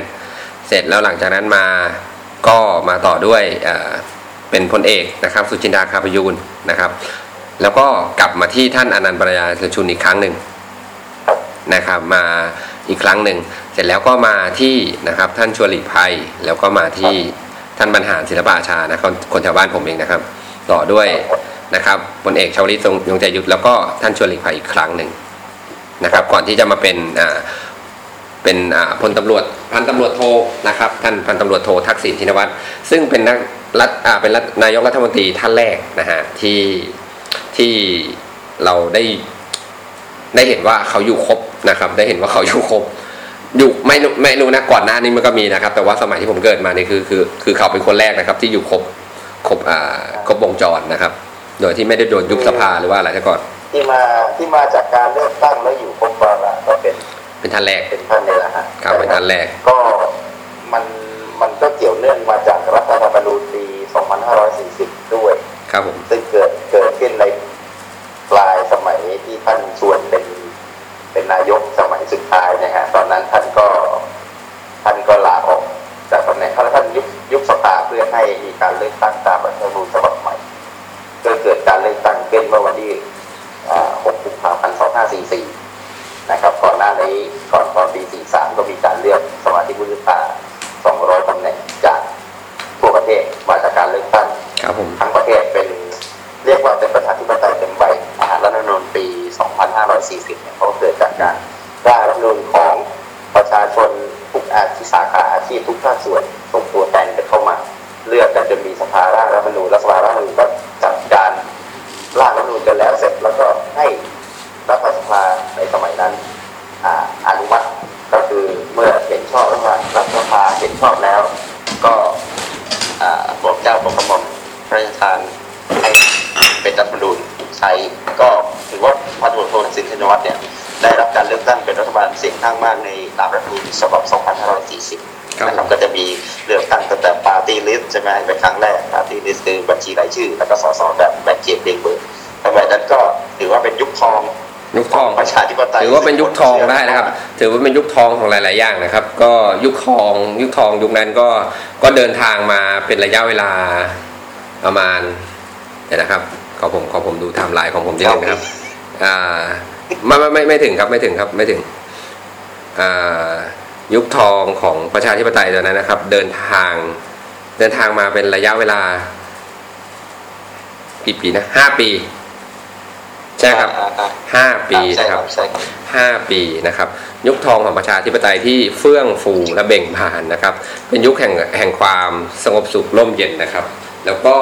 เสร็จแล้วหลังจากนั้นมาก็มาต่อด้วยเป็นพลเอกนะครับ สุจินดาคาพยูนนะครับ แล้วก็กลับมาที่ท่านอนันต์ปัญญารชุนอีกครั้งหนึ่งนะครับมาอีกครั้งหนึ่ง เสร็จแล้วก็มาที่นะครับท่านชวนหลีภัยแล้วก็มาที่ท่านบรรหารศิลปอาชานะคนคนแถวบ้านผมเองนะครับ ต่อด้วย นะครับพลเอกชวลิตทรงยงใจยุทธแล้วก็ท่านชวนหลีกภัยอีกครั้งหนึ่งนะครับ ก่อนที่จะมาเป็นอ่าเป็นอ่าพลตำรวจพันตำรวจโทนะครับ ท่านพันตำรวจโททักษิณชินวัตรซึ่งเป็นนักรัฐอ่าเป็นนายกรัฐมนตรีท่านแรกนะฮะที่ที่เราได้ได้เห็นว่าเขาอยู่ครบนะครับ ได้เห็นว่าเขาอยู่ครบอยู่ไม่รู้ไม่รู้นะก่อนหน้านี้มันก็มีนะครับ แต่ว่าสมัยที่ผมเกิดมานี่คือคือคือเขาเป็นคนแรกนะครับ ที่อยู่ครบครบอ่าครบวงจรนะครับ โดยที่ไม่ได้โดนยุบสภาหรือว่าอะไรแต่ก่อน ที่มาที่มาจากการเลือกตั้งแล้วอยู่ครบวาระก็เป็นเป็นท่านแรกเป็นท่านนี่แหละฮะครับเป็นท่านแรกก็มันมันก็เกี่ยวเนื่องมาจากรัฐธรรมนูญปี 2540 ด้วย ครับผมซึ่งเกิดเกิดขึ้นในปลายสมัยที่ท่านชวนเป็นเป็นนายกสมัยสุดท้ายนะฮะตอนนั้นท่านก็ท่านก็ลาออกจากตำแหน่งแล้วท่านยุบยุบสภาเพื่อให้มีการเลือกตั้งตามรัฐธรรมนูญฉบับใหม่ ก็เกิดการเลือกตั้งขึ้นเมื่อวันที่อ่า6กุมภาพันธ์2544 นะครับ ก่อนหน้านี้ก่อนก่อนปี 43 ก็มีการเลือกสมาชิกวุฒิสภา200ตำแหน่งจากทั่วประเทศมาจากการเลือกตั้งครับผมทั้งประเทศเป็นเรียกว่าเป็นประชาธิปไตยเต็มใบนะฮะรัฐธรรมนูญปี 2540 เนี่ยเขาเกิดจากการร่างรัฐธรรมนูญของประชาชนทุกอาชีพสาขาอาชีพทุกภาคส่วนส่งตัวแทนกันเข้ามา เลือกกันจนมีสภาร่างรัฐธรรมนูญและสภาร่างรัฐธรรมนูญก็จัดกา ร่างรัฐธรรมนูญกันแล้วเสร็จแล้วก็ให้รัฐสภาในสมัยนั้นอนุมัติก็คือเมื่อเห็นชอบแล้วว่ารัฐสภาเห็นชอบแล้ว ก็บอกเจ้าบอกกระหม่อมพระราชทานให้เป็นรัฐธรรมนูญใช้ก็ถือว่าพันตำรวจโททักษิณชินวัตรเนี่ยได้รับการเลือกตั้งเป็นรัฐบาลเสียงข้างมากในตามรัฐธรรมนูญฉบับ 2540 นะครับก็จะมีเลือกตั้งตั้งแต่ปาร์ตี้ลิสต์ใช่ไหมเป็นครั้งแรกปาร์ตี้ลิสต์คือบัญชีรายชื่อ แล้วก็สสแบบแบ่งเขตเรียงเบอร์สมัยนั้นก็ถือว่าเป็นยุคทองยุคทองประชาธิปไตยถือว่าเป็นยุคทองได้นะครับ ถือว่าเป็นยุคทองของหลาย ๆ อย่างนะครับ ก็ยุคทอง ยุคทองยุคนั้นก็ก็เดินทางมาเป็นระยะเวลาประมาณเดี๋ยวนะครับขอผมขอผมดูไทม์ไลน์ของผมนิดนึงนะครับอ่าไม่ไม่ไม่ไม่ถึงครับไม่ถึงครับไม่ถึงอ่า ยุคทองของประชาธิปไตยตอนนั้นนะครับ เดินทางเดินทางมาเป็นระยะเวลากี่ปีนะห้าปี ใช่ครับอ่าอ่าห้าปีใช่นะคครัรับบใช่ครับห้าปีนะครับ ยุคทองของประชาธิปไตยที่เฟื่องฟูและเบ่งบานนะครับ เป็นยุคแห่งแห่งความสงบสุขร่มเย็นนะครับ แล้วก็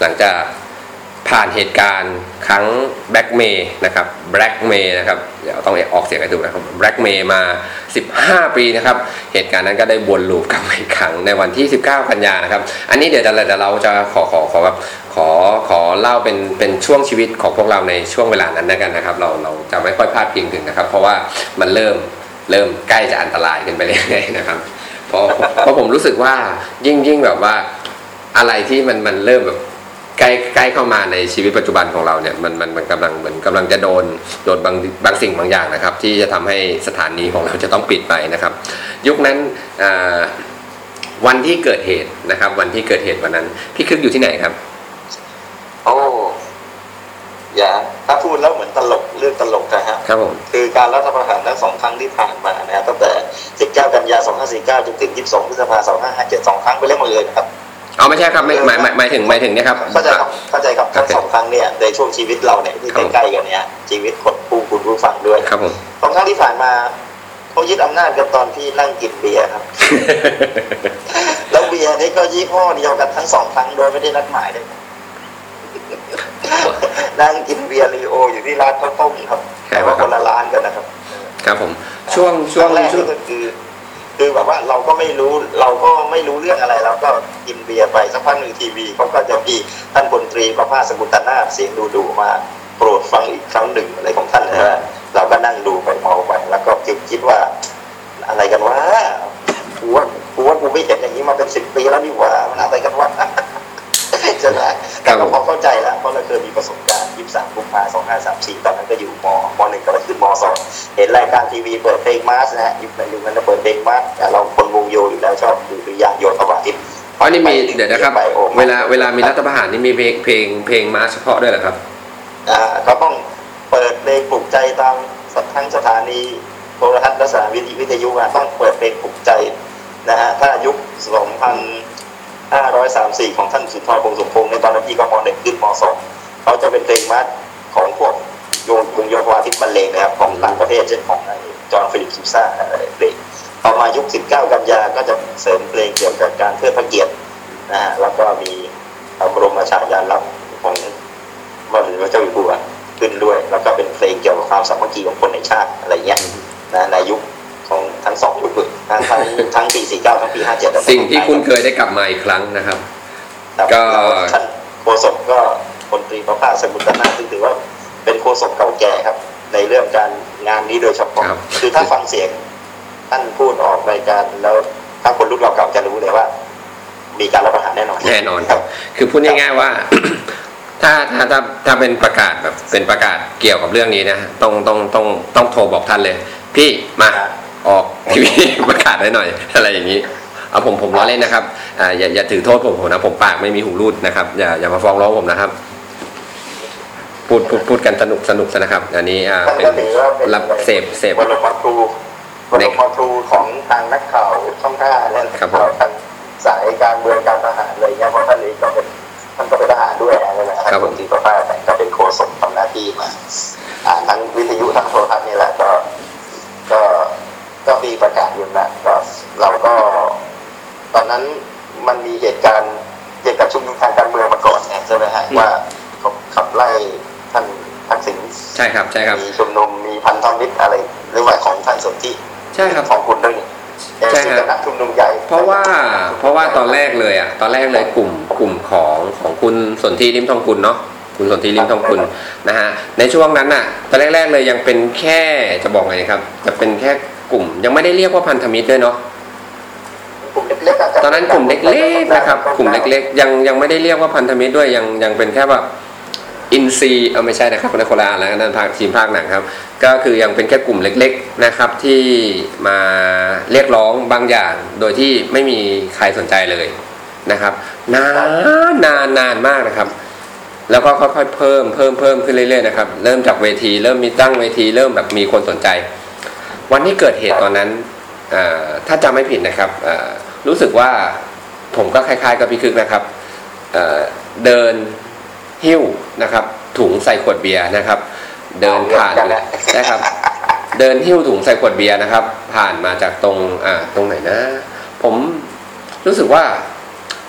หลังจาก ผ่านเหตุการณ์ครั้งแบล็กเมย์นะครับแบล็กเมย์นะครับเดี๋ยวต้องออกเสียงให้ถูกนะครับแบล็กเมย์มา 15 ปีนะครับ เหตุการณ์นั้นก็ได้วนลูปกลับมาอีกครั้งในวันที่ 19 กันยานะครับ อันนี้เดี๋ยวจะเดี๋ยวเราจะขอขอขอแบบขอขอเล่าเป็นเป็นช่วงชีวิตของพวกเราในช่วงเวลานั้นแล้วกันนะครับ เราเราจะไม่ค่อยพลาดพิงถึงนะครับ เพราะว่ามันเริ่มเริ่มใกล้จะอันตรายขึ้นไปเรื่อยๆนะครับเพราะเพราะผมรู้สึกว่ายิ่งยิ่งแบบว่าอะไรที่มันมันเริ่มแบบ ใกล้ใกล้เข้ามาในชีวิตปัจจุบันของเราเนี่ยมันมันมันกำลังเหมือนกำลังจะโดนโดนบางบางสิ่งบางอย่างนะครับ ที่จะทำให้สถานีของเราจะต้องปิดไปนะครับ ยุคนั้นอ่าวันที่เกิดเหตุนะครับ วันที่เกิดเหตุวันนั้น พี่คึกอยู่ที่ไหนครับโอ้อย่าถ้าพูดแล้วเหมือนตลกเรื่องตลกนะฮะครับผมคือการรัฐประหารทั้งสองครั้งที่ผ่านมานะฮะตั้งแต่19กันยา2549จนถึง22พฤษภาคม2557สองครั้งไปเล่นหมดเลยนะครับ เอาไม่ใช่ครับไม่หมายหมายหมายถึงหมายถึงเนี่ยครับ เข้าใจครับเข้าใจครับทั้งโอเคสองครั้งเนี่ยในช่วงชีวิตเราเนี่ยที่ครับใกล้ๆกันเนี่ยชีวิตคนผู้คุณผู้ฟังด้วยครับผมสองครั้งที่ผ่านมาเขายึดอำนาจกันตอนที่นั่งกินเบียร์ครับ แล้วเบียร์นี่ก็ยี่ห้อเดียวกันทั้งสองครั้งโดยไม่ได้นัดหมายเลยนั่งกินเบียร์ลีโอ อยู่ที่ร้านข้าวต้มครับแต่ว่าคนละร้านกันนะครับ ครับผม ช่วงช่ช่ววงงแรกช่วนี่งก็คือ คือแบบว่าเราก็ไม่รู้เราก็ไม่รู้เรื่องอะไรเราก็กินเบียร์ไปสักพักหนึ่งทีวีเขาก็จะมีท่านพลตรีประภาสกุลตนาเสียงดูดูๆมาโปรดฟังอีกครั้งหนึ่งอะไรของท่านนะเราก็นั่งดูไปมองไปแล้วก็คิดคิดว่า อะไรกันวะกูว่ากูว่ากูไม่เห็นอย่างนี้มาเป็นสิบปีแล้วนี่หว่ามันอะไรกันวะ ใช่ไหมแต่ก็พอเข้าใจแล้วเพราะเราเคยมีประสบการณ์ 23 กุมภาพันธ์2534 ตอนนั้นก็อยู่มมหนึ่งกำลังขึ้นมสองเห็นรายการทีวีเปิดเพลงมาร์ชนะฮะยุคนั้นยุคนั้นเราเปิดเพลงมาร์ชแต่เราคนวงโยอยู่แล้วชอบดูตัวอย่างโยธวาทิตอ๋อนี่มีเดี๋ยวนะครับ เวลาเวลามีรัฐประหารนี่มีเพลงเพลงเพลงมาเฉพาะด้วยเหรอครับอ่าก็ต้องเปิดเพลงปลุกใจตามทั้งสถานีโทรทัศน์และสถานีวิทยุอะต้องเปิดเพลงปลุกใจนะฮะถ้ายุค 534 ของท่านสุนทรพงษ์สมพงษ์ในตอนนั้นพี่ก็มหนึ่งขึ้นมสองเขาจะเป็นเพลงมาร์ชของพวกโยนวงโยธวาทิตบรรเลงนะครับของต่างประเทศเช่นของจอห์นฟิลิปซูซ่าอะไรเพลงพอมายุค 19 กันยาก็จะเสริมเพลงเกี่ยวกับการเทิดพระเกียรตินะฮะแล้วก็มีพระบรมฉายาลักษณ์ของมาถึงพระเจ้าอยู่หัวขึ้นด้วย แล้วก็เป็นเพลงเกี่ยวกับความสามัคคีของคนในชาติอะไรเงี้ยนะในยุค ของทั้งสองยุคเลยทั้งทั้งทั้งปี49ทั้งปี57สิ่งที่คุณเคยได้กลับมาอีกครั้งนะครับครับก็แล้วท่านโฆษกก็พลตรีประภาสสมุทรนาถซึ่งถือว่าเป็นโฆษกเก่าแก่ครับ ในเรื่องการงานนี้โดยเฉพาะครับคือถ้าฟังเสียงท่านพูดออกรายการแล้วถ้าคนรุ่นเราเก่าจะรู้เลยว่า มีการรับประหารแน่นอนแน่นอนครับ คือพูดง่ายๆว่า ถ้าถ้าถ้าถ้าเป็นประกาศแบบเป็นประกาศเกี่ยวกับเรื่องนี้นะต้องต้องต้องต้องโทรบอกท่านเลย พี่มา ออกทีวีประกาศได้หน่อย อะไรอย่างนี้เอาผมผมล้อเล่นนะครับอ่าอย่าอย่าถือโทษผมผมนะผมปากไม่มีหูรูดนะครับอย่าอย่ามาฟ้องร้องผมนะครับ พูดพูดพูดกันสนุกสนุกนะครับ อันนี้อ่าท่านเป็นก็ถือว่าเป็นรับเสพเสพบรมครูบรมครูของทางนักข่าวช่องห้าเนี่ยครับผมข่าวทางสายการเมืองการทหารอะไรเงี้ยเพราะท่านเองก็เป็นท่านก็เป็นทหารด้วยอะไรนะท่านคนที่ประภาสก็เป็นโฆษกทำหน้าที่มาอ่าทั้งวิทยุทั้งโทรทัศน์นี่แหละก็ ก็ก็มีประกาศอยู่นะก็เราก็ ตอนนั้นมันมีเหตุการณ์เกี่ยวกับชุมนุมทางการเมืองมาก่อนไงใช่ไหมฮะว่าเขาขับไล่ท่านทักษิณใช่ครับใช่ครับมีชุมนุมมีพันธมิตรอะไรหรือว่าของท่านสนธิใช่ครับของคุณด้วยนี่ใช่ครับซึ่งเป็นนักชุมนุมใหญ่เพราะว่าเพราะว่าตอนแรกเลยอะตอนแรกเลยกลุ่มกลุ่มของของคุณสนธิริมทองกุลเนาะคุณสนธิริมทองกุลนะฮะในช่วงนั้นน่ะตอนแรกๆเลยยังเป็นแค่จะบอกไงครับ จะเป็นแค่กลุ่มยังไม่ได้เรียกว่าพันธมิตรด้วยเนาะกลุ่มเล็กๆะ ตอนนั้นกลุ่มเล็กๆนะครับ กลุ่มเล็กๆ ยังยังไม่ได้เรียกว่าพันธมิตรด้วยยังยังเป็นแค่แบบอินซีเออไม่ใช่นะครับในโคราชแล้วนั่นภาคทีมภาคหนังครับ ก็คือยังเป็นแค่กลุ่มเล็กๆนะครับที่มาเรียกร้องบางอย่าง โดยที่ไม่มีใครสนใจเลยนะครับนานนานนานมากนะครับ แล้วก็ค่อยๆเพิ่มเพิ่มเพิ่มขึ้นเรื่อยๆนะครับเริ่มจากเวที เริ่มมีตั้งเวที เริ่มแบบมีคนสนใจ วันที่เกิดเหตุตอนนั้นเอ่อ ถ้าจำไม่ผิดนะครับเอ่อรู้สึกว่าผมก็คล้ายๆกับพี่คึกนะครับเอ่อเดินหิ้วนะครับ ถุงใส่ขวดเบียร์นะครับ เดินผ่านนะครับ เดินหิ้วถุงใส่ขวดเบียร์นะครับ ผ่านมาจากตรงอ่าตรงไหนนะ ผมรู้สึกว่า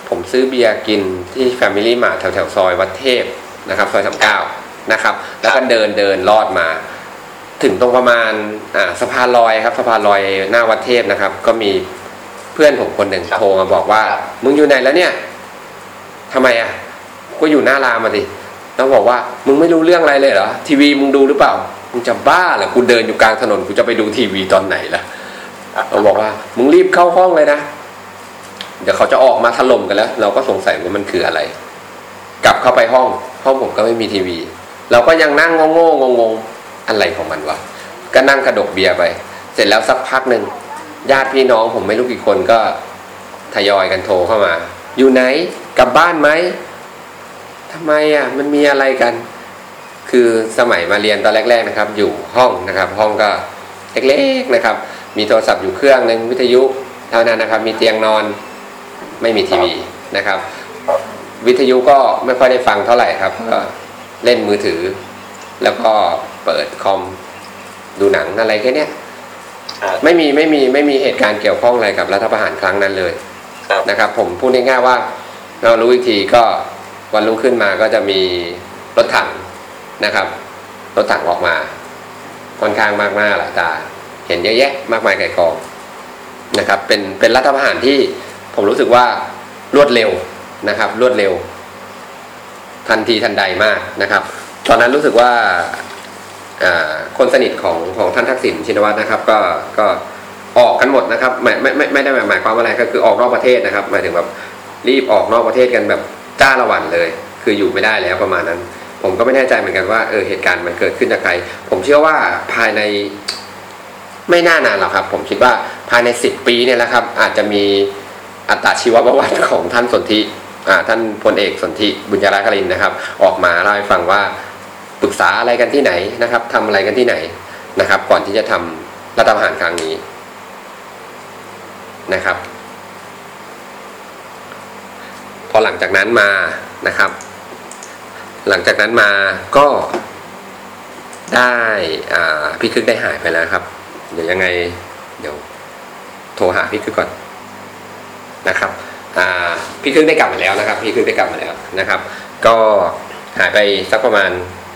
ผมซื้อเบียร์กินที่ Family Mart แถวแถวๆซอยวัดเทพนะครับ ซอยสามเก้านะครับ แล้วก็เดินเดินลอดมา ถึงตรงประมาณอ่าสะพานลอยครับสะพานลอยหน้าวัดเทพนะครับ ก็มีเพื่อนผมคนหนึ่งโทรมาบอกว่า มึงอยู่ไหนแล้วเนี่ยทำไมอะ ก็อยู่หน้ารามมาสิแล้วบอกว่า มึงไม่รู้เรื่องอะไรเลยเหรอทีวีมึงดูหรือเปล่ามึงจะบ้าเหรอกูเดินอยู่กลางถนนกูจะไปดูทีวีตอนไหนล่ะเราบอกว่า มึงรีบเข้าห้องเลยนะเดี๋ยวเขาจะออกมาถล่มกันแล้ว เราก็สงสัยว่ามันคืออะไร กลับเข้าไปห้อง ห้องผมก็ไม่มีทีวี เราก็ยังนั่งโง่ๆงงๆ อะไรของมันวะก็นั่งกระดกเบียร์ไป เสร็จแล้วสักพักหนึ่งญาติพี่น้องผมไม่รู้กี่คนก็ทยอยกันโทรเข้ามา อยู่ไหนกลับบ้านไหมทำไมอะมันมีอะไรกัน คือสมัยมาเรียนตอนแรก ๆนะครับ อยู่ห้องนะครับ ห้องก็เล็กๆนะครับ มีโทรศัพท์อยู่เครื่องหนึ่งวิทยุเท่านั้นนะครับ มีเตียงนอนไม่มีทีวีนะครับ วิทยุก็ไม่ค่อยได้ฟังเท่าไหร่ครับก็เล่นมือถือ แล้วก็ เปิดคอมดูหนังอะไรแค่เนี้ยครับไม่มีไม่มีไม่มีเหตุการณ์เกี่ยวข้องอะไรกับรัฐประหารครั้งนั้นเลยครับนะครับ ผมพูดง่ายๆว่าเรารู้อีกทีก็วันรุ่งขึ้นมาก็จะมีรถถังนะครับรถถังออกมา ค่อนข้างมากมากหลายตา เห็นเยอะแยะมากมายไก่กองนะครับ เป็นเป็นรัฐประหารที่ผมรู้สึกว่ารวดเร็วนะครับ รวดเร็ว ทันทีทันใดมากนะครับ ตอนนั้นรู้สึกว่าอ่า คนสนิทของของท่านทักษิณชินวัตรนะครับ ก็ก็ออกกันหมดนะครับไม่ไม่ไม่ไม่ได้หมายความว่าอะไรก็คือออกนอกประเทศนะครับหมายถึงแบบรีบออกนอกประเทศกันแบบจ้าละวันเลย คืออยู่ไม่ได้แล้วประมาณนั้น ผมก็ไม่แน่ใจเหมือนกันว่าเออเหตุการณ์มันเกิดขึ้นจากใคร ผมเชื่อว่าภายในไม่น่านานหรอกครับ ผมคิดว่าภายในสิบปีเนี่ยแหละครับ อาจจะมีอัตชีวประวัติของท่านสนธิท่านพลเอกสนธิบุญยราคลินนะครับ ออกมาเล่าให้ฟังว่า ปรึกษาอะไรกันที่ไหนนะครับทำอะไรกันที่ไหนนะครับ ก่อนที่จะทำรัฐประหารครั้งนี้นะครับ พอหลังจากนั้นมานะครับ หลังจากนั้นมาก็ได้อ่าพี่คึกได้หายไปแล้วครับ เดี๋ยวยังไง เดี๋ยวโทรหาพี่คึกก่อนนะครับอ่าพี่คึกได้กลับมาแล้วนะครับ พี่คึกได้กลับมาแล้วนะครับ ก็หายไปสักประมาณ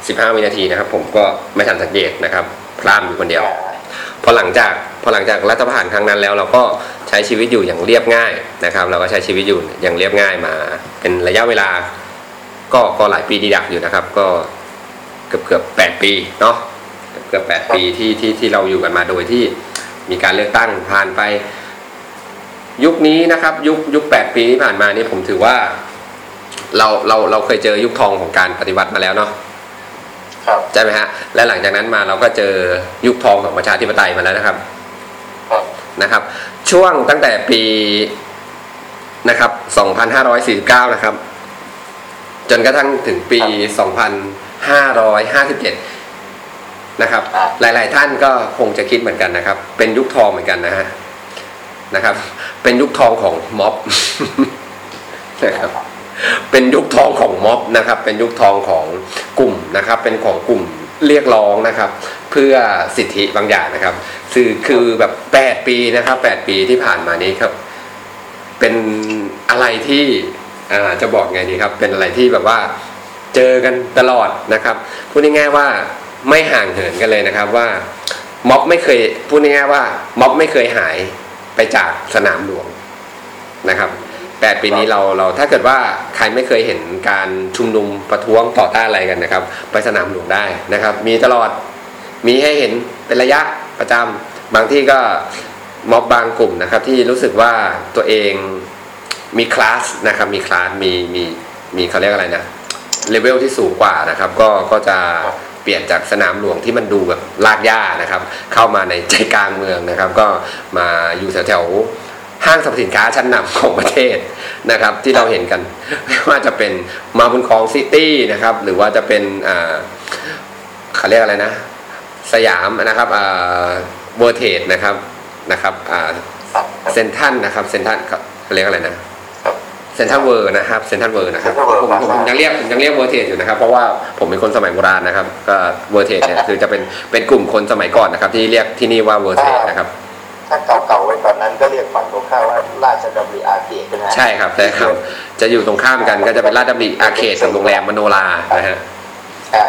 15 วินาทีนะครับ ผมก็ไม่ทันสังเกตนะครับ พลาดอยู่คนเดียว พอหลังจากพอหลังจากรัฐประหารครั้งนั้นแล้ว เราก็ใช้ชีวิตอยู่อย่างเรียบง่ายนะครับ เราก็ใช้ชีวิตอยู่อย่างเรียบง่ายมา เป็นระยะเวลา ก็ก็หลายปีดีดักอยู่นะครับ ก็เกือบเกือบแปดปีเนาะเกือบแปดปีที่ที่ที่เราอยู่กันมาโดยที่มีการเลือกตั้งผ่านไป ยุคนี้นะครับ ยุคยุคแปดปีที่ผ่านมานี่ผมถือว่า เราเราเราเคยเจอยุคทองของการปฏิวัติมาแล้วเนาะ ใช่ไหมฮะและหลังจากนั้นมาเราก็เจอยุคทองของประชาธิปไตยมาแล้วนะครับครับนะครับ ช่วงตั้งแต่ปีนะครับ 2549 นะครับ จนกระทั่งถึงปี 2557 นะครับ หลาย ๆ ท่านก็คงจะคิดเหมือนกันนะครับ เป็นยุคทองเหมือนกันนะฮะนะครับ เป็นยุคทองของม็อบนะครับ เป็นยุคทองของม็อบนะครับ เป็นยุคทองของกลุ่มนะครับ เป็นของกลุ่มเรียกร้องนะครับ เพื่อสิทธิบางอย่างนะครับคือคือแบบแปดปีนะครับแปดปีที่ผ่านมานี้ครับ เป็นอะไรที่จะบอกไงดีครับ เป็นอะไรที่แบบว่าเจอกันตลอดนะครับพูดง่ายๆว่าไม่ห่างเหินกันเลยนะครับว่าม็อบไม่เคยพูดง่ายๆว่าม็อบไม่เคยหายไปจากสนามหลวงนะครับ แปดปีนี้เราเราถ้าเกิดว่าใครไม่เคยเห็นการชุมนุมประท้วงต่อต้านอะไรกันนะครับ ไปสนามหลวงได้นะครับ มีตลอดมีให้เห็นเป็นระยะประจำบางที่ก็ม็อบบางกลุ่มนะครับ ที่รู้สึกว่าตัวเองมีคลาสนะครับ มีคลาสมีมีมีเขาเรียกอะไรนะเลเวลที่สูงกว่านะครับ ก็ก็จะเปลี่ยนจากสนามหลวงที่มันดูแบบรากหญ้านะครับ เข้ามาในใจกลางเมืองนะครับ ก็มาอยู่แถวๆ ห้างสรรพสินค้าชั้นนำของประเทศนะครับ ที่เราเห็นกันไม่ว่าจะเป็นมาบุญครองซิตี้นะครับ หรือว่าจะเป็นอ่าเขาเรียกอะไรนะ สยามนะครับอ่า World Trade นะครับนะครับอ่าครับเซนทันนะครับเซนทันเขาเรียกอะไรนะครับ Central World นะครับ Central World นะครับ Central World ผมผมผมยังเรียกผมยังเรียก World Trade อยู่นะครับ เพราะว่าผมเป็นคนสมัยโบราณนะครับ ก็ World Trade เนี่ยคือจะเป็นเป็นกลุ่มคนสมัยก่อนนะครับ ที่เรียกที่นี่ว่า World Trade นะครับ ถ้าเก่าๆไว้ตอนนั้นก็เรียกฝั่งตรงข้ามว่าราชดำริอาร์เคดใช่ไหมใช่ครับใช่ครับ จะอยู่ตรงข้ามกันก็จะเป็นราชดำริอาร์เคดกับโรงแรมมโนรานะฮะอ่า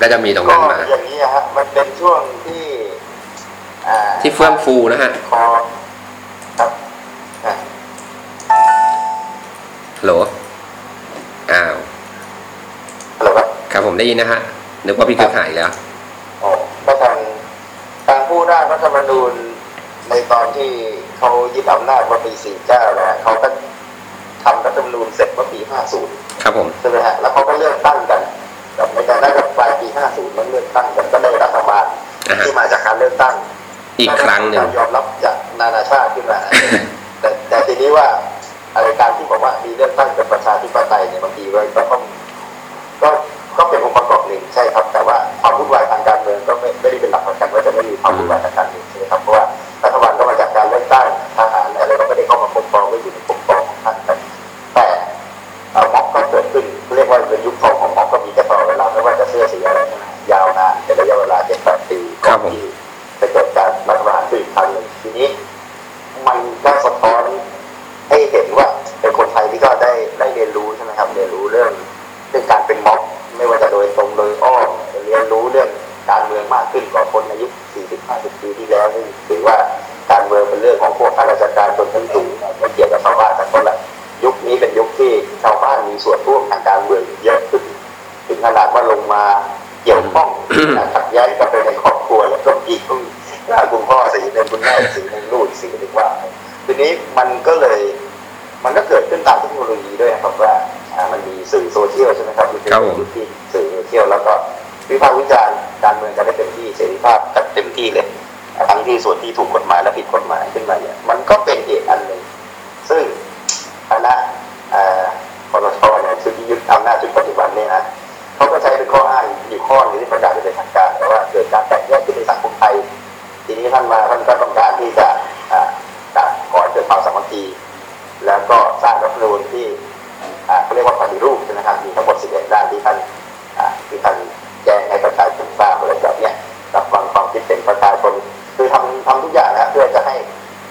ก็จะมีตรงก็นั้นมาอย่างนี้ฮะมันเป็นช่วงที่อ่าที่เฟื่องฟูนะฮะคอครับอ่าฮัลโหลอ้าวฮัลโหลครับครับผมได้ยินนะฮะนึกว่าพี่คือหายแล้วอ๋อก็ทางทางผู้ร่างรัฐธรรมนูญ ในตอนที่เขายึดอำนาจเมื่อปี49นะฮะเขาก็ทำรัฐธรรมนูญเสร็จเมื่อปี50ครับครับผมใช่ไหมฮะแล้วเขาก็เลือกตั้งกันกับในการได้กับปลายปี50มันเลือกตั้งกันก็ได้รัฐบาลอ่าฮะที่มาจากการเลือกตั้ง อีกครั้งหนึ่งการยอมรับจากนานาชาติขึ้นมาแต่แต่ทีนี้ว่าอะไรการที่บอกว่ามีเลือกตั้งเป็นประชาธิปไตยเนี่ยบางทีเราก็ต้องก็ ก็เป็นองค์ประกอบหนึ่งใช่ครับ แต่ว่าความวุ่นวายทางการเมืองก็ไม่ไม่ได้เป็นหลักประกันว่าจะไม่มีความวุ่นวายทางการเมืองใช่ไหมครับเพราะว่ารัฐบาลก็มาจากการเลือกตั้งทหารอะไรก็ไม่ได้เข้ามาปกครองไม่อยู่ในปกครองของท่านแต่แต่เอ่อม็อบก็เกิดขึ้นเรียกว่าเป็นยุคทองของม็อบก็มีกันตลอดเวลาไม่ว่าจะเสื้อสีอะไรใช่ไหมยาวนานเป็นระยะเวลาเจ็ดแปดปีครับผมที่จะเกิดการรัฐประหารขึ้นอีกครั้งหนึ่งทีนี้ มันก็สะท้อนให้เห็นว่า ยตรงโดยอ้อมเรียนรู้เรื่องการเมืองมากขึ้นกว่าคนในยุค 40-50 ปีที่แล้วนี่ถือว่าการเมืองเป็นเรื่องของพวกข้าราชการคนชั้นสูงไม่เกี่ยวกับชาวบ้านแต่คนละยุคนี้เป็นยุคที่ชาวบ้านมีส่วนร่วมทางการเมืองเยอะขึ้น ถึงขนาดว่าลงมาเกี่ยวข้องขัดแย้งกันไปในครอบครัวแล้วก็พี่คุณคุณพ่อสีหนึ่งคุณแม่สีหนึ่งลูกสีหนึ่งว่าทีนี้มันก็เลย มันก็เกิดขึ้นตามเทคโนโลยีด้วยครับว่า มันมีสื่อโซเชียลใช่ไหมครับมันเป็นครับผมยุคที่สื่อโซเชียลแล้วก็วิพากษ์วิจารณ์การเมืองกันได้เต็มที่เสรีภาพกันเต็มที่เลยทั้งที่ส่วนที่ถูกกฎหมายและผิดกฎหมายขึ้นมาเนี่ยมันก็เป็นเหตุอันหนึ่งซึ่งคณะเอ่อคอรชเนี่ยชุดที่ยึดอำนาจชุดปัจจุบันเนี่ยนะเขาก็ใช้เป็นข้ออ้างอยู่ข้อหนึงที่ประกาศเป็นทางการแต่ว่าเกิดการแตกแยกขึ้นในสังคมไทยทีนี้ท่านมาท่านก็ต้องการที่จะอ่าการก่อให้เกิดความสามัคคีแล้วก็สร้างรัฐธรรมนูญที่อ่า เขาเรียกว่าปฏิรูปใช่ไหมครับมีทั้งหมด 11 ด้านที่ท่านที่ท่านแจ้งให้ประชาชนทราบอะไรแบบนี้รับฟังความคิดเห็นประชาชนคือทำทำทุกอย่างนะเพื่อจะให้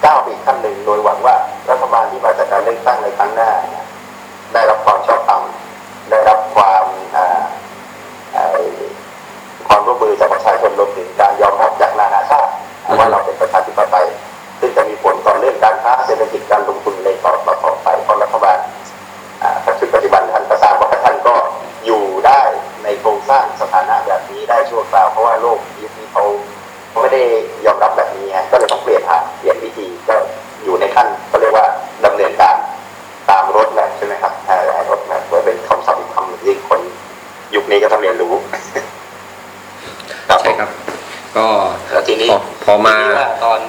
ก้าวไปอีกขั้นหนึ่งโดยหวังว่า ไม่ได้ยอมรับแบบนี้ไงก็เลยต้องเปลี่ยนทางเปลี่ยนวิธีก็อยู่ในขั้นเขาเรียกว่าดำเนินการตามรถแมพใช่ไหมครับอ่ารถแมพไว้เป็นคำศัพท์อีกคำหนึ่งที่คนยุคนี้ก็ต้องเรียนรู้ใช่ครับ ก็แล้วทีนี้พอพอมาทีนี้ว่าตอน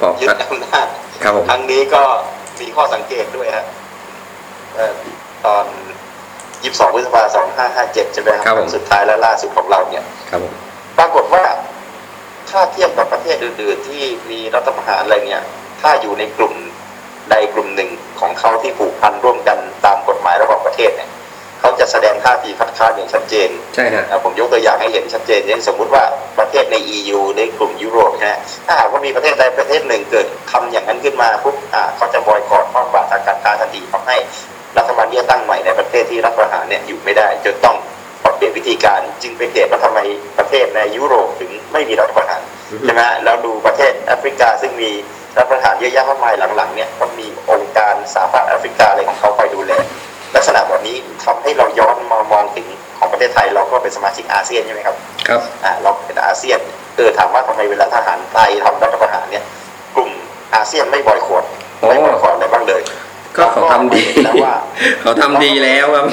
พอยึดอำนาจครับผมครั้งนี้ก็มีข้อสังเกตด้วยฮะเอ่อตอน22พฤษภาคม2557ใช่ไหมคครัรับผมสุดท้ายและล่าสุดของเราเนี่ย ครับผมปรากฏว่า ถ้าเทียบกับประเทศอื่นๆ ที่มีรัฐประหารอะไรเนี่ย ถ้าอยู่ในกลุ่มใดกลุ่มหนึ่งของเขาที่ผูกพันร่วมกันตามกฎหมายระหว่างประเทศเนี่ยเขาจะแสดงท่าทีคัดค้านอย่างชัดเจนใช่ฮะอะผมยกตัวอย่างให้เห็นชัดเจนเช่นสมมุติว่าประเทศใน EU ในกลุ่มยุโรปนะฮะถ้าหากว่ามีประเทศใดประเทศหนึ่งเกิดทำอย่างนั้นขึ้นมาปุ๊บอ่าเขาจะบอยคอรข้อบาทางการค้าทันทีทำให้รัฐบาลที่จะตั้งใหม่ในประเทศที่รัฐประหารเนี่ยอยู่ไม่ได้จนต้องปรับ เปลี่ยนวิธีการจึงเป็นเหตุว่าทำไมประเทศในยุโรปถึงไม่มีรัฐประหารอือฮึใช่ไหมฮะแล้วดูประเทศแอฟริกาซึ่งมีรัฐประหารเยอะแยะมากมายหลังๆเนี่ยก็มีองค์การสหภาพแอฟริกาอะไรของเขาไปดูแลลักษณะแบบนี้ทำให้เราย้อนมามองถึงของประเทศไทยเราก็เป็นสมาชิกอาเซียนใช่ไหมครับครับอ่าเราเป็นอาเซียนเออถามว่าทำไมเวลาทหารไทยทำรัฐประหารเนี่ยกลุ่มอาเซียนไม่บอยคอรโอ้ไม่บอยคอรอะไรบ้างเลย ก็เขาทำดีแล้วว่าเขาทำดีแล้วครับ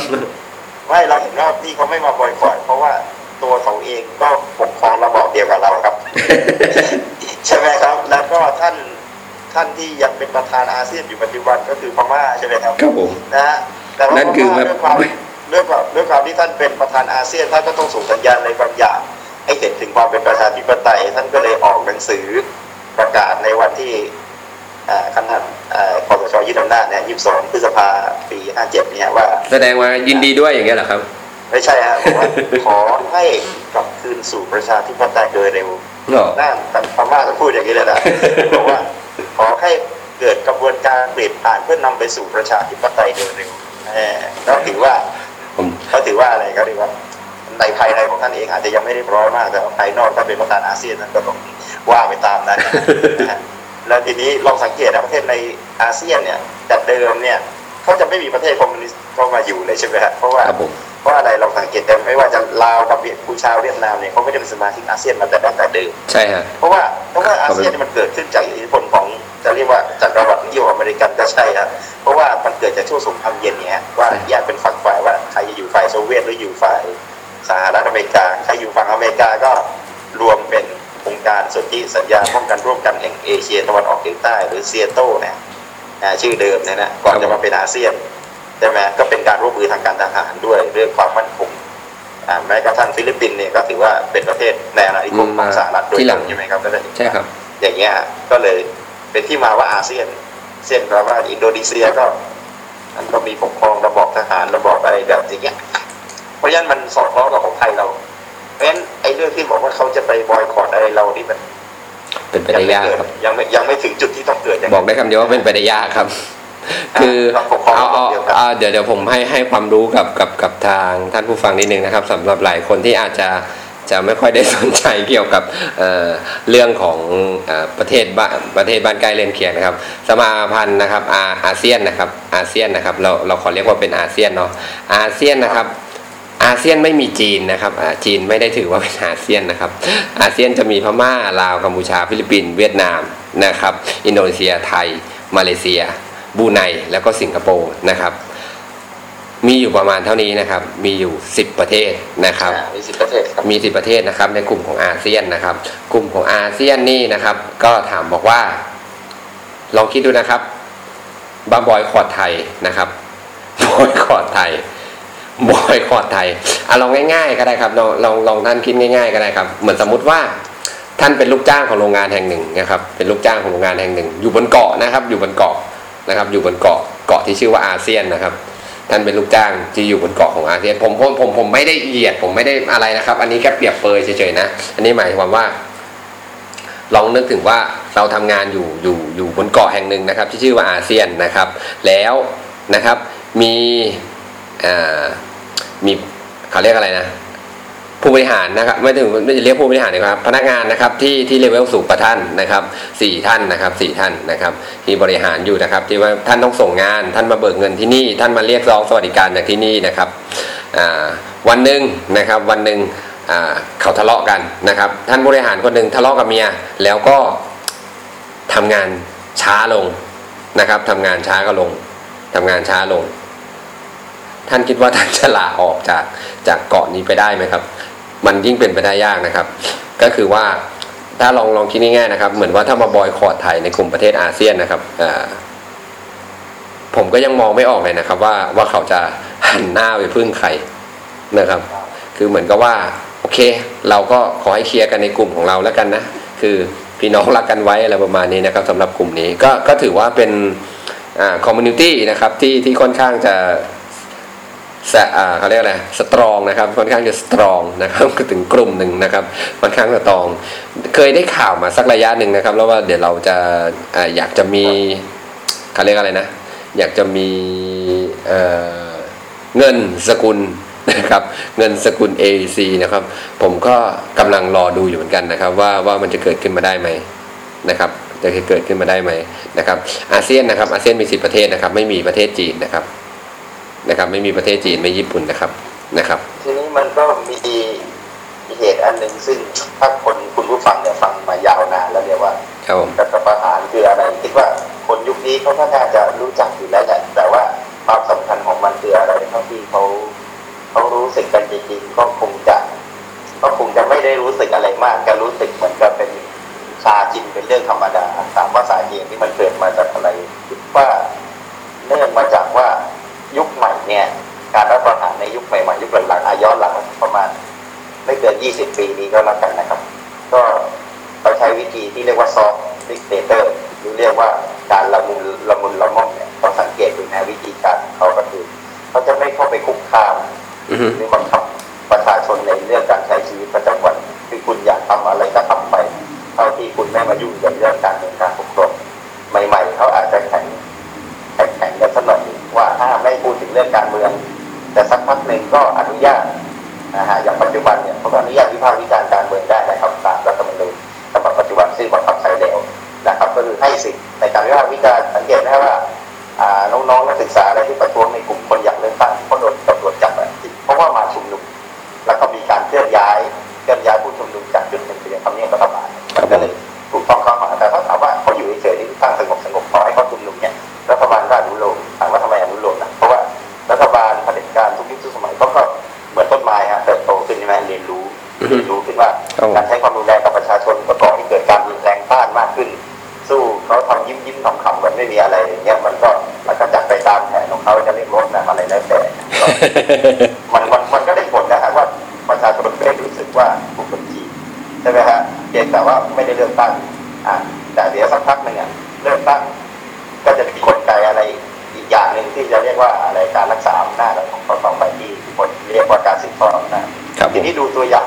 ไม่เราเห็นว่าที่เขาไม่มาบอยคอรเพราะว่าตัวเขาเองก็ปกครองระบอบเดียวกับเราครับ ใช่ไหมครับแล้วก็ท่านท่านที่ยังเป็นประธานอาเซียนอยู่ปัจจุบันก็คือพม่าใช่ไหมครับครับผมนะฮะแต่ว่านั่นคือพม่าแบบด้วยความด้วยความด้วยความที่ท่านเป็นประธานอาเซียนท่านก็ต้องส่งสัญญาณอะไรบางอย่างให้เห็นถึงความเป็นประชาธิปไตยท่านก็เลยออกหนังสือประกาศในวันที่อ่า คณะอ่าคอสชยึดอำนาจเนี่ย22พฤษภาปี57เนี่ยว่า แสดงว่ายินดีด้วยอย่างเงี้ยเหรอครับ ไม่ใช่ฮะบอกว่าขอให้กลับคืนสู่ประชาธิปไตยโดยเร็วเหรอน่าแต่พม่าจะพูดอย่างนี้เลยนะบอกว่าขอให้เกิดกระบวนการเปลี่ยนผ่านเพื่อนำไปสู่ประชาธิปไตยโดยเร็วแหมก็ถือว่าผมเขาถือว่าอะไรก็ถือว่าในภายในของท่านเองอาจจะยังไม่ได้ร้อยมากแต่ว่าภายนอกถ้าเป็นประธานอาเซียนนั้นก็ต้องว่าไปตามนั้นนะฮะ แล้วทีนี้ลองสังเกตนะประเทศในอาเซียนเนี่ยแต่เดิมเนี่ยเขาจะไม่มีประเทศคอมมิวนิสต์เข้ามาอยู่เลยใช่ไหมฮะเพราะว่าครับผมเพราะอะไรเราสังเกตแต่ไม่ว่าจะลาวกับเวียดกูชาเวียดนามเนี่ยเขาไม่ได้เป็นสมาชิกอาเซียนมาแต่ตั้งแต่เดิมใช่ฮะเพราะว่าเพราะว่าอาเซียนเนี่ยมันเกิดขึ้นจากอิทธิพลของจะเรียกว่าจักรวรรดินิยมอเมเมริกันก็ใช่ครับเพราะว่ามันเกิดจากช่วงสงครามเย็นเนี่ยฮะว่าแยกเป็นฝักฝ่ายว่าใครจะอยู่ฝ่ายโซเวียตหรืออยู่ฝ่ายสหรัฐอเมริกาใครอยู่ฝั่งอเมริกาก็รวมเป็น องค์การสนธิสัญญาป้องกันร่วมกันแห่งเอเชียตะวันออกเฉียงใต้ หรือ SEATO เนี่ยอ่าชื่อเดิมเนี่ยนะก่อนจะมาเป็นอาเซียนใช่ไหมก็เป็นการร่วมมือทางการทหารด้วยเรื่องความมั่นคงอ่าแม้กระทั่งฟิลิปปินส์เนี่ยก็ถือว่าเป็นประเทศในอาณานิคมของสหรัฐโดยที่หตลัรงงใช่ไหมครับแล้วก็ใช่ครับ อย่างเงี้ยก็เลยเป็นที่มาว่าอาเซียนเช่นแปลว่าอินโดนีเซียก็มันก็มีปกครองระบอบทหารระบอบอะไรแบบอย่างเงี้ย เพราะฉะนั้นมันสอดคล้องกับของไทยเราเพ ราะฉะนั้นไอ้เรื่องที่บอกว่าเขาจะไปบอยคอรดอะไรเรานี่มันเป็นไปยัได้ไม่ยากเกิดครับ ยังไม่ยังไม่ถึงจุดที่ต้องเกิดอย่างบอนั้กนได้คำเดียวว่าเป็นไปได้ยากครับ คือเราปกครองเอาเอาเดียวกันเอาเดี๋ยวเดี๋ยวผมให้ให้ความรู้กับกับกับทางท่านผู้ฟังนิดนึงนะครับสำหรับหลายคนที่อาจจะจะไม่ค่อยได้สนใจเกี่ยวกับเอ่อเรื่องของเอ่อประเทศบ้านประเทศบ้านใกล้เรือนเคียงนะครับ สมาพันธ์นะครับอาอาเซียนนะครับอาเซียนนะครับเราเราขอเรียกว่าเป็นอาเซียนเนาะอาเซียนนะครับ อาเซียนไม่มีจีนนะครับอ่าจีนไม่ได้ถือว่าเป็นอาเซียนนะครับ อาเซียนจะมีพม่าลาวกัมพูชาฟิลิปปินส์เวียดนามนะครับ อินโดนีเซียไทย มาเลเซียบรูไนแล้วก็สิงคโปร์นะครับ มีอยู่ประมาณเท่านี้นะครับ มีอยู่ 10 ประเทศนะครับอ่ามีสิบประเทศครับมีสิบประเทศนะครับ ในกลุ่มของอาเซียนนะครับ กลุ่มของอาเซียนนี่นะครับ ก็ถามบอกว่า ลองคิดดูนะครับบาบอยคอร์ดไทยนะครับบอยคอร์ดไทย บอยคอร์ดไทยอะลองง่าย ๆ ก็ได้ครับลองลองลองท่านคิดง่าย ๆ ก็ได้ครับ เหมือนสมมุติว่าท่านเป็นลูกจ้างของโรงงานแห่งหนึ่งนะครับ เป็นลูกจ้างของโรงงานแห่งหนึ่ง อยู่บนเกาะนะครับ อยู่บนเกาะนะครับ อยู่บนเกาะเกาะที่ชื่อว่าอาเซียนนะครับ ท่านเป็นลูกจ้างที่อยู่บนเกาะของอาเซียน ผมผมผมผมไม่ได้เหยียดผมไม่ได้อะไรนะครับ อันนี้แค่เปรียบเปรยเฉยๆนะ อันนี้หมายความว่าลองนึกถึงว่าเราทำงานอยู่อยู่อยู่บนเกาะแห่งหนึ่งนะครับ ที่ชื่อว่าอาเซียนนะครับ แล้วนะครับมี มีเขาเรียกอะไรนะผู้บริหารนะครับไม่ถึงไม่เรียกผู้บริหารนะครับ พนักงานนะครับที่ที่เลเวลสูงกว่าท่านนะครับสี่ท่านนะครับสี่ท่านนะครับที่บริหารอยู่นะครับ ที่ว่าท่านต้องส่งงาน ท่านมาเบิกเงินที่นี่ ท่านมาเรียกร้องสวัสดิการจากที่นี่นะครับวันหนึ่งนะครับวันหนึ่งเขาทะเลาะกันนะครับ ท่านบริหารคนหนึ่งทะเลาะกับเมียแล้วก็ทำงานช้าลงนะครับทำงานช้าก็ลงทำงานช้าลง ท่านคิดว่าท่านจะลาออกจากจากเกาะนี้ไปได้ไหมครับ มันยิ่งเป็นไปได้ยากนะครับ ก็คือว่าถ้าลองลองคิดง่ายๆนะครับ เหมือนว่าถ้ามาบอยคอร์ดไทยในกลุ่มประเทศอาเซียนนะครับผมก็ยังมองไม่ออกเลยนะครับ ว่าว่าเขาจะหันหน้าไปพึ่งใครนะครับ คือเหมือนกับว่าโอเค เราก็ขอให้เคลียร์กันในกลุ่มของเราแล้วกันนะคือพี่น้องรักกันไว้อะไรประมาณนี้นะครับสำหรับกลุ่มนี้ก็ก็ถือว่าเป็นอ่า community นะครับที่ที่ค่อนข้างจะ สะเขาเรียกอะไร strong นะครับค่อนข้างจะ strong นะครับถึงกลุ่มหนึ่งนะครับค่อนข้าง strong เคยได้ข่าวมาสักระยะหนึ่งนะครับ แล้วว่าเดี๋ยวเราจะออยากจะมีเขาเรียกอะไรนะ อยากจะมีเเงินสกุลนะครับเงินสกุล AEC นะครับ ผมก็กำลังรอดูอยู่เหมือนกันนะครับ ว่าว่ามันจะเกิดขึ้นมาได้ไหมนะครับจะเกิดขึ้นมาได้ไหมนะครับอาเซียนนะครับอาเซียนมีสิบประเทศนะครับ ไม่มีประเทศจีนนะครับ นะครับ ไม่มีประเทศจีนไม่ญี่ปุ่นนะครับนะครับ ทีนี้มันก็มีเหตุอันหนึ่งซึ่งถ้าคนคุณผู้ฟังเนี่ยฟังมายาวนานแล้วเรียกว่าครับผมรัฐประหารคืออะไรคิดว่าคนยุคนี้เขาก็น่าจะรู้จักอยู่แล้วแหละแต่ว่าความสำคัญของมันคืออะไรเท่าที่เขาเขารู้สึกกันจริงๆก็คงจะก็คงจะไม่ได้รู้สึกอะไรมากจะรู้สึกเหมือนกับเป็นชาจินเป็นเรื่องธรรมดาถามว่าสาเหตุที่มันเกิดมาจากอะไรคิดว่าเนื่องมาจากว่า ยุคใหม่เนี่ยการรัฐประหารในยุคใหม่ๆยุคหลังๆอาย้อนหลังประมาณ ไม่เกิน 20 ปีนี้ก็แล้วกันนะครับ ก็เขาใช้วิธีที่เรียกว่า soft dictator หรือเรียกว่าการละมุนละมุนละม่อมเนี่ยต้องสังเกตดูนะวิธีการของเขาก็คือเขาจะไม่เข้าไปคุกคามอือฮึหรือบังคับประชาชนในเรื่องการใช้ชีวิตประจำวันที่คุณอยากทำอะไรก็ทำไปเท่าที่คุณไม่มายุ่งกับเรื่องการเมืองการปกครองใหม่ ๆเขาอาจจะแข่งแข่งแข่งกันสักหน่อยว่าถ้าไม่พูดถึง เรื่องการเมือง แต่สักพักหนึ่งก็อนุญาตนะฮะอย่างปัจจุบันเนี่ยเขาก็อนุญาตวิพากษ์วิจารณ์การเมืองได้นะครับตามรัฐธรรมนูญฉบับปัจจุบันซึ่งบังคับใช้แล้วนะครับก็คือให้สิทธิ์ในการวิพากษ์วิจารณ์สังเกตนะว่าอ่าน้องๆนักศึกษาอะไรที่ประท้วงในกลุ่มคนอยากเลือกตั้งเขาโดนตำรวจจับอะเพราะว่ามาชุมนุม แล้วก็มีการเคลื่อนย้ายเคลื่อนย้ายผู้ชุมนุมจากจุดหนึ่งไปยังทำเนียบรัฐบาลมันก็เลยถูกต้องเข้ามาแต่ถ้าถามว่าเขาอยู่เฉยๆนี่ตั้งสงบสงบๆขอให้เขาชุมนุมเนี่ย ครับผม การใช้ความรุนแรงกับประชาชนก็ก่อให้เกิดการรุนแรงต้านมากขึ้น สู้เขาทำยิ้มยิ้มขำๆเหมือนไม่มีอะไรอย่างเงี้ยมันก็มันก็จัดไปตามแผนของเขาจะเรียกรถนะอะไรแล้วแต่ก็มันมันมันก็ได้ผลนะฮะว่าประชาชนไม่ได้รู้สึกว่าถูกกดขี่ใช่ไหมฮะเพียงแต่ว่าไม่ได้เลือกตั้งอ่าแต่เดี๋ยวสักพักหนึ่งอะเลือกตั้งก็จะมีกลไกอะไรอีกอย่างหนึ่งที่จะเรียกว่าอะไรการรักษาอำนาจของเขาต่อไปที่คนเรียกว่าการสืบทอดอำนาจครับผทีมนี้ดูตัวอย่าง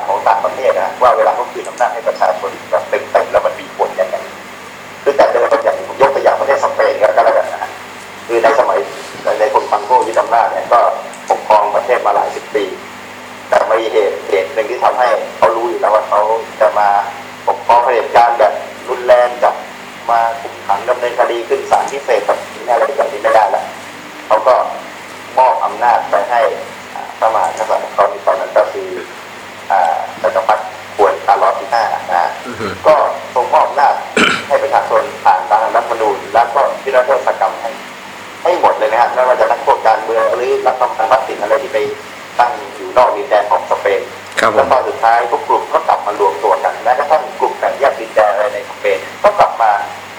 ว่าเวลาเขาคืนอำนาจให้ประชาชนแบบเต็มๆแล้วมันมีผลยังไงคือแต่เดิมก็อย่างผมยกตัวอย่างประเทศสเปนก็แล้วกันนะคือในสมัยในคนฟังโก้ยึดอำนาจเนี่ยก็ปกครองประเทศมาหลายสิบปี แต่ม่เหตุเหตุหนึ่งที่ทำให้เขารู้อยู่แล้วว่าเขาจะมาปกครองเผด็จการแบบรุนแรงจับมาคุมขังดำเนินคดีขึ้นศาลพิเศษแบบนี้อะไรแบบนี้ไม่ได้แล้วเขาก็มอบอำนาจไปให้ ก็ทรงมอบอำนาจให้ประชาชนผ่านตามรัฐธรรมนูญแล้วก็พิรัตศกรรมให้ให้หมดเลยนะฮะไม่ว่าจะนักโทษการเมืองหรือรัฐธรรมนูญสินอะไรที่ไปตั้งอยู่นอกดินแดนของสเปนครับผแล้วมตอนสุดท้ายทุกกลุ่มก็กลับมารวมตัวกันแม้กระทั่งกลุ่มแบ่งแยกดินแดนอะไรในสเปนก็กลับมา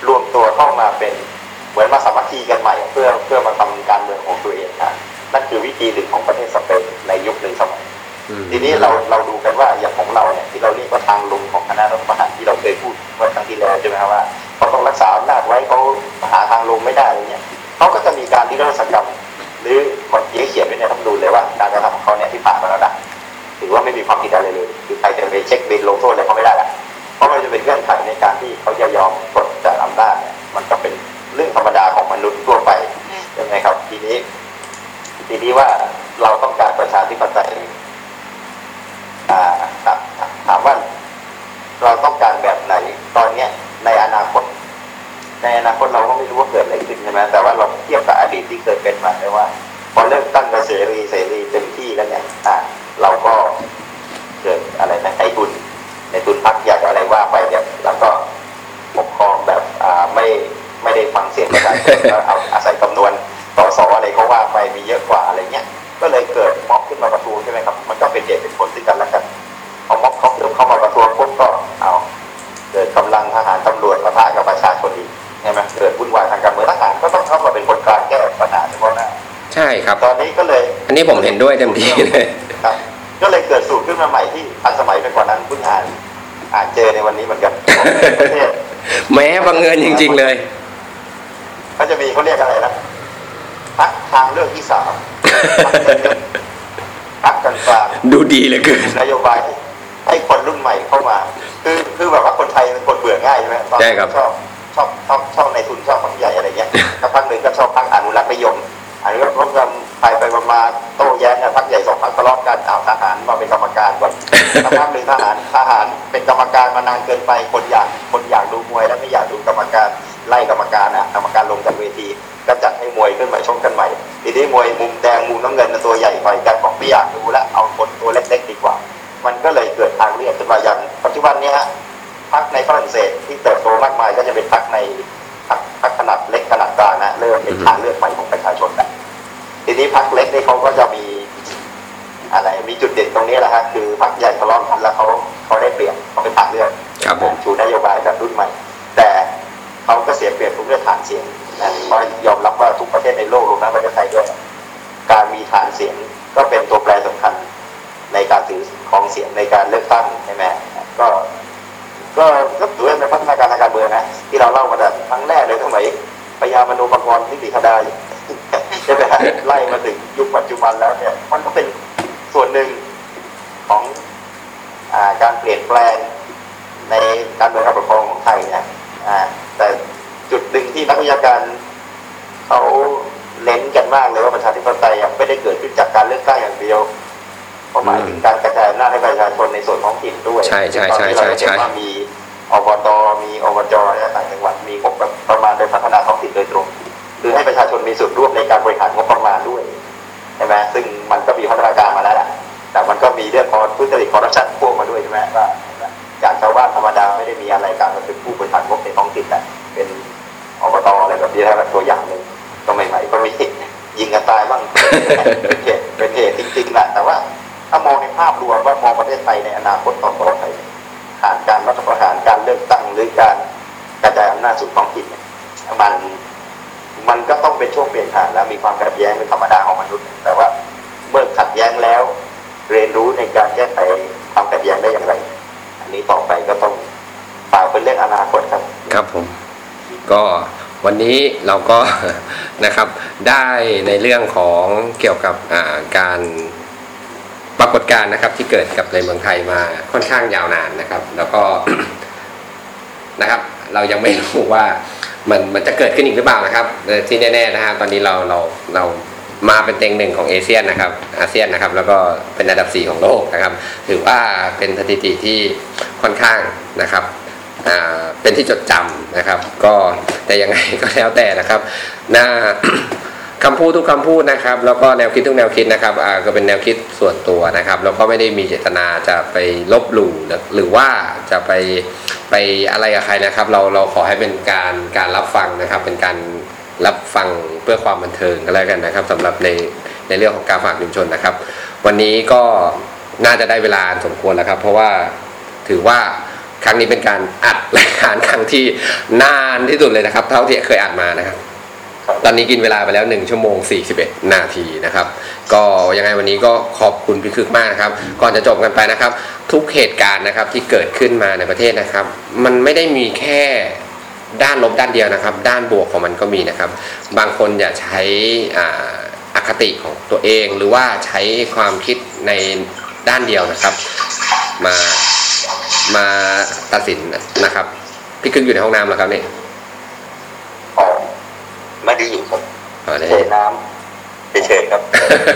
รวมตัวเข้ามาเป็นเหมือนมาสามัคคีกันใหม่เพื่อเพื่อมาทำการเมืองของตัวเองนะนั่นคือวิธีหนึ่งของประเทศสเปนในยุคหนึ่งสมัยอืม ทีนี้เราเราดูกันว่าอย่างของเราเนี่ยที่เราเรียกว่าทางลงของคณะรัฐประหารที่เราเคยพูดเมื่อครั้งที่แล้วใช่ไหมครับว่าเขาต้องรักษาอำนาจไว้เขาหาทางลงไม่ได้อะไรเนี่ยเขาก็จะมีการนิรโทษกรรมหรือกฎเขียเขียนไว้ในรัฐมนูญเลยว่าการกระทำของเขาเนี่ยที่ผ่านมาแล้วนะถือว่าไม่มีความผิดอะไรเลยคือใครจะไปเช็คบินลงโทษอะไรเขาไม่ได้ละเพราะมันจะเป็นเงื่อนไขในการที่เขาจะยอมกดจากอำนาจเนี่ยมันก็เป็นเรื่องธรรมดาของมนุษย์ทั่วไปใช่ไหมครับทีนี้ ทีนี้ว่าเราต้องการประชาธิปไตย ถามว่าเราต้องการแบบไหนตอนเนี้ยในอนาคต ในอนาคตเราก็ไม่รู้ว่าเกิดอะไรขึ้นใช่ไหมแต่ว่าเราเทียบกับอดีตที่เคยเป็นมาได้ว่า พอเริ่มตั้งกระเสรีเสรีเต็มที่แล้วเนี่ยอ่าเราก็เกิดอะไรนะไอ้ทุนในทุนพักอยากอะไรว่าไปเนี่ยแล้วก็ปกครองแบบอ่าไม่ไม่ได้ฟังเสียงประชาชนแล้วเอาอาศัยจำนวนสสออะไรเขาว่าไปมีเยอะกว่าอะไรเงี้ยก็เลยเกิดม็อบขึ้นมาประท้วงใช่ไหมครับ มันก็เป็นเหตุเป็นผลซึ่งกันและ ตำรวจปะทะกับประชาชนอีกใช่ไหมเกิดวุ่นวายทางการเมืองทหารก็ต้องเข้ามาเป็นคนกลางแก้ปัญหาเฉพาะหน้าใช่ครับ ตอนนี้ก็เลย อันนี้ผมเห็นด้วยเต็มที่เลยครับก็เลยเกิดสูตรขึ้นมาใหม่ที่ทันสมัยไปกว่านั้นเพิ่งอ่านอ่านเจอในวันนี้เหมือนกันประเทศแม้บังเอิญจริง ๆเลยเขาจะมีเขาเรียกอะไรนะพักทางเลือกที่สามพักกลางๆดูดีเหลยเกินนโยบายให้คนรุ่นใหม่เข้ามาคือคือแบบว่าคนไทยเป็นคนเบื่อง่ายใช่ไหมตอนใช่ครับ ชอบชอบชอบชอบในทุนชอบพักใหญ่อะไรเงี้ยถ้าพักหนึ่งก็ชอบพักอนุรักษ์นิยมอันนี้ก็ร่วมกันไปไปมาๆโต้แย้งกันพักใหญ่สองพักทะเลาะกันเอาทหารมาเป็นกรรมการก่อนถ้าพักหนึ่งทหารทหารเป็นกรรมการมานานเกินไปคนอยากคนอยากดูมวยแล้วไม่อยากดูกรรมการไล่กรรมการอะกรรมการลงจากเวทีก็จัดให้มวยขึ้นมาชกกันใหม่ทีนี้มวยมุมแดงมุมน้ำเงินตัวใหญ่ไปกันบอกไม่อยากดูแล้วเอาคนตัวเล็กๆดีกว่า มันก็เลยเกิดทางเลือกขึ้นมาอย่างปัจจุบันเนี้ยฮะพรรคในฝรั่งเศสที่เติบโตมากมายก็จะเป็นพรรคในพรรคพรรคขนาดเล็กขนาดกลางนะเริ่มเป็นทางเลือกใหม่ของประชาชนแล้วทีนี้พรรคเล็กนี่เขาก็จะมีอะไรมีจุดเด่นตรงนี้แหละฮะคือพรรคใหญ่ทะเลาะกันแล้วเขาเขาได้เปรียบเขาเป็นทางเลือกครับผมชูนโยบายแบบรุ่นใหม่ แต่เขาก็เสียเปรียบทุกเรื่องฐานเสียงนะเพราะยอมรับว่าทุกประเทศในโลกรวมทั้งประเทศไทยด้วยการมีฐานเสียงก็เป็นตัวแปรสำคัญ ในการถือของเสียงในการเลือกตั้งใช่ไหมก็ก็ก็ถือว่าเป็นพัฒนาการทางการเมืองนะที่เราเล่ามาแต่ครั้งแรกเลยสมัยพญามโนปกรณ์นิติคดาใช่ไหมฮะไล่มาถึงยุคปัจจุบันแล้วเนี่ยมันก็เป็นส่วนหนึ่งของอ่าการเปลี่ยนแปลงในการเมืองการปกครองของไทยนะอ่าแต่จุดหนึ่งที่นักวิชาการเขาเน้นกันมากเลยว่าประชาธิปไตยไม่ได้เกิดขึ้นจากการเลือกตั้งอย่างเดียว เขาหมายถึงการกระจายอำนาจให้ประชาชนในส่วนท้องถิ่นด้วยใช่ใช่ใช่ตอนนี้เราใช่เห็นว่ามีอบตมีอบจและต่างจังหวัดมีงบประมาณไปพัฒนาท้องถิ่นโดยตรงคือให้ประชาชนมีส่วนร่วมในการบริหารงบประมาณด้วยใช่ไหมซึ่งมันก็มีพัฒนาการมาแล้วแหละแต่มันก็มีเรื่องของทุจริตคอร์รัปชันพ่วงมาด้วยใช่ไหมว่าจากชาวบ้านธรรมดาไม่ได้มีอะไรการมาเป็นผู้บริหารงบในท้องถิ่นแต่เป็นอบตอะไรแบบนี้แล้วตัวอย่างหนึ่งก็ใหม่ๆก็มียิงกันตายบ้างเป็นเหตุเป็นเหตุจริงๆแหละแต่ว่า ถ้ามองในภาพรวมว่ามองประเทศไทยในอนาคตต่อไปผ่านการรัฐประหารการเลือกตั้งหรือการกระจายอำนาจสู่ท้องถิ่นมันมันก็ต้องเป็นช่วงเปลี่ยนผ่านแล้วมีความขัดแย้งเป็นธรรมดาของมนุษย์ แต่ว่าเมื่อขัดแย้งแล้ว เรียนรู้ในการแก้ไขความขัดแย้งได้อย่างไร อันนี้ต่อไปก็ต้องฝากเป็นเรื่องอนาคตครับ ครับผม ก็วันนี้เราก็นะครับได้ในเรื่องของเกี่ยวกับการ ปรากฏการณ์นะครับที่เกิดกับในเมืองไทยมาค่อนข้างยาวนานนะครับ แล้วก็นะครับ เรายังไม่รู้ว่ามันมันจะเกิดขึ้นอีกหรือเปล่านะครับที่แน่ๆนะฮะตอนนี้เราเราเรามาเป็นเต็งหนึ่งของเอเชียนะครับอาเซียนนะครับ แล้วก็เป็นอันดับสี่ของโลกนะครับ ถือว่าเป็นสถิติที่ค่อนข้างนะครับเป็นที่จดจำนะครับ ก็แต่ยังไงก็แล้วแต่นะครับหน้า คำพูดทุกคำพูดนะครับ แล้วก็แนวคิดทุกแนวคิดนะครับอ่าก็เป็นแนวคิดส่วนตัวนะครับแล้วก็ไม่ได้มีเจตนาจะไปลบหลู่หรือว่าจะไปไปอะไรกับใครนะครับ เราเราขอให้เป็นการการรับฟังนะครับ เป็นการรับฟังเพื่อความบันเทิงก็แล้วกันนะครับสำหรับในในเรื่องของการฝากชุมชนนะครับ วันนี้ก็น่าจะได้เวลาสมควรแล้วครับ เพราะว่าถือว่าครั้งนี้เป็นการอัดรายการครั้งที่นานที่สุดเลยนะครับ เท่าที่เคยอัดมานะครับ ตอนนี้กินเวลาไปแล้ว 1 ชั่วโมง 41 นาทีนะครับ ก็ยังไงวันนี้ก็ขอบคุณพี่คึกมากนะครับ ก่อนจะจบกันไปนะครับ ทุกเหตุการณ์นะครับที่เกิดขึ้นมาในประเทศนะครับ มันไม่ได้มีแค่ด้านลบด้านเดียวนะครับ ด้านบวกของมันก็มีนะครับ บางคนอย่าใช้ออคติของตัวเอง หรือว่าใช้ความคิดในด้านเดียวนะครับ มามาตัดสินนะครับ พี่คึกอยู่ในห้องน้ำแล้วครับเนี่ย ไม่ได้อยู่ครับอ๋อได้เทน้ำเฉยๆครับ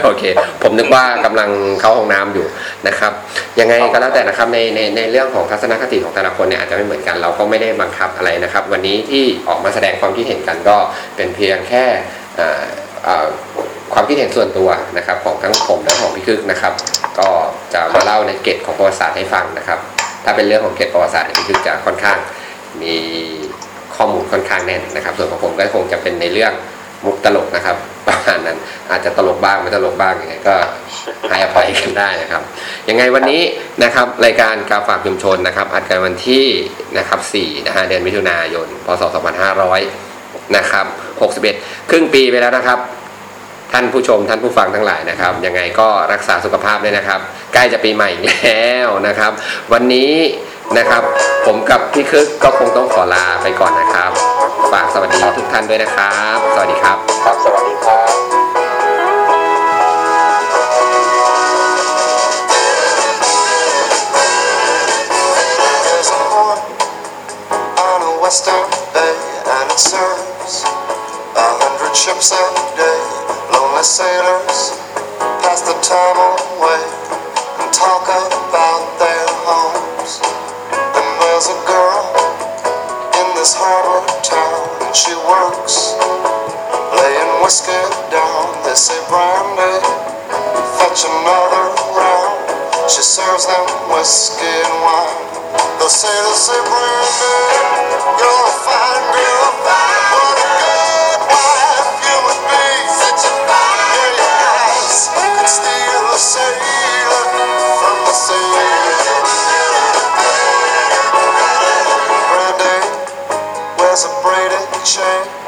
โอเค ผมนึกว่ากำลังเข้าห้องน้ำอยู่นะครับ ยังไงก็แล้วแต่นะครับในในในเรื่องของทัศนคติของแต่ละคนเนี่ยอาจจะไม่เหมือนกันเราก็ไม่ได้บังคับอะไรนะครับ วันนี้ที่ออกมาแสดงความคิดเห็นกันก็เป็นเพียงแค่อ่าอ่าความคิดเห็นส่วนตัวนะครับ ของทั้งผมและของพี่คึกนะครับ ก็จะมาเล่าในเกตของประวัติศาสตร์ให้ฟังนะครับ ถ้าเป็นเรื่องของเกตประวัติศาสตร์เนี่ยพี่คึกจะค่อนข้างมี ข้อมูลค่อนข้างแน่นนะครับ ส่วนของผมก็คงจะเป็นในเรื่องมุกตลกนะครับประมาณนั้นอาจจะตลกบ้างไม่ตลกบ้างยังไงก็ให้อภัยกันได้นะครับยังไงวันนี้นะครับรายการกาฝากชุมชนนะครับอัดกันวันที่นะครับ4นะฮะเดือนมิถุนายนพศ2500นะครับ61 ครึ่งปีไปแล้วนะครับ ท่านผู้ชมท่านผู้ฟังทั้งหลายนะครับยังไงก็รักษาสุขภาพด้วยนะครับ ใกล้จะปีใหม่อีกแล้วนะครับ วันนี้ นะครับ ผมกับพี่คึกก็คงต้องขอลาไปก่อนนะครับ ฝากสวัสดีทุกท่านด้วยนะครับ สวัสดีครับ ครับ สวัสดีครับ There's a port on a western bay, and it serves a hundred ships a day. Lonely sailors pass the time away and talk about their homes. And there's a girl in this harbor town, and she works laying whiskey down. They say, Brandy, fetch another round. She serves them whiskey and wine. They'll say, they'll say, Brandy, you're a fine girl. What a good wife you would be. Such your eyes could steal a sailor from the sea. Wears a braided chain